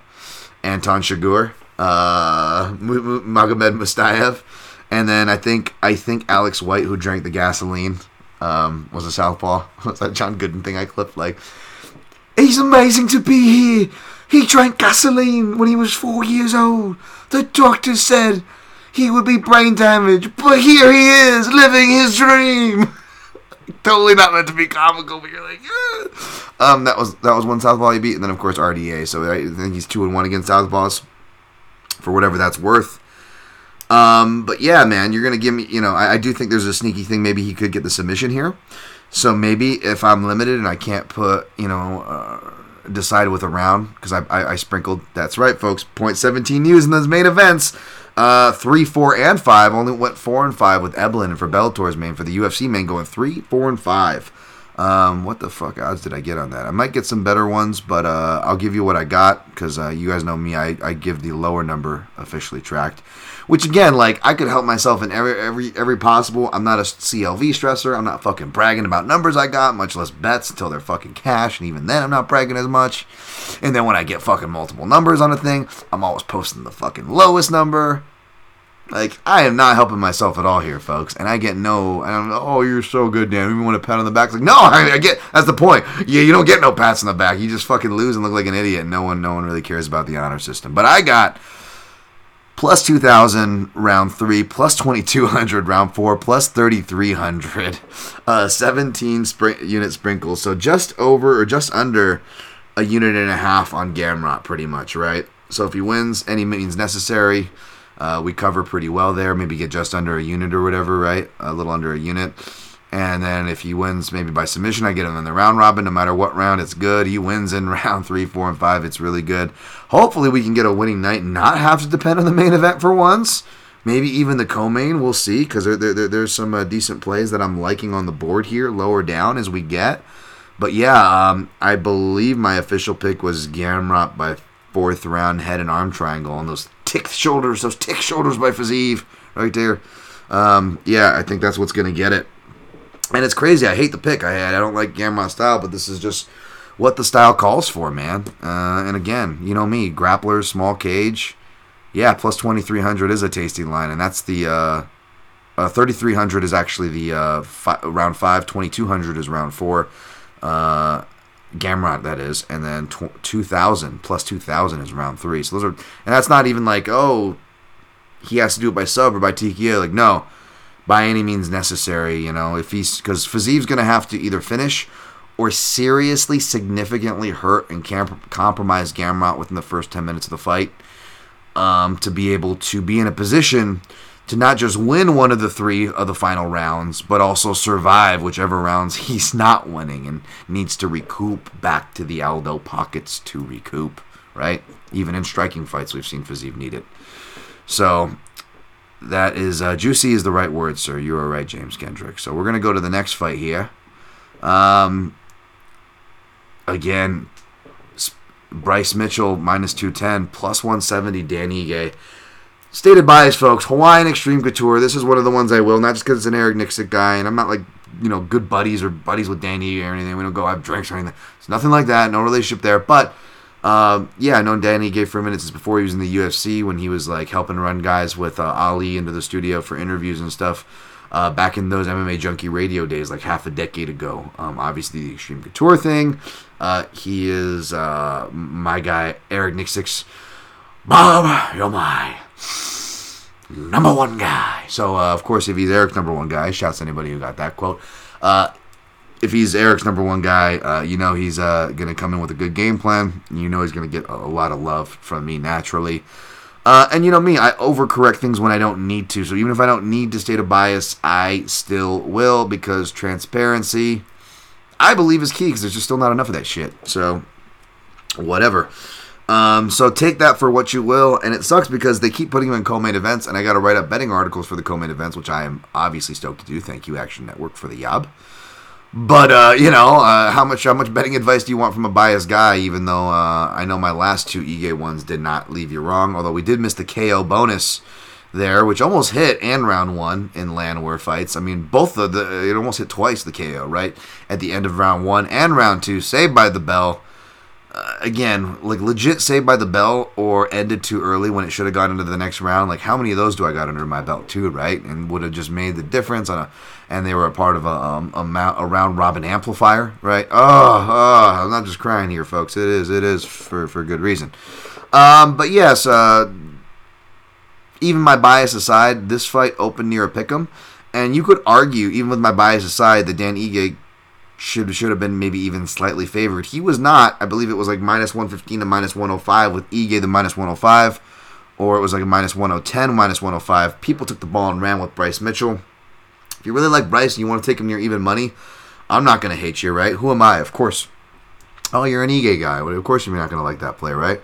S2: Anton Chigurh, uh, Magomed Mustafaev, and then I think I think Alex White, who drank the gasoline, um, was a southpaw. What's that John Gooden thing I clipped? Like, he's amazing to be here. He drank gasoline when he was four years old. The doctor said he would be brain damaged, but here he is, living his dream. totally not meant to be comical, but you're like, yeah. Um, that was that was one Southpaw he beat, and then of course RDA. So I think he's two and one against Southpaws, for whatever that's worth. Um, but yeah, man, you're gonna give me. You know, I, I do think there's a sneaky thing. Maybe he could get the submission here. So maybe if I'm limited and I can't put, you know, uh, decided with a round because I, I, I sprinkled. That's right, folks. Point seventeen news in those main events. Uh, three, four, and five. Only went four and five with Eblen and for Bellator's main. For the UFC main, going three, four, and five. Um, what the fuck odds did I get on that? I might get some better ones, but uh, I'll give you what I got because uh, you guys know me. I, I give the lower number officially tracked, which again, like I could help myself in every every every possible. I'm not a CLV stressor. I'm not fucking bragging about numbers I got, much less bets until they're fucking cash, and even then I'm not bragging as much. And then when I get fucking multiple numbers on a thing, I'm always posting the fucking lowest number. Like I am not helping myself at all here, folks, and I get no. I don't know. Oh, you're so good, Dan. You want a pat on the back? It's like, no, I, I get. That's the point. Yeah, you don't get no pats on the back. You just fucking lose and look like an idiot. No one, no one really cares about the honor system. But I got plus two thousand round three, plus twenty two hundred round four, plus thirty three hundred, uh, seventeen spr- unit sprinkles. So just over or just under a unit and a half on Gamrot, pretty much, right? So if he wins any means necessary. Uh, we cover pretty well there. Maybe get just under a unit or whatever, right? A little under a unit. And then if he wins maybe by submission, I get him in the round robin. No matter what round, it's good. He wins in round three, four, and five. It's really good. Hopefully, we can get a winning night and not have to depend on the main event for once. Maybe even the co-main. We'll see because there, there, there's some uh, decent plays that I'm liking on the board here, lower down as we get. But yeah, um, I believe my official pick was Gamrot by fourth round head and arm triangle on those tick shoulders, those tick shoulders by Fiziev right there. Um, yeah, I think that's what's going to get it. And it's crazy. I hate the pick. I had. I don't like Gamrot style, but this is just what the style calls for, man. Uh, and again, you know me, grapplers, small cage. Yeah, plus 2300 is a tasty line, and that's the uh, uh, 3300 is actually the uh, fi- round five, 2200 is round four. Uh, Gamrot, that is, and then tw- 2000 plus 2000 is round three. So those are, and that's not even like, oh, he has to do it by sub or by TKO. Like, no, by any means necessary, you know, if he's, because Fiziev's going to have to either finish or seriously, significantly hurt and camp- compromise Gamrot within the first 10 minutes of the fight um, to be able to be in a position to not just win one of the three of the final rounds, but also survive whichever rounds he's not winning and needs to recoup back to the Aldo pockets to recoup, right? Even in striking fights, we've seen Fiziev need it. So that is uh, juicy is the right word, sir. You are right, James Kendrick. So we're gonna go to the next fight here. Um, again, Bryce Mitchell minus two ten plus one seventy. Dan Ige. Stated bias, folks. Hawaiian Extreme Couture. This is one of the ones I will, not just because it's an Eric Nicksick guy, and I'm not like, you know, good buddies or buddies with Danny or anything. We don't go have drinks or anything. It's nothing like that. No relationship there. But, um, yeah, I known Danny gave for minutes before he was in the UFC when he was like helping run guys with uh, Ali into the studio for interviews and stuff. Uh, back in those MMA Junkie radio days, like half a decade ago. Um, obviously, the Extreme Couture thing. Uh, he is uh, my guy, Eric Nicksick's Bob, you're my number one guy. So, uh, of course, if he's Eric's number one guy, shouts anybody who got that quote. If he's Eric's number one guy, uh, you know he's uh, going to come in with a good game plan. You know he's going to get a, lot of love from me naturally. Uh, and you know me, I overcorrect things when I don't need to. So even if I don't need to state a bias, I still will because transparency, I believe, is key because there's just still not enough of that shit. So, whatever. Um, so take that for what you will, and it sucks because they keep putting them in co-main events, and I got to write up betting articles for the co-main events, which I am obviously stoked to do. Thank you, Action Network, for the job. But uh, you know, uh, how much how much betting advice do you want from a biased guy? Even though uh, I know my last two Ige ones did not leave you wrong, although we did miss the KO bonus there, which almost hit and round one in land Landwehr fights. I mean, both of the it almost hit twice the KO right at the end of round one and round two, saved by the bell uh, again, like legit saved by the bell or ended too early when it should have gone into the next round. Like how many of those do I got under my belt too, right? And would have just made the difference on a, and they were a part of a um, a, a round robin amplifier, right? Oh, oh, I'm not just crying here, folks. It is, it is for for good reason. Um, but yes, uh, even my bias aside, this fight opened near a pick'em, and you could argue, even with my bias aside, that Dan Ige should should have been maybe even slightly favored. He was not. I believe it was like minus 115 to minus 105 with Ige the minus 105, or it was like a minus 110, minus 105. People took the ball and ran with Bryce Mitchell. If you really like Bryce and you want to take him near even money, I'm not going to hate you, right? Who am I? Of course. Oh, you're an Ige guy. Well, of course you're not going to like that play, right?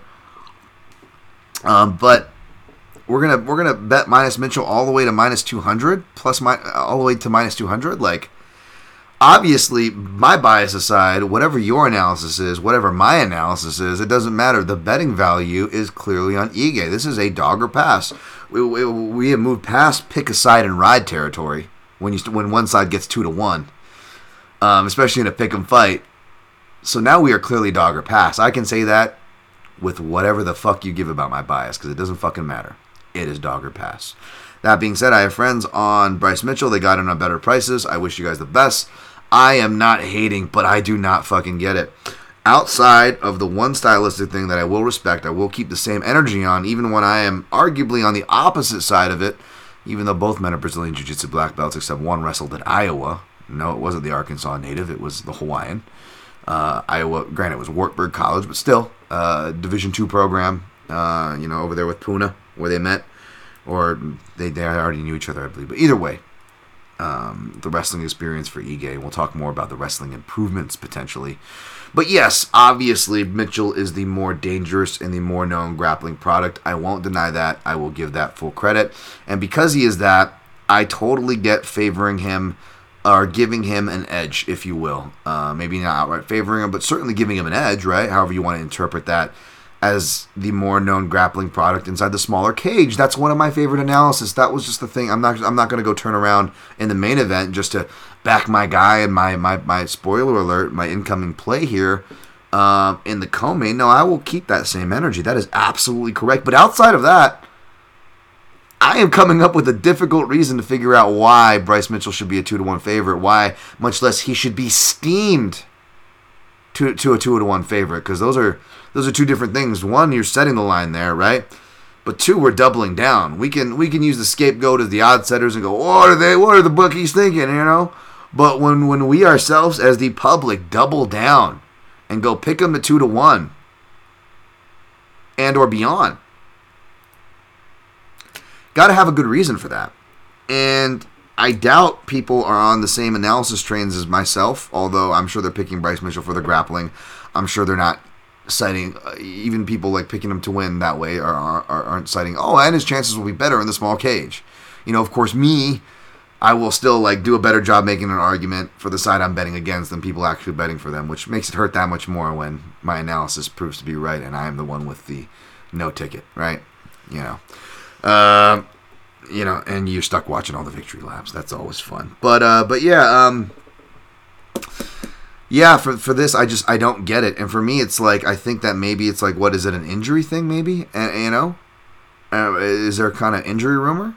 S2: Um, but we're gonna we're gonna bet minus Mitchell all the way to minus two hundred, plus my all the way to minus two hundred. Like, obviously, my bias aside, whatever your analysis is, whatever my analysis is, it doesn't matter. The betting value is clearly on Ige. This is a dog or pass. We, we, we have moved past pick a side and ride territory when you when one side gets two to one, um, especially in a pick 'em fight. So now we are clearly dog or pass. I can say that with whatever the fuck you give about my bias because it doesn't fucking matter. It is dog or pass. That being said, I have friends on Bryce Mitchell. They got in on better prices. I wish you guys the best. I am not hating, but I do not fucking get it. Outside of the one stylistic thing that I will respect, I will keep the same energy on, even when I am arguably on the opposite side of it. Even though both men are Brazilian Jiu Jitsu black belts, except one wrestled at Iowa. No, it wasn't the Arkansas native, it was the Hawaiian. Uh, Iowa, granted, it was Wartburg College, but still, uh, Division two program. Uh, you know, over there with Puna, where they met, or they they already knew each other, I believe. But either way, um, the wrestling experience for Ige. We'll talk more about the wrestling improvements potentially. But yes, obviously Mitchell is the more dangerous and the more known grappling product. I won't deny that. I will give that full credit. And because he is that, I totally get favoring him or giving him an edge, if you will. Uh, maybe not outright favoring him, but certainly giving him an edge, right? However you want to interpret that as the more known grappling product inside the smaller cage. That's one of my favorite analysis. That was just the thing. I'm not I'm not going to go turn around in the main event just to back my guy and my my, my spoiler alert, my incoming play here. Um, in the co-main, no, I will keep that same energy. That is absolutely correct. But outside of that, I am coming up with a difficult reason to figure out why Bryce Mitchell should be a two to one favorite. Why, much less, he should be steamed to to a two to one favorite. Because those are those are two different things. One, you're setting the line there, right? But two, we're doubling down. We can we can use the scapegoat as the odd setters and go, what are they? What are the bookies thinking? You know. But when when we ourselves as the public double down and go pick them at two to one and or beyond Got to have a good reason for that. And I doubt people are on the same analysis trains as myself, although I'm sure they're picking Bryce Mitchell for the grappling. I'm sure they're not citing, uh, even people like picking him to win that way are, are, aren't citing, oh, and his chances will be better in the small cage. You know, of course, me, I will still like do a better job making an argument for the side I'm betting against than people actually betting for them, which makes it hurt that much more when my analysis proves to be right and I am the one with the no ticket, right? You know. Uh, you know, and you're stuck watching all the victory laps. That's always fun. But uh, but yeah, um, yeah. For for this, I just I don't get it. And for me, it's like I think that maybe it's like what is it an injury thing? Maybe and, you know, uh, is there kind of injury rumor?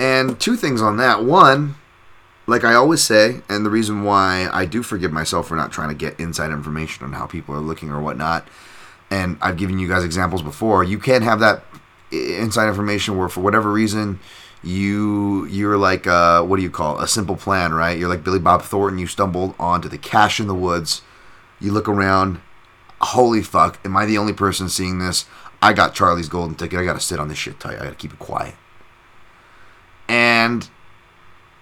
S2: And two things on that. One, like I always say, and the reason why I do forgive myself for not trying to get inside information on how people are looking or whatnot. And I've given you guys examples before. You can't have that inside information where for whatever reason you you're like uh, what do you call it? a simple plan right you're like billy bob thornton you stumbled onto the cache in the woods you look around holy fuck am i the only person seeing this i got charlie's golden ticket i gotta sit on this shit tight i gotta keep it quiet and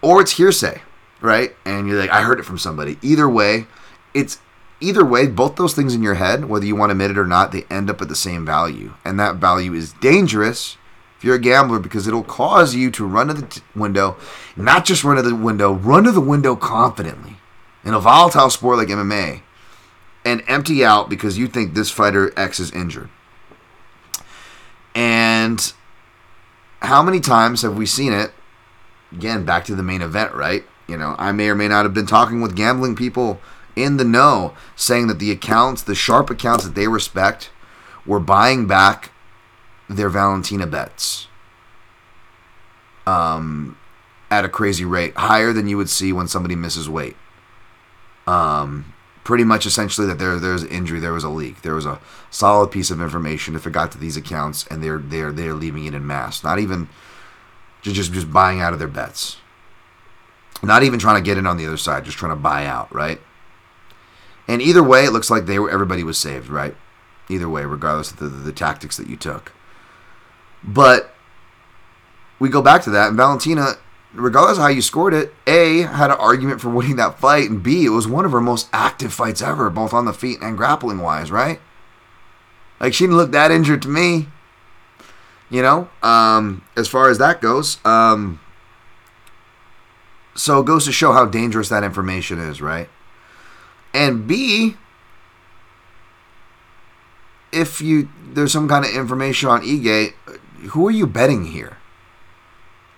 S2: or it's hearsay right and you're like i heard it from somebody either way it's either way, both those things in your head, whether you want to admit it or not, they end up at the same value. And that value is dangerous if you're a gambler because it'll cause you to run to the t- window, not just run to the window, run to the window confidently in a volatile sport like MMA and empty out because you think this fighter X is injured. And how many times have we seen it? Again, back to the main event, right? You know, I may or may not have been talking with gambling people in the know saying that the accounts, the sharp accounts that they respect, were buying back their Valentina bets um, at a crazy rate, higher than you would see when somebody misses weight. Um, pretty much essentially that there there's injury, there was a leak, there was a solid piece of information if it got to these accounts, and they're they're they're leaving it in mass, not even just just buying out of their bets, not even trying to get in on the other side, just trying to buy out, right? And either way, it looks like they were everybody was saved, right? Either way, regardless of the, the, the tactics that you took. But we go back to that, and Valentina regardless of how you scored it, A, had an argument for winning that fight, and B, it was one of her most active fights ever, both on the feet and grappling wise, right? Like, she didn't look that injured to me. You know, um, as far as that goes. Um, so it goes to show how dangerous that information is, right? And B, if you there's some kind of information on Ige, who are you betting here?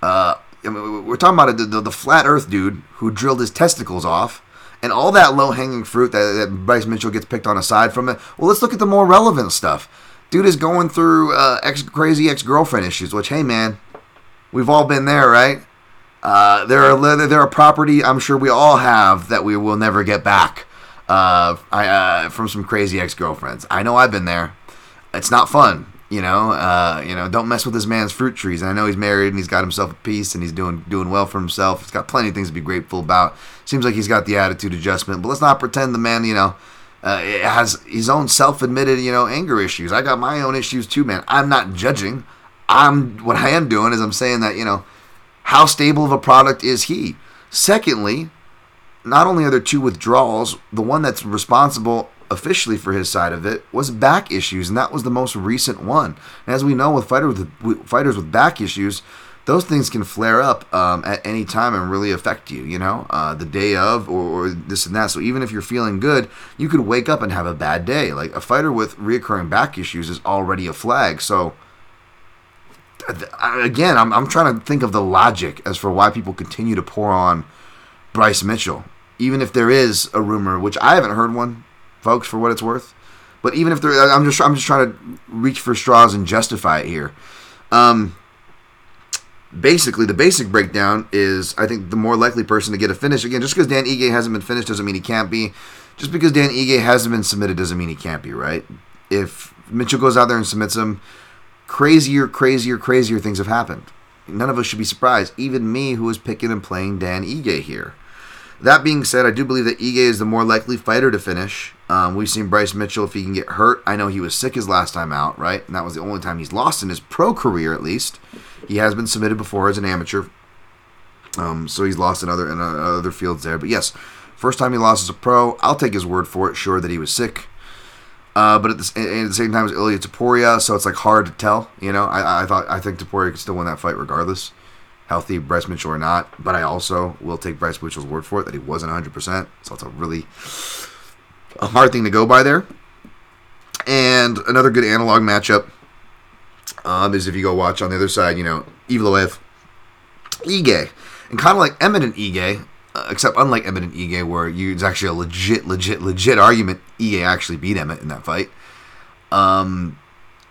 S2: Uh, I mean, we're talking about the, the, the, flat Earth dude who drilled his testicles off, and all that low hanging fruit that, that, Bryce Mitchell gets picked on aside from it. Well, let's look at the more relevant stuff. Dude is going through uh, ex crazy ex girlfriend issues, which hey man, we've all been there, right? Uh, there are there are property I'm sure we all have that we will never get back. Uh, I, uh, from some crazy ex girlfriends. I know I've been there. It's not fun. You know, uh, you know, don't mess with this man's fruit trees. And I know he's married and he's got himself a piece and he's doing doing well for himself. He's got plenty of things to be grateful about. Seems like he's got the attitude adjustment, but let's not pretend the man, you know, uh, has his own self-admitted, you know, anger issues. I got my own issues too, man. I'm not judging. I'm what I am doing is I'm saying that you know, how stable of a product is he? Secondly, not only are there two withdrawals, the one that's responsible officially for his side of it was back issues, and that was the most recent one. And as we know, with, fighter with fighters with back issues, those things can flare up um, at any time and really affect you. You know, uh, the day of or, or, this and that. So even if you're feeling good, you could wake up and have a bad day. Like a fighter with reoccurring back issues is already a flag. So again, I'm I'm trying to think of the logic as for why people continue to pour on Bryce Mitchell, even if there is a rumor, which I haven't heard one folks, for what it's worth. But even if there, I'm just I'm just trying to reach for straws and justify it here. Um, basically, the basic breakdown is I think the more likely person to get a finish again, just because Dan Ige hasn't been finished doesn't mean he can't be. Just because Dan Ige hasn't been submitted doesn't mean he can't be. Right? If Mitchell goes out there and submits him, crazier, crazier, crazier things have happened. None of us should be surprised. Even me, who is picking and playing Dan Ige here. That being said, I do believe that Ige is the more likely fighter to finish. Um, we've seen Bryce Mitchell if he can get hurt. I know he was sick his last time out, right? And that was the only time he's lost in his pro career, at least. He has been submitted before as an amateur, um, so he's lost in other in uh, other fields there. But yes, first time he lost as a pro. I'll take his word for it. Sure that he was sick, uh, but at the, at the, same time as Ilia Topuria, so it's like hard to tell. You know, I, I thought I think Topuria could still win that fight regardless healthy, Bryce Mitchell or not. But I also will take Bryce Mitchell's word for it that he wasn't 100%. So it's a really a hard thing to go by there. And another good analog matchup um, is if you go watch on the other side, you know, Evloev, Ige. And kind of like Eminent Ige, uh, except unlike Eminent Ige, where you, it's actually a legit, legit, legit argument, Ige actually beat Emmett in that fight. Um,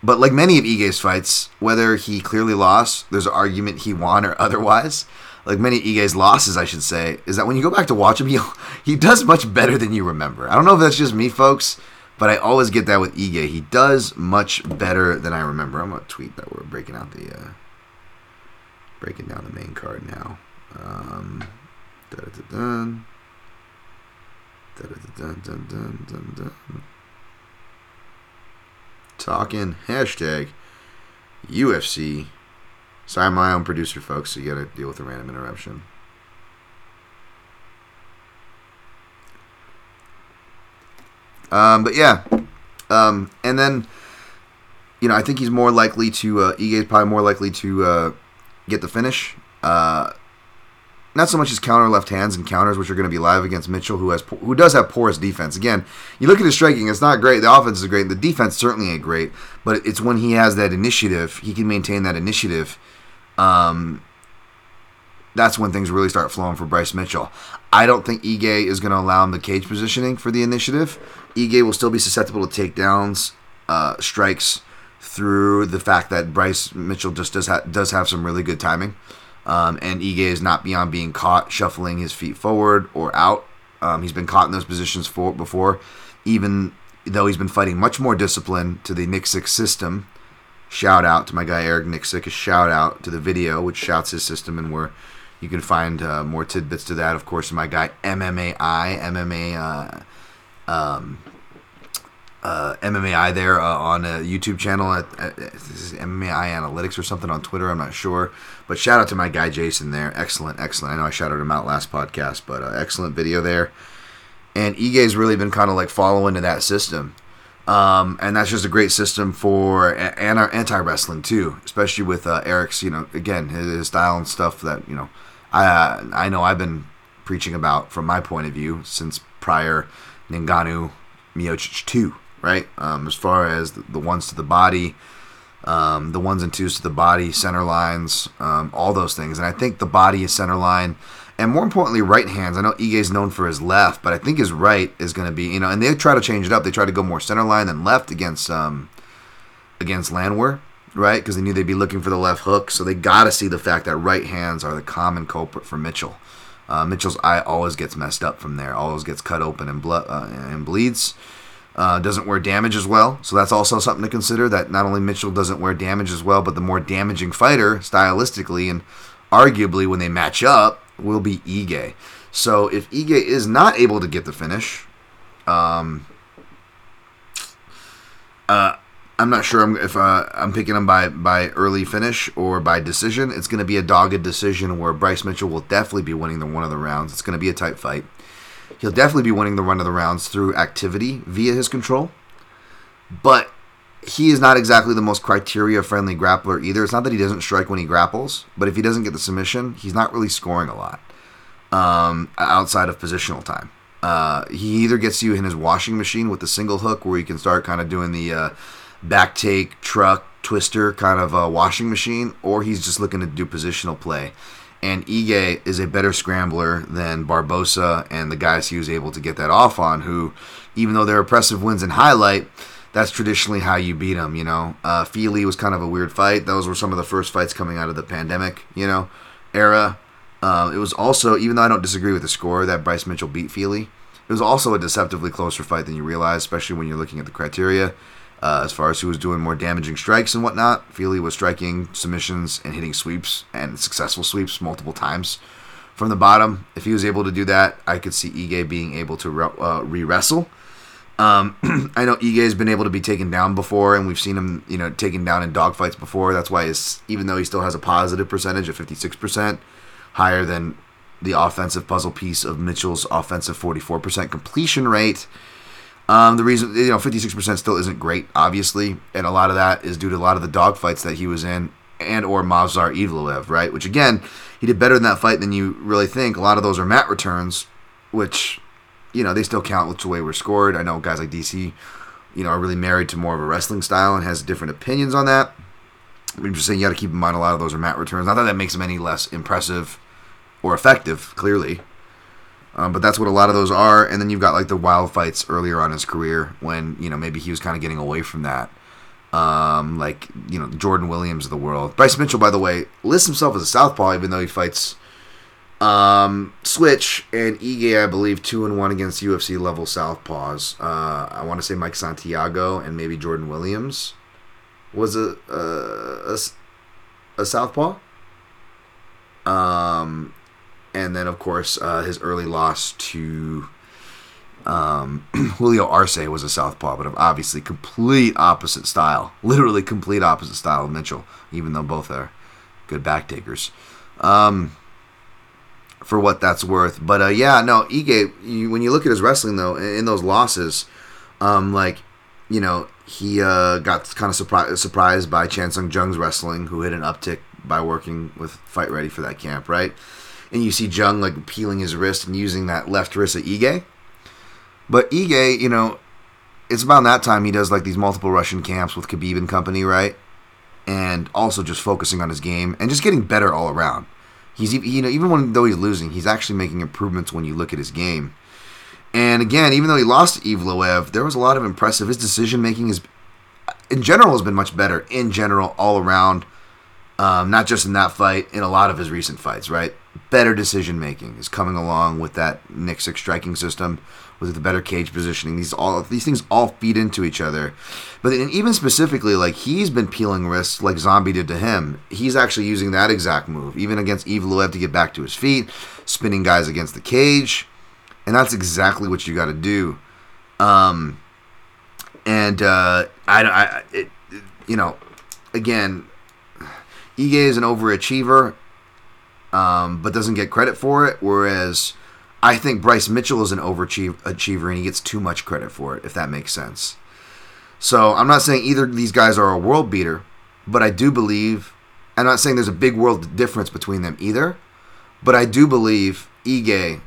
S2: but like many of Ige's fights, whether he clearly lost, there's an argument he won or otherwise. Like many Ige's losses, I should say, is that when you go back to watch him, he he does much better than you remember. I don't know if that's just me, folks, but I always get that with Ige. He does much better than I remember. I'm gonna tweet that we're breaking out the uh, breaking down the main card now. Um, talking hashtag UFC. Sorry, I'm my own producer, folks, so you gotta deal with a random interruption. Um, but yeah, um, and then you know I think he's more likely to uh, Ige is probably more likely to uh, get the finish. Uh, not so much his counter left hands and counters, which are going to be live against Mitchell, who has who does have porous defense. Again, you look at his striking; it's not great. The offense is great. The defense certainly ain't great, but it's when he has that initiative, he can maintain that initiative. Um, that's when things really start flowing for Bryce Mitchell. I don't think Ige is going to allow him the cage positioning for the initiative. Ige will still be susceptible to takedowns, uh, strikes through the fact that Bryce Mitchell just does ha- does have some really good timing. Um, and Ige is not beyond being caught shuffling his feet forward or out. Um, he's been caught in those positions for, before, even though he's been fighting much more discipline to the Nicksick system. Shout out to my guy Eric Nicksick. A shout out to the video, which shouts his system, and where you can find uh, more tidbits to that. Of course, my guy MMAI, MMA, uh, um, uh, MMAI there uh, on a YouTube channel at, at, at MMAI Analytics or something on Twitter. I'm not sure, but shout out to my guy Jason there. Excellent, excellent. I know I shouted him out last podcast, but uh, excellent video there. And Ige's really been kind of like following to that system. Um, and that's just a great system for anti wrestling too, especially with uh, Eric's, you know, again his, his, style and stuff that you know, I I know I've been preaching about from my point of view since prior Ngannou Miocic two, right? Um, as far as the, the, ones to the body, um, the ones and twos to the body, center lines, um, all those things, and I think the body is center line and more importantly, right hands. I know Ige is known for his left, but I think his right is going to be, you know, and they try to change it up. They try to go more center line than left against um against Landwehr, right? Because they knew they'd be looking for the left hook, so they got to see the fact that right hands are the common culprit for Mitchell. Uh, Mitchell's eye always gets messed up from there, always gets cut open and blood uh, and bleeds. Uh, doesn't wear damage as well, so that's also something to consider. That not only Mitchell doesn't wear damage as well, but the more damaging fighter stylistically and arguably when they match up will be Ige. So if Ige is not able to get the finish, um, uh, I'm not sure if uh, I'm picking him by, by early finish or by decision. It's going to be a dogged decision where Bryce Mitchell will definitely be winning the one of the rounds. It's going to be a tight fight. He'll definitely be winning the run of the rounds through activity via his control. But he is not exactly the most criteria friendly grappler either. It's not that he doesn't strike when he grapples, but if he doesn't get the submission, he's not really scoring a lot um, outside of positional time. Uh, he either gets you in his washing machine with the single hook where you can start kind of doing the uh, back take, truck, twister kind of a washing machine, or he's just looking to do positional play. And Ige is a better scrambler than Barbosa and the guys he was able to get that off on, who, even though they're impressive wins in highlight, that's traditionally how you beat them, you know. Uh, Fili was kind of a weird fight. Those were some of the first fights coming out of the pandemic, you know, era. Uh, it was also, even though I don't disagree with the score that Bryce Mitchell beat Fili, it was also a deceptively closer fight than you realize, especially when you're looking at the criteria. Uh, as far as who was doing more damaging strikes and whatnot, Fili was striking submissions and hitting sweeps and successful sweeps multiple times from the bottom. If he was able to do that, I could see Ige being able to re- uh, wrestle um, I know Ige has been able to be taken down before, and we've seen him, you know, taken down in dogfights before. That's why, his, even though he still has a positive percentage of 56%, higher than the offensive puzzle piece of Mitchell's offensive 44% completion rate. Um, the reason, you know, 56% still isn't great, obviously, and a lot of that is due to a lot of the dogfights that he was in and or Movsar Evloev, right? Which again, he did better in that fight than you really think. A lot of those are mat returns, which you know, they still count the way we're scored. I know guys like DC, you know, are really married to more of a wrestling style and has different opinions on that. I'm just saying you got to keep in mind a lot of those are mat returns. Not that that makes them any less impressive or effective, clearly. Um, but that's what a lot of those are. And then you've got like the wild fights earlier on his career when, you know, maybe he was kind of getting away from that. Um, like, you know, Jordan Williams of the world. Bryce Mitchell, by the way, lists himself as a southpaw, even though he fights um, Switch and Ige, I believe, two and one against UFC level Southpaws. Uh, I want to say Mike Santiago and maybe Jordan Williams was a a, a, a Southpaw. Um, and then of course uh, his early loss to um, Julio Arce was a Southpaw, but obviously complete opposite style, literally complete opposite style of Mitchell, even though both are good back takers. Um, for what that's worth. But uh, yeah, no, Ige. You, when you look at his wrestling though, in those losses, um, like you know, he uh, got kind of surprised surprised by Chan Sung Jung's wrestling, who hit an uptick by working with Fight Ready for that camp, right? And you see Jung like peeling his wrist and using that left wrist at Ige. But Ige, you know, it's about that time he does like these multiple Russian camps with Khabib and company, right? And also just focusing on his game and just getting better all around. He's you know even when though he's losing, he's actually making improvements when you look at his game. And again, even though he lost to Evloev, there was a lot of impressive. His decision making is, in general, has been much better. In general, all around, um, not just in that fight, in a lot of his recent fights, right? Better decision making is coming along with that Nick striking system with the better cage positioning. These all these things all feed into each other. But even specifically, like he's been peeling wrists like Zombie did to him. He's actually using that exact move, even against Evloev to get back to his feet, spinning guys against the cage, and that's exactly what you got to do. Um, and uh, I, I it, you know, again, Ige is an overachiever, um, but doesn't get credit for it. Whereas I think Bryce Mitchell is an overachiever and he gets too much credit for it. If that makes sense. So I'm not saying either of these guys are a world beater, but I do believe. I'm not saying there's a big world difference between them either, but I do believe Ige,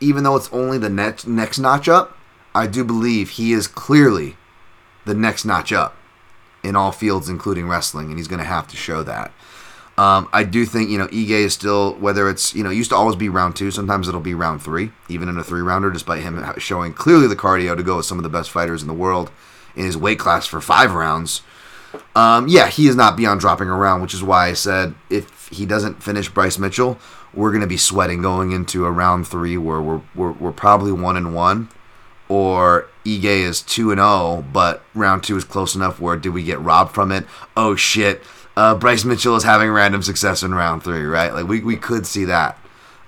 S2: even though it's only the next next notch up, I do believe he is clearly the next notch up in all fields, including wrestling, and he's going to have to show that. Um, I do think you know Ige is still whether it's you know used to always be round two. Sometimes it'll be round three, even in a three rounder, despite him showing clearly the cardio to go with some of the best fighters in the world in his weight class for five rounds. Um, yeah, he is not beyond dropping around, which is why I said if he doesn't finish Bryce Mitchell, we're going to be sweating going into a round three where we're we're, we're probably one and one, or Ige is two and zero, oh, but round two is close enough where did we get robbed from it? Oh shit uh, Bryce Mitchell is having random success in round three, right? Like we, we could see that,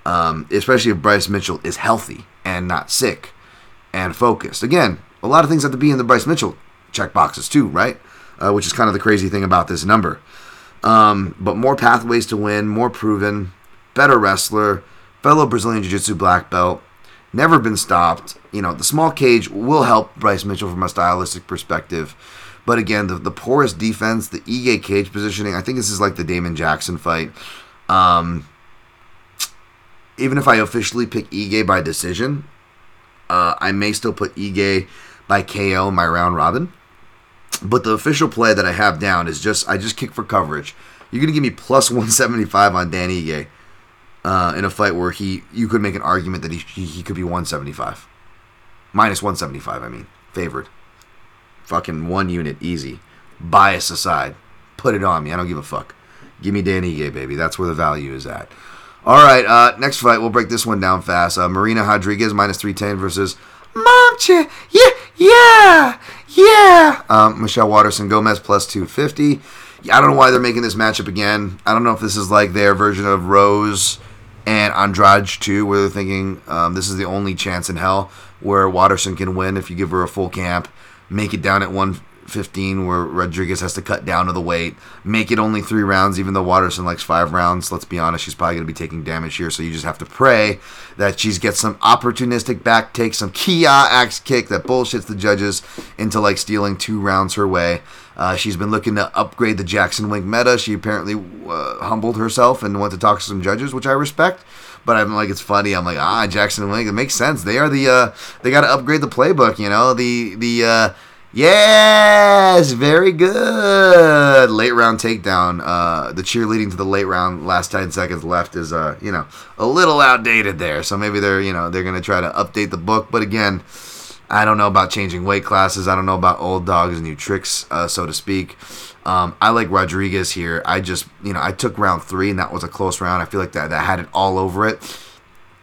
S2: um, especially if Bryce Mitchell is healthy and not sick and focused. Again, a lot of things have to be in the Bryce Mitchell check boxes too, right? Uh, which is kind of the crazy thing about this number. Um, but more pathways to win, more proven, better wrestler, fellow Brazilian Jiu Jitsu black belt, never been stopped. You know, the small cage will help Bryce Mitchell from a stylistic perspective. But again, the, the porous defense, the Ige cage positioning, I think this is like the Damon Jackson fight. Um, even if I officially pick Ige by decision, uh, I may still put Ige by KO in my round robin. But the official play that I have down is just I just kick for coverage. You're gonna give me plus 175 on Dan Ige uh, in a fight where he you could make an argument that he, he, he could be 175 minus 175. I mean favored. Fucking one unit, easy. Bias aside, put it on me. I don't give a fuck. Give me Dan Ige, baby. That's where the value is at. All right, uh, next fight. We'll break this one down fast. Uh, Marina Rodriguez minus 310 versus Momche. Yeah, yeah, yeah. Um, Michelle Waterson Gomez plus 250. I don't know why they're making this matchup again. I don't know if this is like their version of Rose and Andrade too, where they're thinking um, this is the only chance in hell where Waterson can win if you give her a full camp make it down at 115 where Rodriguez has to cut down to the weight, make it only three rounds, even though Waterson likes five rounds. Let's be honest, she's probably going to be taking damage here, so you just have to pray that she's get some opportunistic back take, some Kia axe kick that bullshits the judges into like stealing two rounds her way. Uh, she's been looking to upgrade the Jackson Wink meta. She apparently uh, humbled herself and went to talk to some judges, which I respect. But I'm like, it's funny. I'm like, ah, Jackson and Wink. It makes sense. They are the. Uh, they got to upgrade the playbook. You know, the the. Uh, Yes, very good. Late round takedown. Uh, the cheerleading to the late round, last ten seconds left is, uh, you know, a little outdated there. So maybe they're, you know, they're gonna try to update the book. But again, I don't know about changing weight classes. I don't know about old dogs and new tricks, uh, so to speak. Um, I like Rodriguez here. I just, you know, I took round three and that was a close round. I feel like that that had it all over it.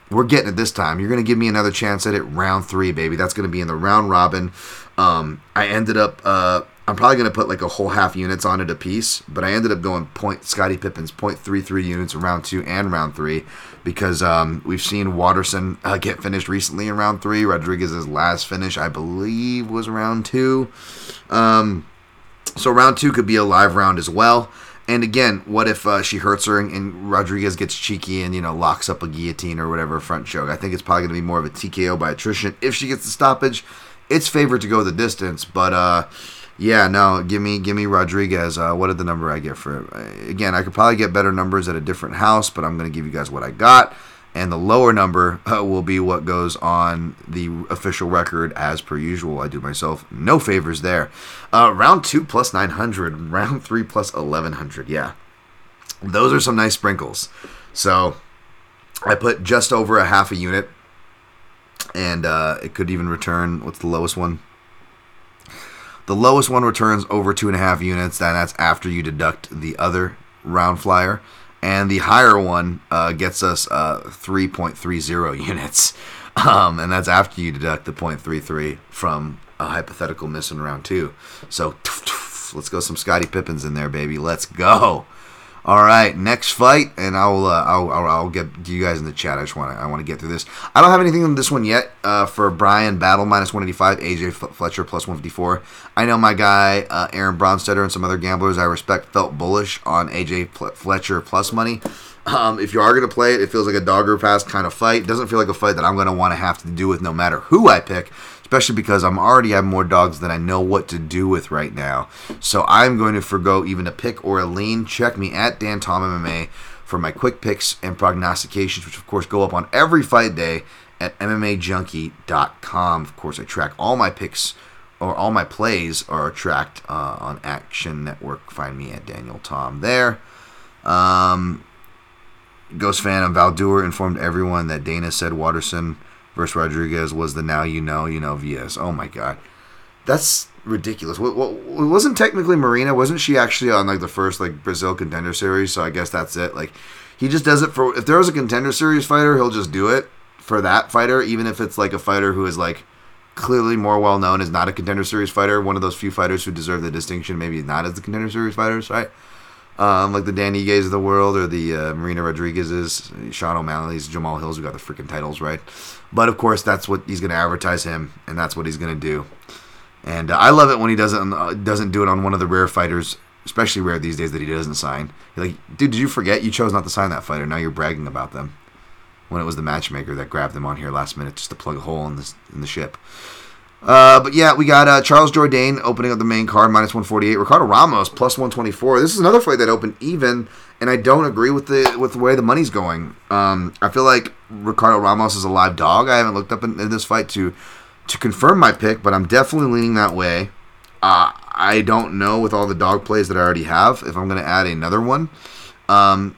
S2: We're getting it this time. You're gonna give me another chance at it, round three, baby. That's gonna be in the round robin. Um, I ended up. Uh, I'm probably gonna put like a whole half units on it a piece, but I ended up going point Scottie Pippen's point three three units in round two and round three because um, we've seen Waterson uh, get finished recently in round three. Rodriguez's last finish, I believe, was round two. Um, so round two could be a live round as well. And again, what if uh, she hurts her and, and, Rodriguez gets cheeky and you know locks up a guillotine or whatever front choke? I think it's probably going to be more of a TKO by attrition if she gets the stoppage it's favored to go the distance, but uh, yeah, no, give me give me Rodriguez. Uh, what did the number I get for it? Again, I could probably get better numbers at a different house, but I'm going to give you guys what I got. And the lower number uh, will be what goes on the official record as per usual. I do myself no favors there. Uh, round two plus 900, round three plus 1100. Yeah. Those are some nice sprinkles. So I put just over a half a unit and uh, it could even return. What's the lowest one? The lowest one returns over two and a half units. and that's after you deduct the other round flyer, and the higher one uh, gets us uh, 3.30 units, um, and that's after you deduct the 0.33 from a hypothetical miss in round two. So let's go some Scottie Pippens in there, baby. Let's go. All right, next fight, and I'll uh, I'll, I'll I'll get you guys in the chat. I just want to I want to get through this. I don't have anything on this one yet. Uh, for Brian Battle minus one eighty five, AJ Fletcher plus one fifty four. I know my guy uh, Aaron Bronsteter and some other gamblers I respect felt bullish on AJ Fletcher plus money. Um, if you are going to play it, it feels like a dogger pass kind of fight. It doesn't feel like a fight that I'm going to want to have to do with no matter who I pick, especially because I'm already have more dogs than I know what to do with right now. So I'm going to forego even a pick or a lean. Check me at Dan Tom MMA for my quick picks and prognostications, which of course go up on every fight day at MMAJunkie.com. Of course, I track all my picks or all my plays are tracked uh, on Action Network. Find me at Daniel Tom there. Um, Ghost fan of Valdur informed everyone that Dana said Waterson versus Rodriguez was the now you know, you know, VS. Oh my god. That's ridiculous. What, what, wasn't technically Marina? Wasn't she actually on like the first like Brazil contender series? So I guess that's it. Like he just does it for if there was a contender series fighter, he'll just do it for that fighter, even if it's like a fighter who is like clearly more well known as not a contender series fighter, one of those few fighters who deserve the distinction, maybe not as the contender series fighters, right? Um, like the Danny Iges of the world or the uh, Marina Rodriguez's, Sean O'Malley's, Jamal Hills, who got the freaking titles, right? But of course, that's what he's going to advertise him, and that's what he's going to do. And uh, I love it when he doesn't uh, doesn't do it on one of the rare fighters, especially rare these days that he doesn't sign. You're like, dude, did you forget you chose not to sign that fighter? Now you're bragging about them. When it was the matchmaker that grabbed them on here last minute just to plug a hole in the in the ship. Uh, but yeah, we got uh, Charles Jourdain opening up the main card, minus 148. Ricardo Ramos, plus 124. This is another fight that opened even, and I don't agree with the with the way the money's going. Um, I feel like Ricardo Ramos is a live dog. I haven't looked up in, in this fight to to confirm my pick, but I'm definitely leaning that way. Uh, I don't know with all the dog plays that I already have if I'm going to add another one. Um,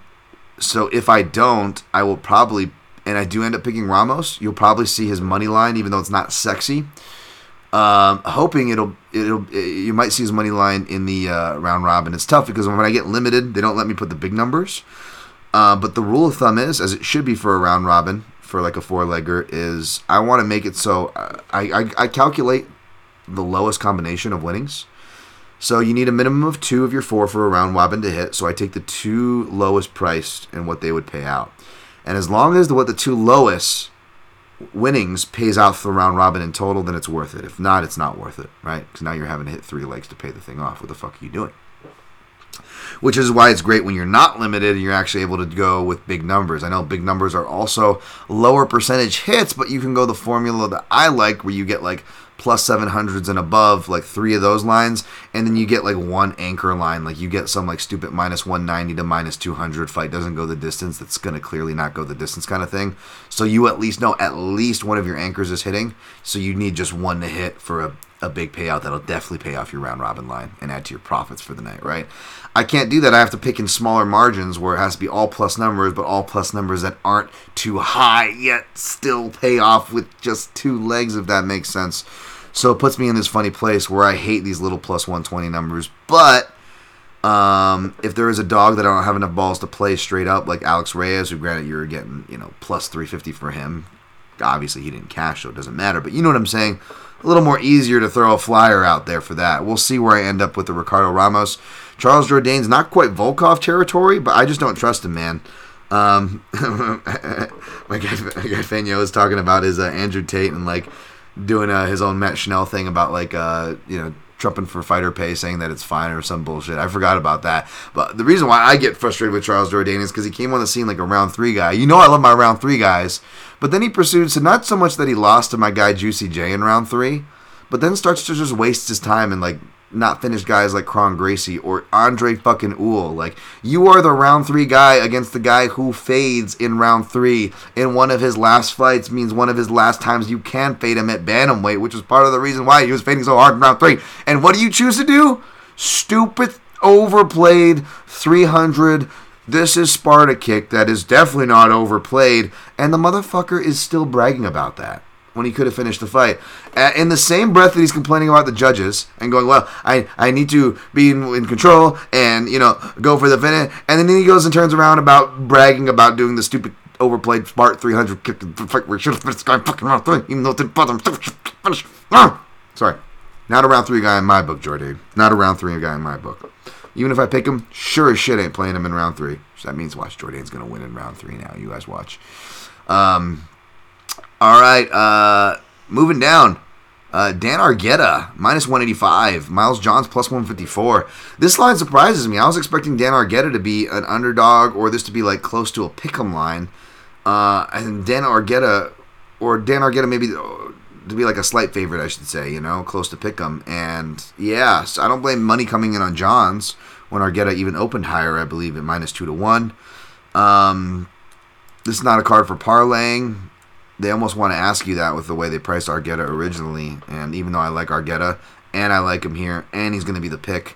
S2: so if I don't, I will probably, and I do end up picking Ramos. You'll probably see his money line, even though it's not sexy. Um, hoping it'll it'll you might see his money line in the uh, round robin. It's tough because when I get limited, they don't let me put the big numbers. Uh, but the rule of thumb is, as it should be for a round robin for like a four legger, is I want to make it so uh, I, I I calculate the lowest combination of winnings. So you need a minimum of two of your four for a round robin to hit. So I take the two lowest priced and what they would pay out. And as long as the, what the two lowest winnings pays out for the round robin in total, then it's worth it. If not, it's not worth it, right? Because now you're having to hit three legs to pay the thing off. What the fuck are you doing? Which is why it's great when you're not limited and you're actually able to go with big numbers. I know big numbers are also lower percentage hits, but you can go the formula that I like where you get like plus 700s and above, like three of those lines, and then you get like one anchor line. Like you get some like stupid minus 190 to minus 200 fight doesn't go the distance. That's going to clearly not go the distance kind of thing. So you at least know at least one of your anchors is hitting. So you need just one to hit for a, a big payout that'll definitely pay off your round robin line and add to your profits for the night, right? I can't do that. I have to pick in smaller margins where it has to be all plus numbers, but all plus numbers that aren't too high yet still pay off with just two legs, if that makes sense. So it puts me in this funny place where I hate these little plus 120 numbers. But um, if there is a dog that I don't have enough balls to play straight up, like Alex Reyes, who granted you're getting, you know, plus 350 for him. Obviously, he didn't cash, so it doesn't matter. But you know what I'm saying? A little more easier to throw a flyer out there for that. We'll see where I end up with the Ricardo Ramos. Charles Jourdain's not quite Volkov territory, but I just don't trust him, man. Um, my guy, my guy is talking about is uh, Andrew Tate and like doing uh, his own Matt Schnell thing about like uh, you know trumping for fighter pay, saying that it's fine or some bullshit. I forgot about that. But the reason why I get frustrated with Charles Jourdain is because he came on the scene like a round three guy. You know I love my round three guys, but then he pursued so not so much that he lost to my guy Juicy J in round three, but then starts to just waste his time and like not finished guys like Kron Gracie or Andre fucking Uhl. Like you are the round three guy against the guy who fades in round three in one of his last fights means one of his last times you can fade him at bantamweight, which was part of the reason why he was fading so hard in round three. And what do you choose to do? Stupid, overplayed, 300. This is Sparta kick that is definitely not overplayed, and the motherfucker is still bragging about that when he could have finished the fight. In the same breath that he's complaining about the judges and going, "Well, I, I need to be in, in control and you know go for the finish," and then he goes and turns around about bragging about doing the stupid overplayed Spart 300 kick he should have finished guy fucking round three, even though didn't bother him. Finish. Ah! Sorry, not a round three guy in my book, Jordy. Not a round three guy in my book. Even if I pick him, sure as shit ain't playing him in round three. So that means watch Jordan's gonna win in round three now. You guys watch. Um, all right, uh, moving down. Uh, Dan Argueta, minus 185. Miles Johns, plus 154. This line surprises me. I was expecting Dan Argueta to be an underdog or this to be like close to a pick'em line. Uh, and Dan Argueta, or Dan Argueta maybe to be like a slight favorite, I should say, you know, close to pick'em. And yeah, so I don't blame money coming in on Johns when Argueta even opened higher, I believe, at minus 2 to 1. Um, this is not a card for parlaying they almost want to ask you that with the way they priced Argueta originally. And even though I like Argueta and I like him here, and he's going to be the pick,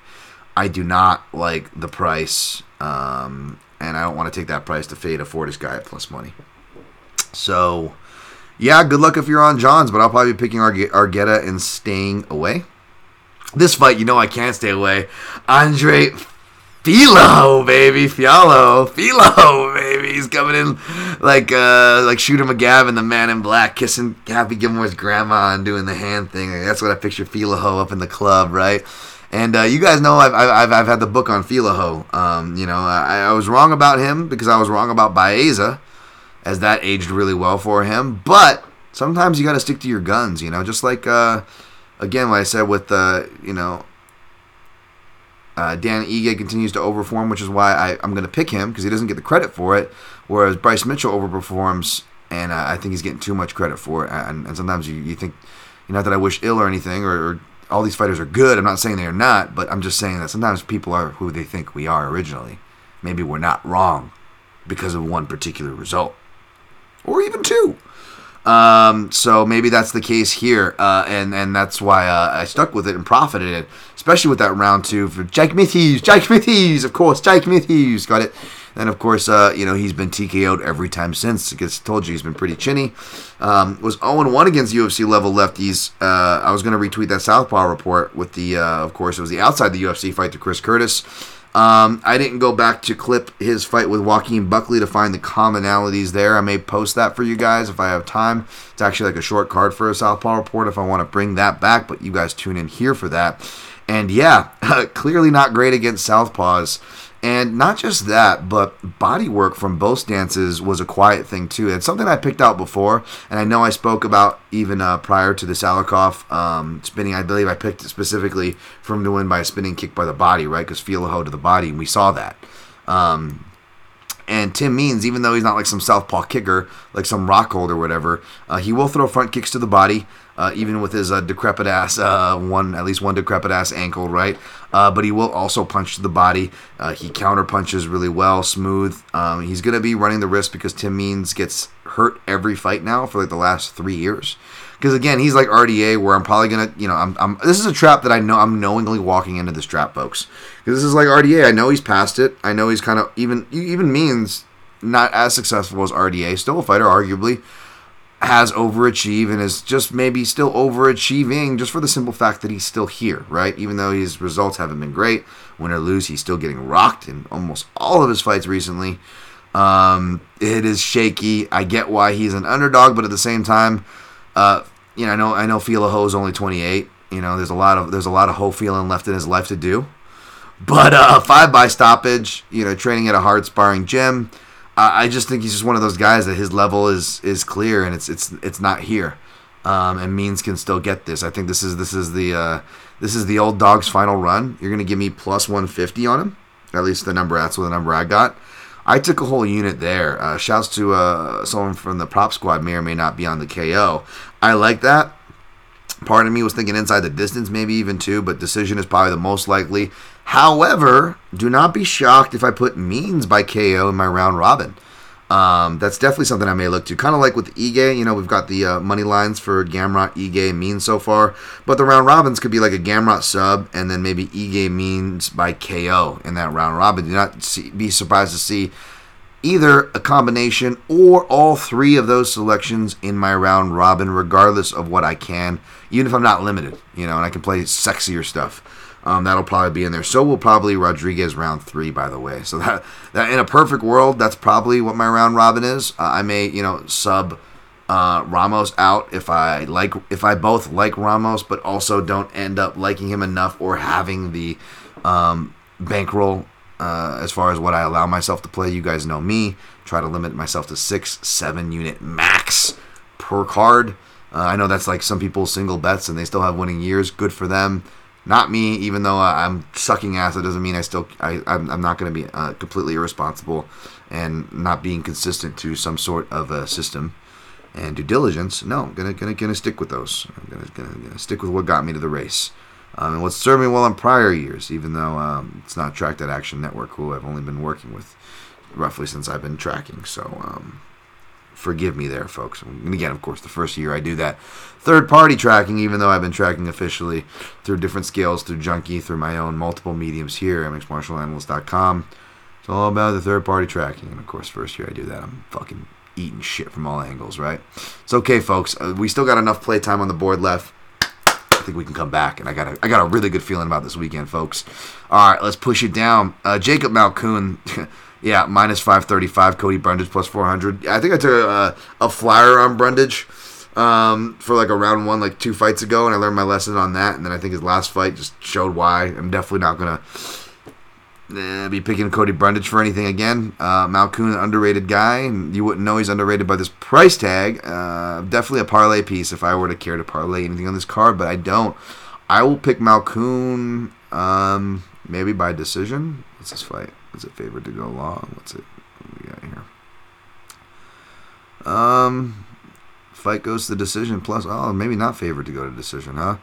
S2: I do not like the price. Um, and I don't want to take that price to fade a Fortis guy at plus money. So, yeah, good luck if you're on Johns, but I'll probably be picking Arge- Argueta and staying away. This fight, you know, I can't stay away. Andre Philo, baby, Fialho, Philo, baby. He's coming in like uh, like Shooter McGavin, the man in black, kissing Happy Gilmore's grandma and doing the hand thing. That's what I picture Philo up in the club, right? And uh, you guys know I've, I've, I've had the book on Philo. Um, you know, I, I was wrong about him because I was wrong about Baeza, as that aged really well for him. But sometimes you got to stick to your guns, you know, just like, uh, again, what I said with, uh, you know, uh, Dan Ige continues to overperform, which is why I, am going to pick him because he doesn't get the credit for it. Whereas Bryce Mitchell overperforms, and uh, I think he's getting too much credit for it. And, and sometimes you, you think, you know, not that I wish ill or anything, or, or, all these fighters are good. I'm not saying they are not, but I'm just saying that sometimes people are who they think we are originally. Maybe we're not wrong because of one particular result, or even two. Um, so maybe that's the case here, uh, and and that's why uh, I stuck with it and profited it, especially with that round two for Jake Matthews. Jake Matthews, of course, Jake Matthews got it. And of course, uh, you know he's been TKO'd every time since. I guess told you he's been pretty chinny. Um, was 0 1 against UFC level lefties. Uh, I was going to retweet that Southpaw report with the, uh, of course, it was the outside the UFC fight to Chris Curtis. Um, I didn't go back to clip his fight with Joaquin Buckley to find the commonalities there. I may post that for you guys if I have time. It's actually like a short card for a Southpaw report if I want to bring that back, but you guys tune in here for that. And yeah, clearly not great against Southpaws. And not just that, but body work from both stances was a quiet thing too. It's something I picked out before, and I know I spoke about even uh, prior to the Salikhov um, spinning. I believe I picked it specifically from to win by a spinning kick by the body, right? Because Fialho to the body, and we saw that. Um, and Tim Means, even though he's not like some southpaw kicker, like some Rockhold or whatever, uh, he will throw front kicks to the body uh, even with his uh, decrepit ass uh, one at least one decrepit ass ankle, right? Uh, but he will also punch to the body. Uh, he counter punches really well, smooth. Um, he's gonna be running the risk because Tim Means gets hurt every fight now for like the last three years. Because again, he's like RDA, where I'm probably gonna, you know, I'm, I'm. This is a trap that I know I'm knowingly walking into this trap, folks. Because this is like RDA. I know he's past it. I know he's kind of even even Means not as successful as RDA. Still a fighter, arguably has overachieved and is just maybe still overachieving just for the simple fact that he's still here, right? Even though his results haven't been great, win or lose, he's still getting rocked in almost all of his fights recently. Um, it is shaky. I get why he's an underdog, but at the same time, uh, you know, I know I know Fila Ho is only 28. You know, there's a lot of there's a lot of Ho feeling left in his life to do. But uh, five by stoppage, you know, training at a hard sparring gym I just think he's just one of those guys that his level is is clear and it's it's it's not here. Um, and Means can still get this. I think this is this is the uh, this is the old dog's final run. You're gonna give me plus 150 on him. At least the number that's what the number I got. I took a whole unit there. Uh, shouts to uh, someone from the prop squad may or may not be on the KO. I like that. Part of me was thinking inside the distance, maybe even two, but decision is probably the most likely. However, do not be shocked if I put Means by KO in my round robin. Um, that's definitely something I may look to. Kind of like with Ige, you know, we've got the uh, money lines for Gamrot, Ige, Means so far, but the round robins could be like a Gamrot sub and then maybe Ige Means by KO in that round robin. Do not see, be surprised to see either a combination or all three of those selections in my round robin, regardless of what I can, even if I'm not limited, you know, and I can play sexier stuff. Um, that'll probably be in there. So will probably Rodriguez round three, by the way. So that that in a perfect world, that's probably what my round robin is. Uh, I may, you know, sub uh, Ramos out if I like if I both like Ramos, but also don't end up liking him enough or having the um, bankroll uh, as far as what I allow myself to play. You guys know me. Try to limit myself to six, seven unit max per card. Uh, I know that's like some people's single bets and they still have winning years. Good for them. Not me, even though I'm sucking ass, it doesn't mean I still, I, I'm, I'm not going to be uh, completely irresponsible and not being consistent to some sort of a system and due diligence. No, I'm gonna gonna gonna stick with those. I'm gonna gonna, gonna stick with what got me to the race, um, and what served me well in prior years. Even though um, it's not Track That Action Network, who I've only been working with roughly since I've been tracking. So um, forgive me there, folks. And again, of course, the first year I do that third party tracking, even though I've been tracking officially through different scales, through Junkie, through my own multiple mediums here, mixedmartialanalyst.com. It's all about the third party tracking. And of course, first year I do that, I'm fucking eating shit from all angles, right? It's okay, folks. Uh, we still got enough playtime on the board left. I think we can come back, and I got a, I got a really good feeling about this weekend, folks. All right, let's push it down. Uh, Jacob Malkoon, yeah, minus five thirty five. Cody Brundage plus four hundred. I think I took a, a flyer on Brundage um, for like a round one, like two fights ago, and I learned my lesson on that. And then I think his last fight just showed why. I'm definitely not gonna eh, be picking Cody Brundage for anything again. Uh, Malkoon, an underrated guy, you wouldn't know he's underrated by this price tag. Uh, definitely a parlay piece if I were to care to parlay anything on this card, but I don't. I will pick Malkoon, um, maybe by decision. What's this fight? Is it favored to go long? What's it? What we got here? Um, fight goes to decision plus. Oh, maybe not favored to go to decision, huh?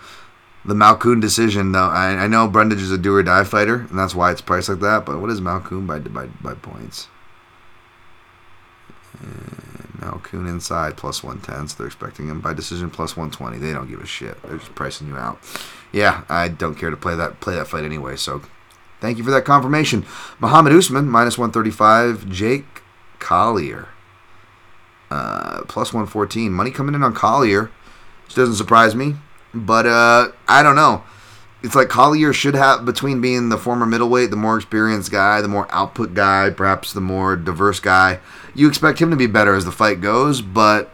S2: The Malkoon decision, though. I, I know Brundage is a do or die fighter, and that's why it's priced like that. But what is Malkoon by by, by points? And Malkoon inside plus 110, so they're expecting him by decision plus 120. They don't give a shit. They're just pricing you out. Yeah, I don't care to play that play that fight anyway. So, thank you for that confirmation. Muhammad Usman minus 135. Jake Collier uh, plus 114. Money coming in on Collier, which doesn't surprise me. But uh, I don't know. It's like Collier should have between being the former middleweight, the more experienced guy, the more output guy, perhaps the more diverse guy. You expect him to be better as the fight goes, but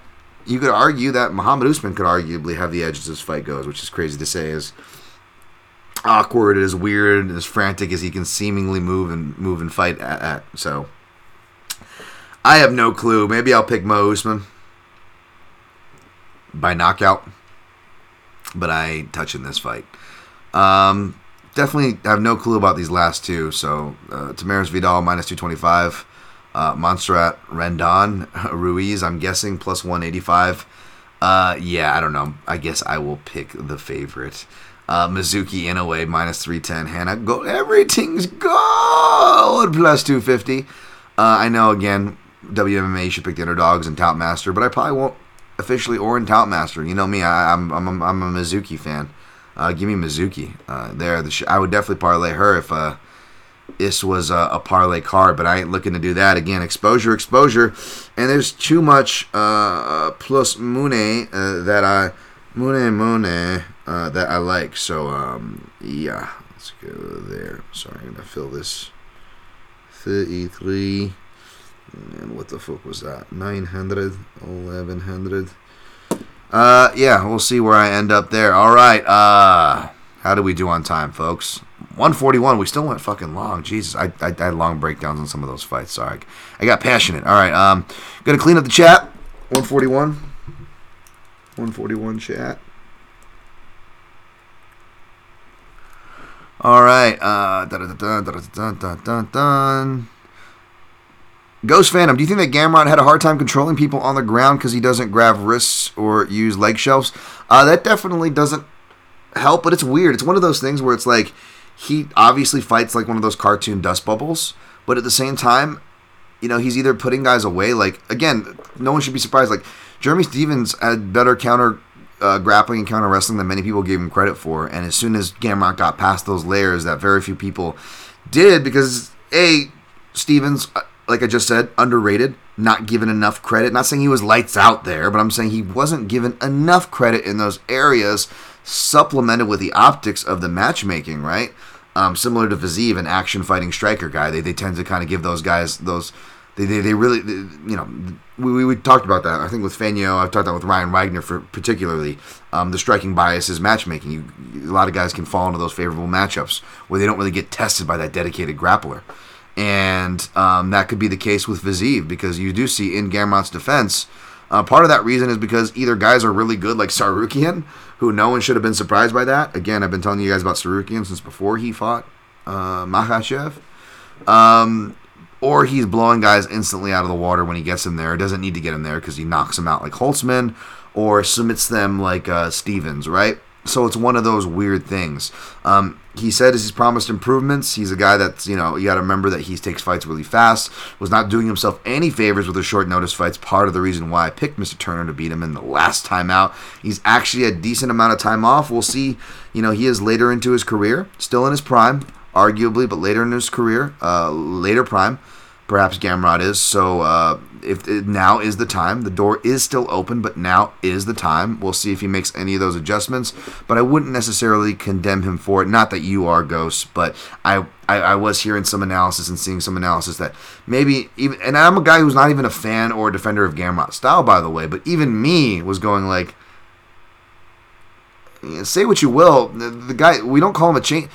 S2: you could argue that Muhammad Usman could arguably have the edge as this fight goes, which is crazy to say. As awkward, as weird, as frantic as he can seemingly move and move and fight at. at. So I have no clue. Maybe I'll pick Mo Usman by knockout but I ain't touching this fight. Um, definitely have no clue about these last two. So uh, Tamires Vidal minus 225. Uh, Montserrat Rendon Ruiz, I'm guessing plus 185. Uh, yeah, I don't know. I guess I will pick the favorite. Uh, Mizuki Inoue minus 310. Hannah, go. Everything's gold plus 250. Uh, I know, again, WMMA should pick the underdogs and Tout Master, but I probably won't officially or in Tout Master. You know me, I, am I'm, I'm, I'm a Mizuki fan. Uh, give me Mizuki uh, there. The sh- I would definitely parlay her if uh, this was a, a, parlay card, but I ain't looking to do that again. Exposure, exposure, and there's too much uh, plus Mune uh, that I Mune Mune uh, that I like. So um, yeah, let's go there. Sorry, I'm gonna fill this. 33 and what the fuck was that? 900, 1100. Uh, yeah, we'll see where I end up there. All right. Uh, how do we do on time, folks? 141. We still went fucking long. Jesus, I, I, I had long breakdowns on some of those fights. Sorry, I got passionate. All right. Um, gonna clean up the chat. 141. 141 chat. All right. Ghost Phantom, do you think that Gamrot had a hard time controlling people on the ground because he doesn't grab wrists or use leg shelves? Uh, that definitely doesn't help, but it's weird. It's one of those things where it's like he obviously fights like one of those cartoon dust bubbles, but at the same time, you know, he's either putting guys away. Like, again, no one should be surprised. Like, Jeremy Stephens had better counter uh, grappling and counter wrestling that many people gave him credit for. And as soon as Gamrot got past those layers that very few people did, because, A, Stephens uh, like I just said, underrated, not given enough credit. Not saying he was lights out there, but I'm saying he wasn't given enough credit in those areas, supplemented with the optics of the matchmaking, right? Um, similar to Fiziev, an action fighting striker guy, they, they tend to kind of give those guys those They, they, they really, they, you know, we, we, we talked about that. I think with Fanyo, I've talked about with Ryan Wagner for particularly um, the striking bias is matchmaking. You, a lot of guys can fall into those favorable matchups where they don't really get tested by that dedicated grappler, and um, that could be the case with Fiziev because you do see in Gamrot's defense. Uh, part of that reason is because either guys are really good, like Tsarukyan, who no one should have been surprised by that. Again, I've been telling you guys about Tsarukyan since before he fought uh. Um, or he's blowing guys instantly out of the water when he gets him there. Doesn't need to get him there because he knocks them out like Holtzman or submits them like uh, Stephens, right? So it's one of those weird things. Um, he said he's promised improvements. He's a guy that's, you know, you got to remember that he takes fights really fast, was not doing himself any favors with the short notice fights. Part of the reason why I picked Mr. Turner to beat him in the last time out. He's actually a decent amount of time off. We'll see. You know, he is later into his career, still in his prime, arguably, but later in his career, uh, later prime. Perhaps Gamrot is. So uh, if now is the time, the door is still open, but now is the time. We'll see if he makes any of those adjustments. But I wouldn't necessarily condemn him for it. Not that you are ghosts, but I, I, I was hearing some analysis and seeing some analysis that maybe even, and I'm a guy who's not even a fan or a defender of Gamrot style, by the way. But even me was going like, say what you will, the, guy we don't call him a chain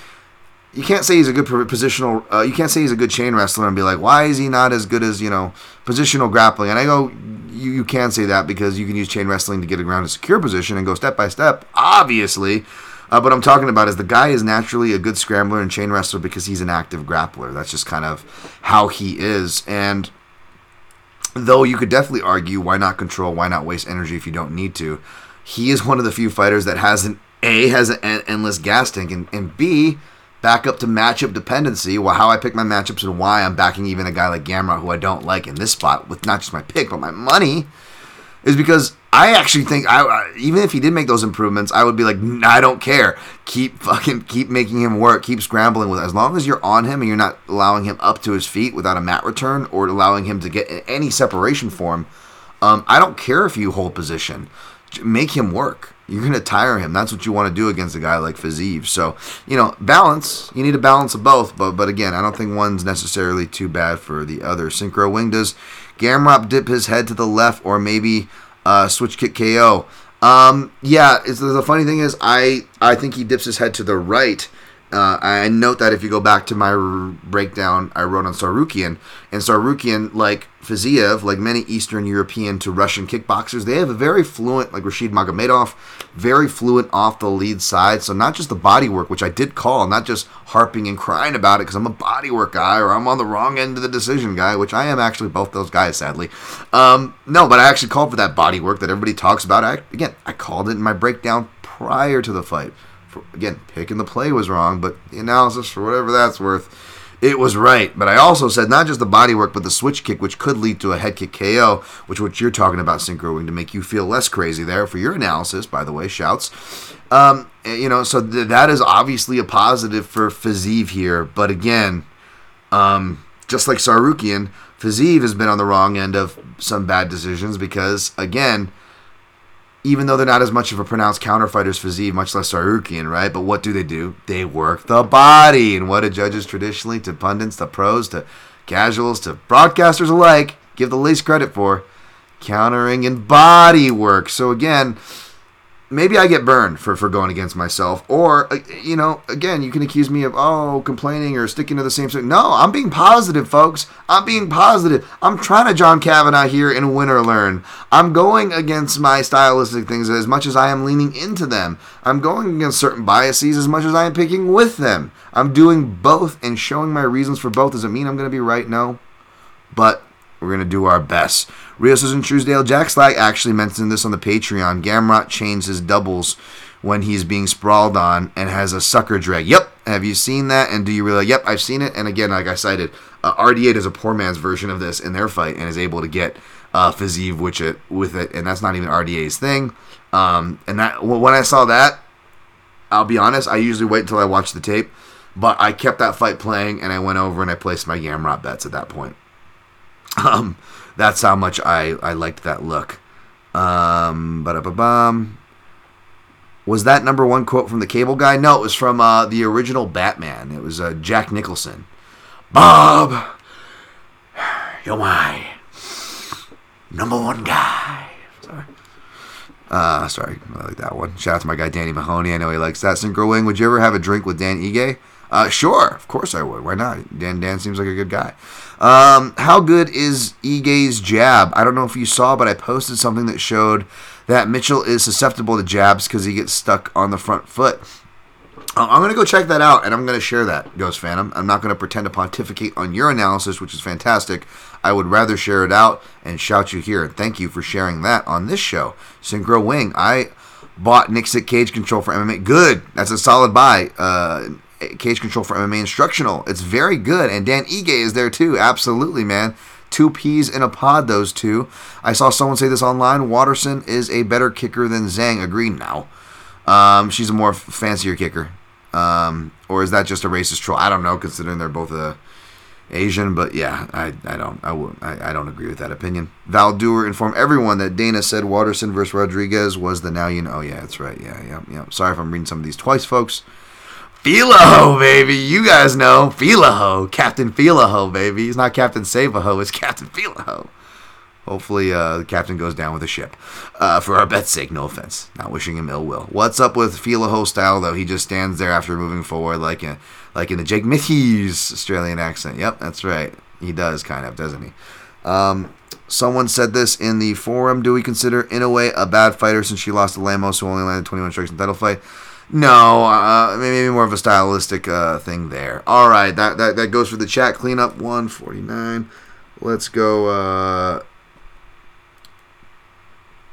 S2: you can't say he's a good positional. Uh, you can't say he's a good chain wrestler and be like, why is he not as good as you know positional grappling? And I go, you, you can say that because you can use chain wrestling to get around a secure position and go step by step, obviously. Uh, but I'm talking about is the guy is naturally a good scrambler and chain wrestler because he's an active grappler. That's just kind of how he is. And though you could definitely argue, why not control? Why not waste energy if you don't need to? He is one of the few fighters that has an a has an endless gas tank and, and b back up to matchup dependency, well, how I pick my matchups and why I'm backing even a guy like Gamrot who I don't like in this spot with not just my pick but my money, is because I actually think I even if he did make those improvements, I would be like, I don't care. Keep fucking keep making him work. Keep scrambling with it. as long as you're on him and you're not allowing him up to his feet without a mat return or allowing him to get any separation for him. Um, I don't care if you hold position. Make him work you're going to tire him. That's what you want to do against a guy like Fiziev. So, you know, balance. You need a balance of both. But but again, I don't think one's necessarily too bad for the other. Synchro Wing does Gamrot dip his head to the left or maybe uh, switch kick KO. Um, yeah, the funny thing is I, I think he dips his head to the right. Uh, I note that if you go back to my r- breakdown I wrote on Tsarukyan, and Tsarukyan, like Fiziev, like many Eastern European to Russian kickboxers, they have a very fluent, like Rashid Magomedov, very fluent off the lead side. So not just the body work, which I did call, not just harping and crying about it because I'm a body work guy or I'm on the wrong end of the decision guy, which I am actually both those guys, sadly. Um, no, but I actually called for that body work that everybody talks about. I, again, I called it in my breakdown prior to the fight again, picking the play was wrong, but the analysis, for whatever that's worth, it was right. But I also said not just the body work, but the switch kick, which could lead to a head kick KO, which what you're talking about, Synchro Wing, to make you feel less crazy there for your analysis, by the way, shouts. Um, eh, you know, so th- that is obviously a positive for Fiziev here. But again, um, just like Tsarukyan, Fiziev has been on the wrong end of some bad decisions because, again, even though they're not as much of a pronounced counterfighter as Fiziev, much less Tsarukyan, right? But what do they do? They work the body. And what do judges traditionally, to pundits, to pros, to casuals, to broadcasters alike, give the least credit for? Countering and body work. So again, maybe I get burned for, for going against myself. Or, uh, you know, again, you can accuse me of, oh, complaining or sticking to the same thing. No, I'm being positive, folks. I'm being positive. I'm trying to John Kavanagh here and win or learn. I'm going against my stylistic things as much as I am leaning into them. I'm going against certain biases as much as I am picking with them. I'm doing both and showing my reasons for both. Does it mean I'm going to be right? No. But we're going to do our best. Real Susan Truesdale Jack Slag actually mentioned this on the Patreon. Gamrot chains his doubles when he's being sprawled on and has a sucker drag. Yep. Have you seen that? And do you really? Yep, I've seen it. And again, like I cited, uh, RDA is a poor man's version of this in their fight and is able to get uh, Fiziev with it, with it, and that's not even RDA's thing. Um, and that when I saw that, I'll be honest, I usually wait until I watch the tape, but I kept that fight playing and I went over and I placed my Gamrot bets at that point. Um, that's how much I, I liked that look. Um, bum. Was that number one quote from the cable guy? No, it was from uh, the original Batman. It was uh, Jack Nicholson. Bob, you're my number one guy. Sorry. Uh, sorry, I like that one. Shout out to my guy Danny Mahoney. I know he likes that. Synchro Wing, would you ever have a drink with Dan Ige? Uh, sure, of course I would. Why not? Dan Dan seems like a good guy. Um, how good is Ige's jab? I don't know if you saw, but I posted something that showed that Mitchell is susceptible to jabs because he gets stuck on the front foot. Uh, I'm going to go check that out, and I'm going to share that, Ghost Phantom. I'm not going to pretend to pontificate on your analysis, which is fantastic. I would rather share it out and shout you here. Thank you for sharing that on this show. Synchro Wing, I bought Nicksick Cage Control for MMA. Good. That's a solid buy. Uh, cage Control for MMA Instructional. It's very good. And Dan Ige is there too. Absolutely, man. Two peas in a pod, those two. I saw someone say this online. Waterson is a better kicker than Zhang. Agreed now. Um, she's a more fancier kicker. Um, or is that just a racist troll? I don't know, considering they're both uh, Asian. But yeah, I, I don't I, would, I, I don't agree with that opinion. Val Dewar informed everyone that Dana said Waterson versus Rodriguez was the now you know. Oh yeah, that's right. Yeah, yeah, yeah. Sorry if I'm reading some of these twice, folks. Filaho, baby. You guys know Filaho, Captain Filaho, baby. He's not Captain Savaho, it's Captain Filaho. Hopefully, uh, the captain goes down with the ship. Uh, for our bet's sake, no offense. Not wishing him ill will. What's up with Filaho style though? He just stands there after moving forward, like in, like in the Jake Matthews Australian accent. Yep, that's right. He does kind of, doesn't he? Um, someone said this in the forum. Do we consider Inoue a way, a bad fighter since she lost to Lemos, who only landed 21 strikes in title fight? No, uh, maybe more of a stylistic uh, thing there. All right, that, that that goes for the chat cleanup. 149. Let's go. Uh,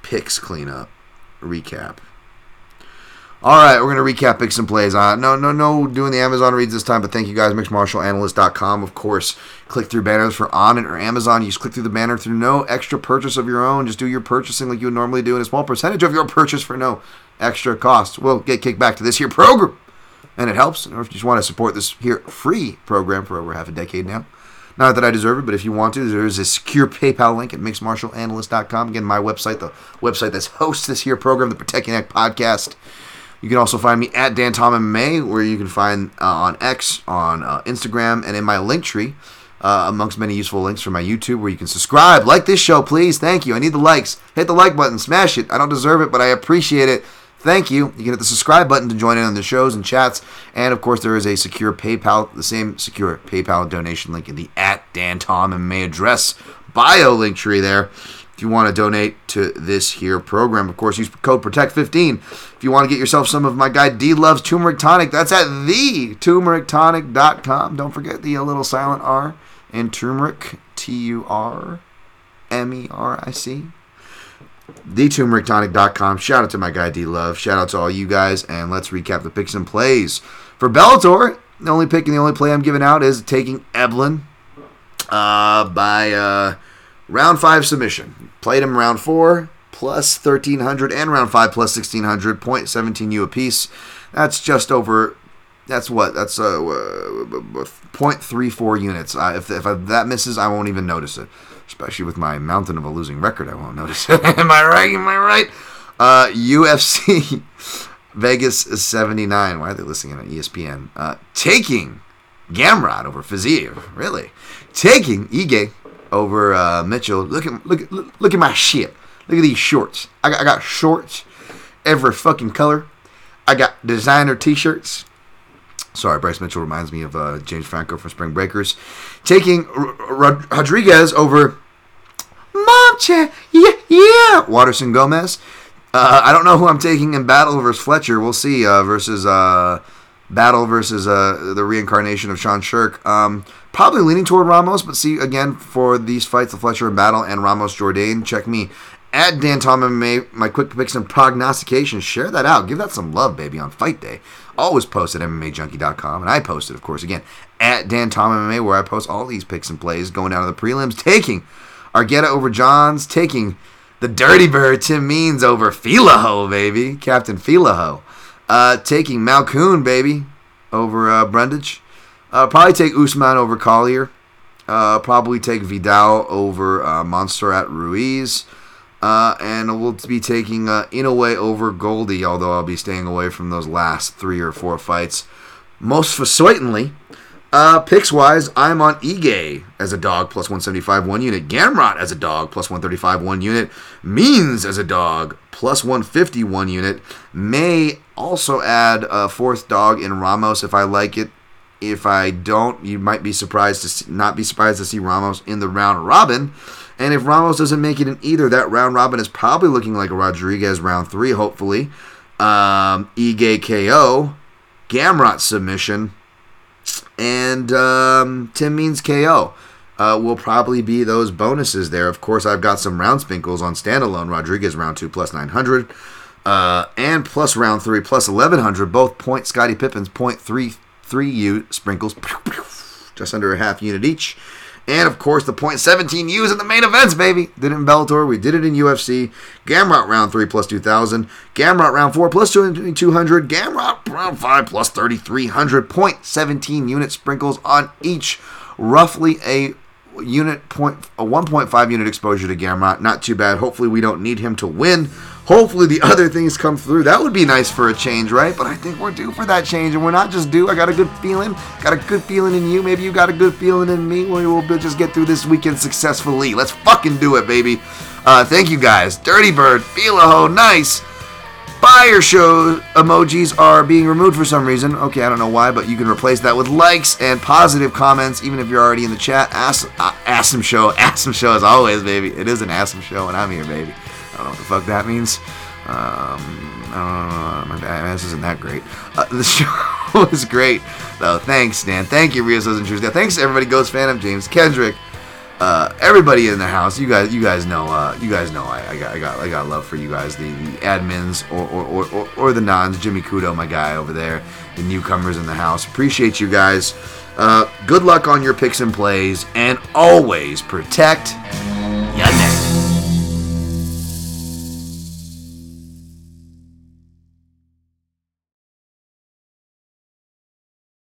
S2: picks cleanup recap. All right, we're gonna recap picks and plays. Uh, no, no, no, doing the Amazon reads this time, but thank you guys, mixedmartialanalyst.com. Of course, click through banners for on or Amazon. You just click through the banner through no extra purchase of your own. Just do your purchasing like you would normally do, and a small percentage of your purchase for no extra cost will get kicked back to this here program, and it helps. If you just want to support this here free program for over half a decade now. Not that I deserve it, but if you want to, there's a secure PayPal link at mixedmartialanalyst.com. Again, my website, the website that's hosts this here program, the Protect Your Neck podcast. You can also find me at Dan Tom MMA, where you can find uh, on X, on uh, Instagram, and in my link tree, uh, amongst many useful links for my YouTube, where you can subscribe. Like this show, please. Thank you. I need the likes. Hit the like button. Smash it. I don't deserve it, but I appreciate it. Thank you. You can hit the subscribe button to join in on the shows and chats. And of course, there is a secure PayPal, the same secure PayPal donation link in the at Dan Tom MMA address bio link tree there. If you want to donate to this here program, of course, use code PROTECT15. If you want to get yourself some of my guy D Loves Turmeric Tonic, that's at theturmerictonic.com. Don't forget the uh, little silent R in turmeric, T U R M E R I C theturmerictonic.com. Shout out to my guy D Love. Shout out to all you guys, and let's recap the picks and plays for Bellator. The only pick and the only play I'm giving out is taking Eblen uh, by uh, round five submission. Played him round four plus 1300 and round five plus 1600. 0.17 U apiece. That's just over. That's what. That's uh, uh 0.34 units. Uh, if if that misses, I won't even notice it especially with my mountain of a losing record. I won't notice it. Am I right? Am I right? Uh, UFC Vegas 79. Why are they listing it on ESPN? Uh, taking Gamrot over Fiziev. Really? Taking Ige over uh, Mitchell. Look at look at look at my shit. Look at these shorts. I got I got shorts every fucking color. I got designer T-shirts. Sorry, Bryce Mitchell reminds me of uh, James Franco from Spring Breakers. Taking R- R- Rodriguez over Mom Chair. Yeah, yeah. Waterson Gomez. Uh, I don't know who I'm taking in battle versus Fletcher. We'll see. Uh, versus uh, battle versus uh, the reincarnation of Sean Sherk. Um, probably leaning toward Ramos, but see again for these fights, the Fletcher in battle and Ramos Jourdain. Check me at Dan Tom MMA. My quick picks and prognostications. Share that out. Give that some love, baby, on fight day always post at MMAJunkie.com. And I post it, of course, again, at Dan Tom MMA, where I post all these picks and plays going down to the prelims, taking Argueta over Johns, taking the Dirty Bird Tim Means over Filaho, baby. Captain Filaho. Uh, taking Malkoon, baby, over uh, Brundage. Uh, probably take Usman over Collier. Uh, probably take Vidal over uh, at Ruiz. Uh, and we'll be taking uh, Inoue over Goldy, although I'll be staying away from those last three or four fights. Most for certainly, Uh, picks wise, I'm on Ige as a dog plus 175 one unit, Gamrot as a dog plus 135 one unit, Means as a dog plus 150 one unit. May also add a fourth dog in Ramos if I like it. If I don't, you might be surprised to see, not be surprised to see Ramos in the round robin. And if Ramos doesn't make it in either, that round robin is probably looking like a Rodriguez round three, hopefully. Um, Ige KO, Gamrot submission, and um, Tim Means KO. Uh, will probably be those bonuses there. Of course, I've got some round spinkles on standalone Rodriguez round two plus 900 uh, and plus round three plus 1100. Both point Scottie Pippen's point three three U sprinkles, just under a half unit each. And of course, the point 17 U's in the main events, baby. Did it in Bellator, we did it in UFC. Gamrot round 3 plus 2,000. Gamrot round 4 plus 200. Gamrot round 5 plus 3,300. Point 17 unit sprinkles on each. Roughly a unit point, a 1.5 unit exposure to Gamrot. Not too bad. Hopefully, we don't need him to win. Hopefully, the other things come through. That would be nice for a change, right? But I think we're due for that change, and we're not just due. I got a good feeling. Got a good feeling in you. Maybe you got a good feeling in me. We will just get through this weekend successfully. Let's fucking do it, baby. Uh, thank you guys. Dirty Bird, Feel a Ho, nice. Fire show emojis are being removed for some reason. Okay, I don't know why, but you can replace that with likes and positive comments, even if you're already in the chat. Ass, uh, awesome show, awesome show as always, baby. It is an awesome show, and I'm here, baby. Don't know what the fuck that means. Um, I don't know. My ass isn't that great. Uh, the show was great, though. Thanks, Dan. Thank you, Rio Southern Truth. Thanks everybody. Ghost Phantom, James Kendrick, uh, everybody in the house. You guys, you guys know. Uh, you guys know. I, I, got, I got, I got love for you guys. The, the admins or or, or, or or the nons. Jimmy Kudo, my guy over there. The newcomers in the house. Appreciate you guys. Uh, good luck on your picks and plays, and always protect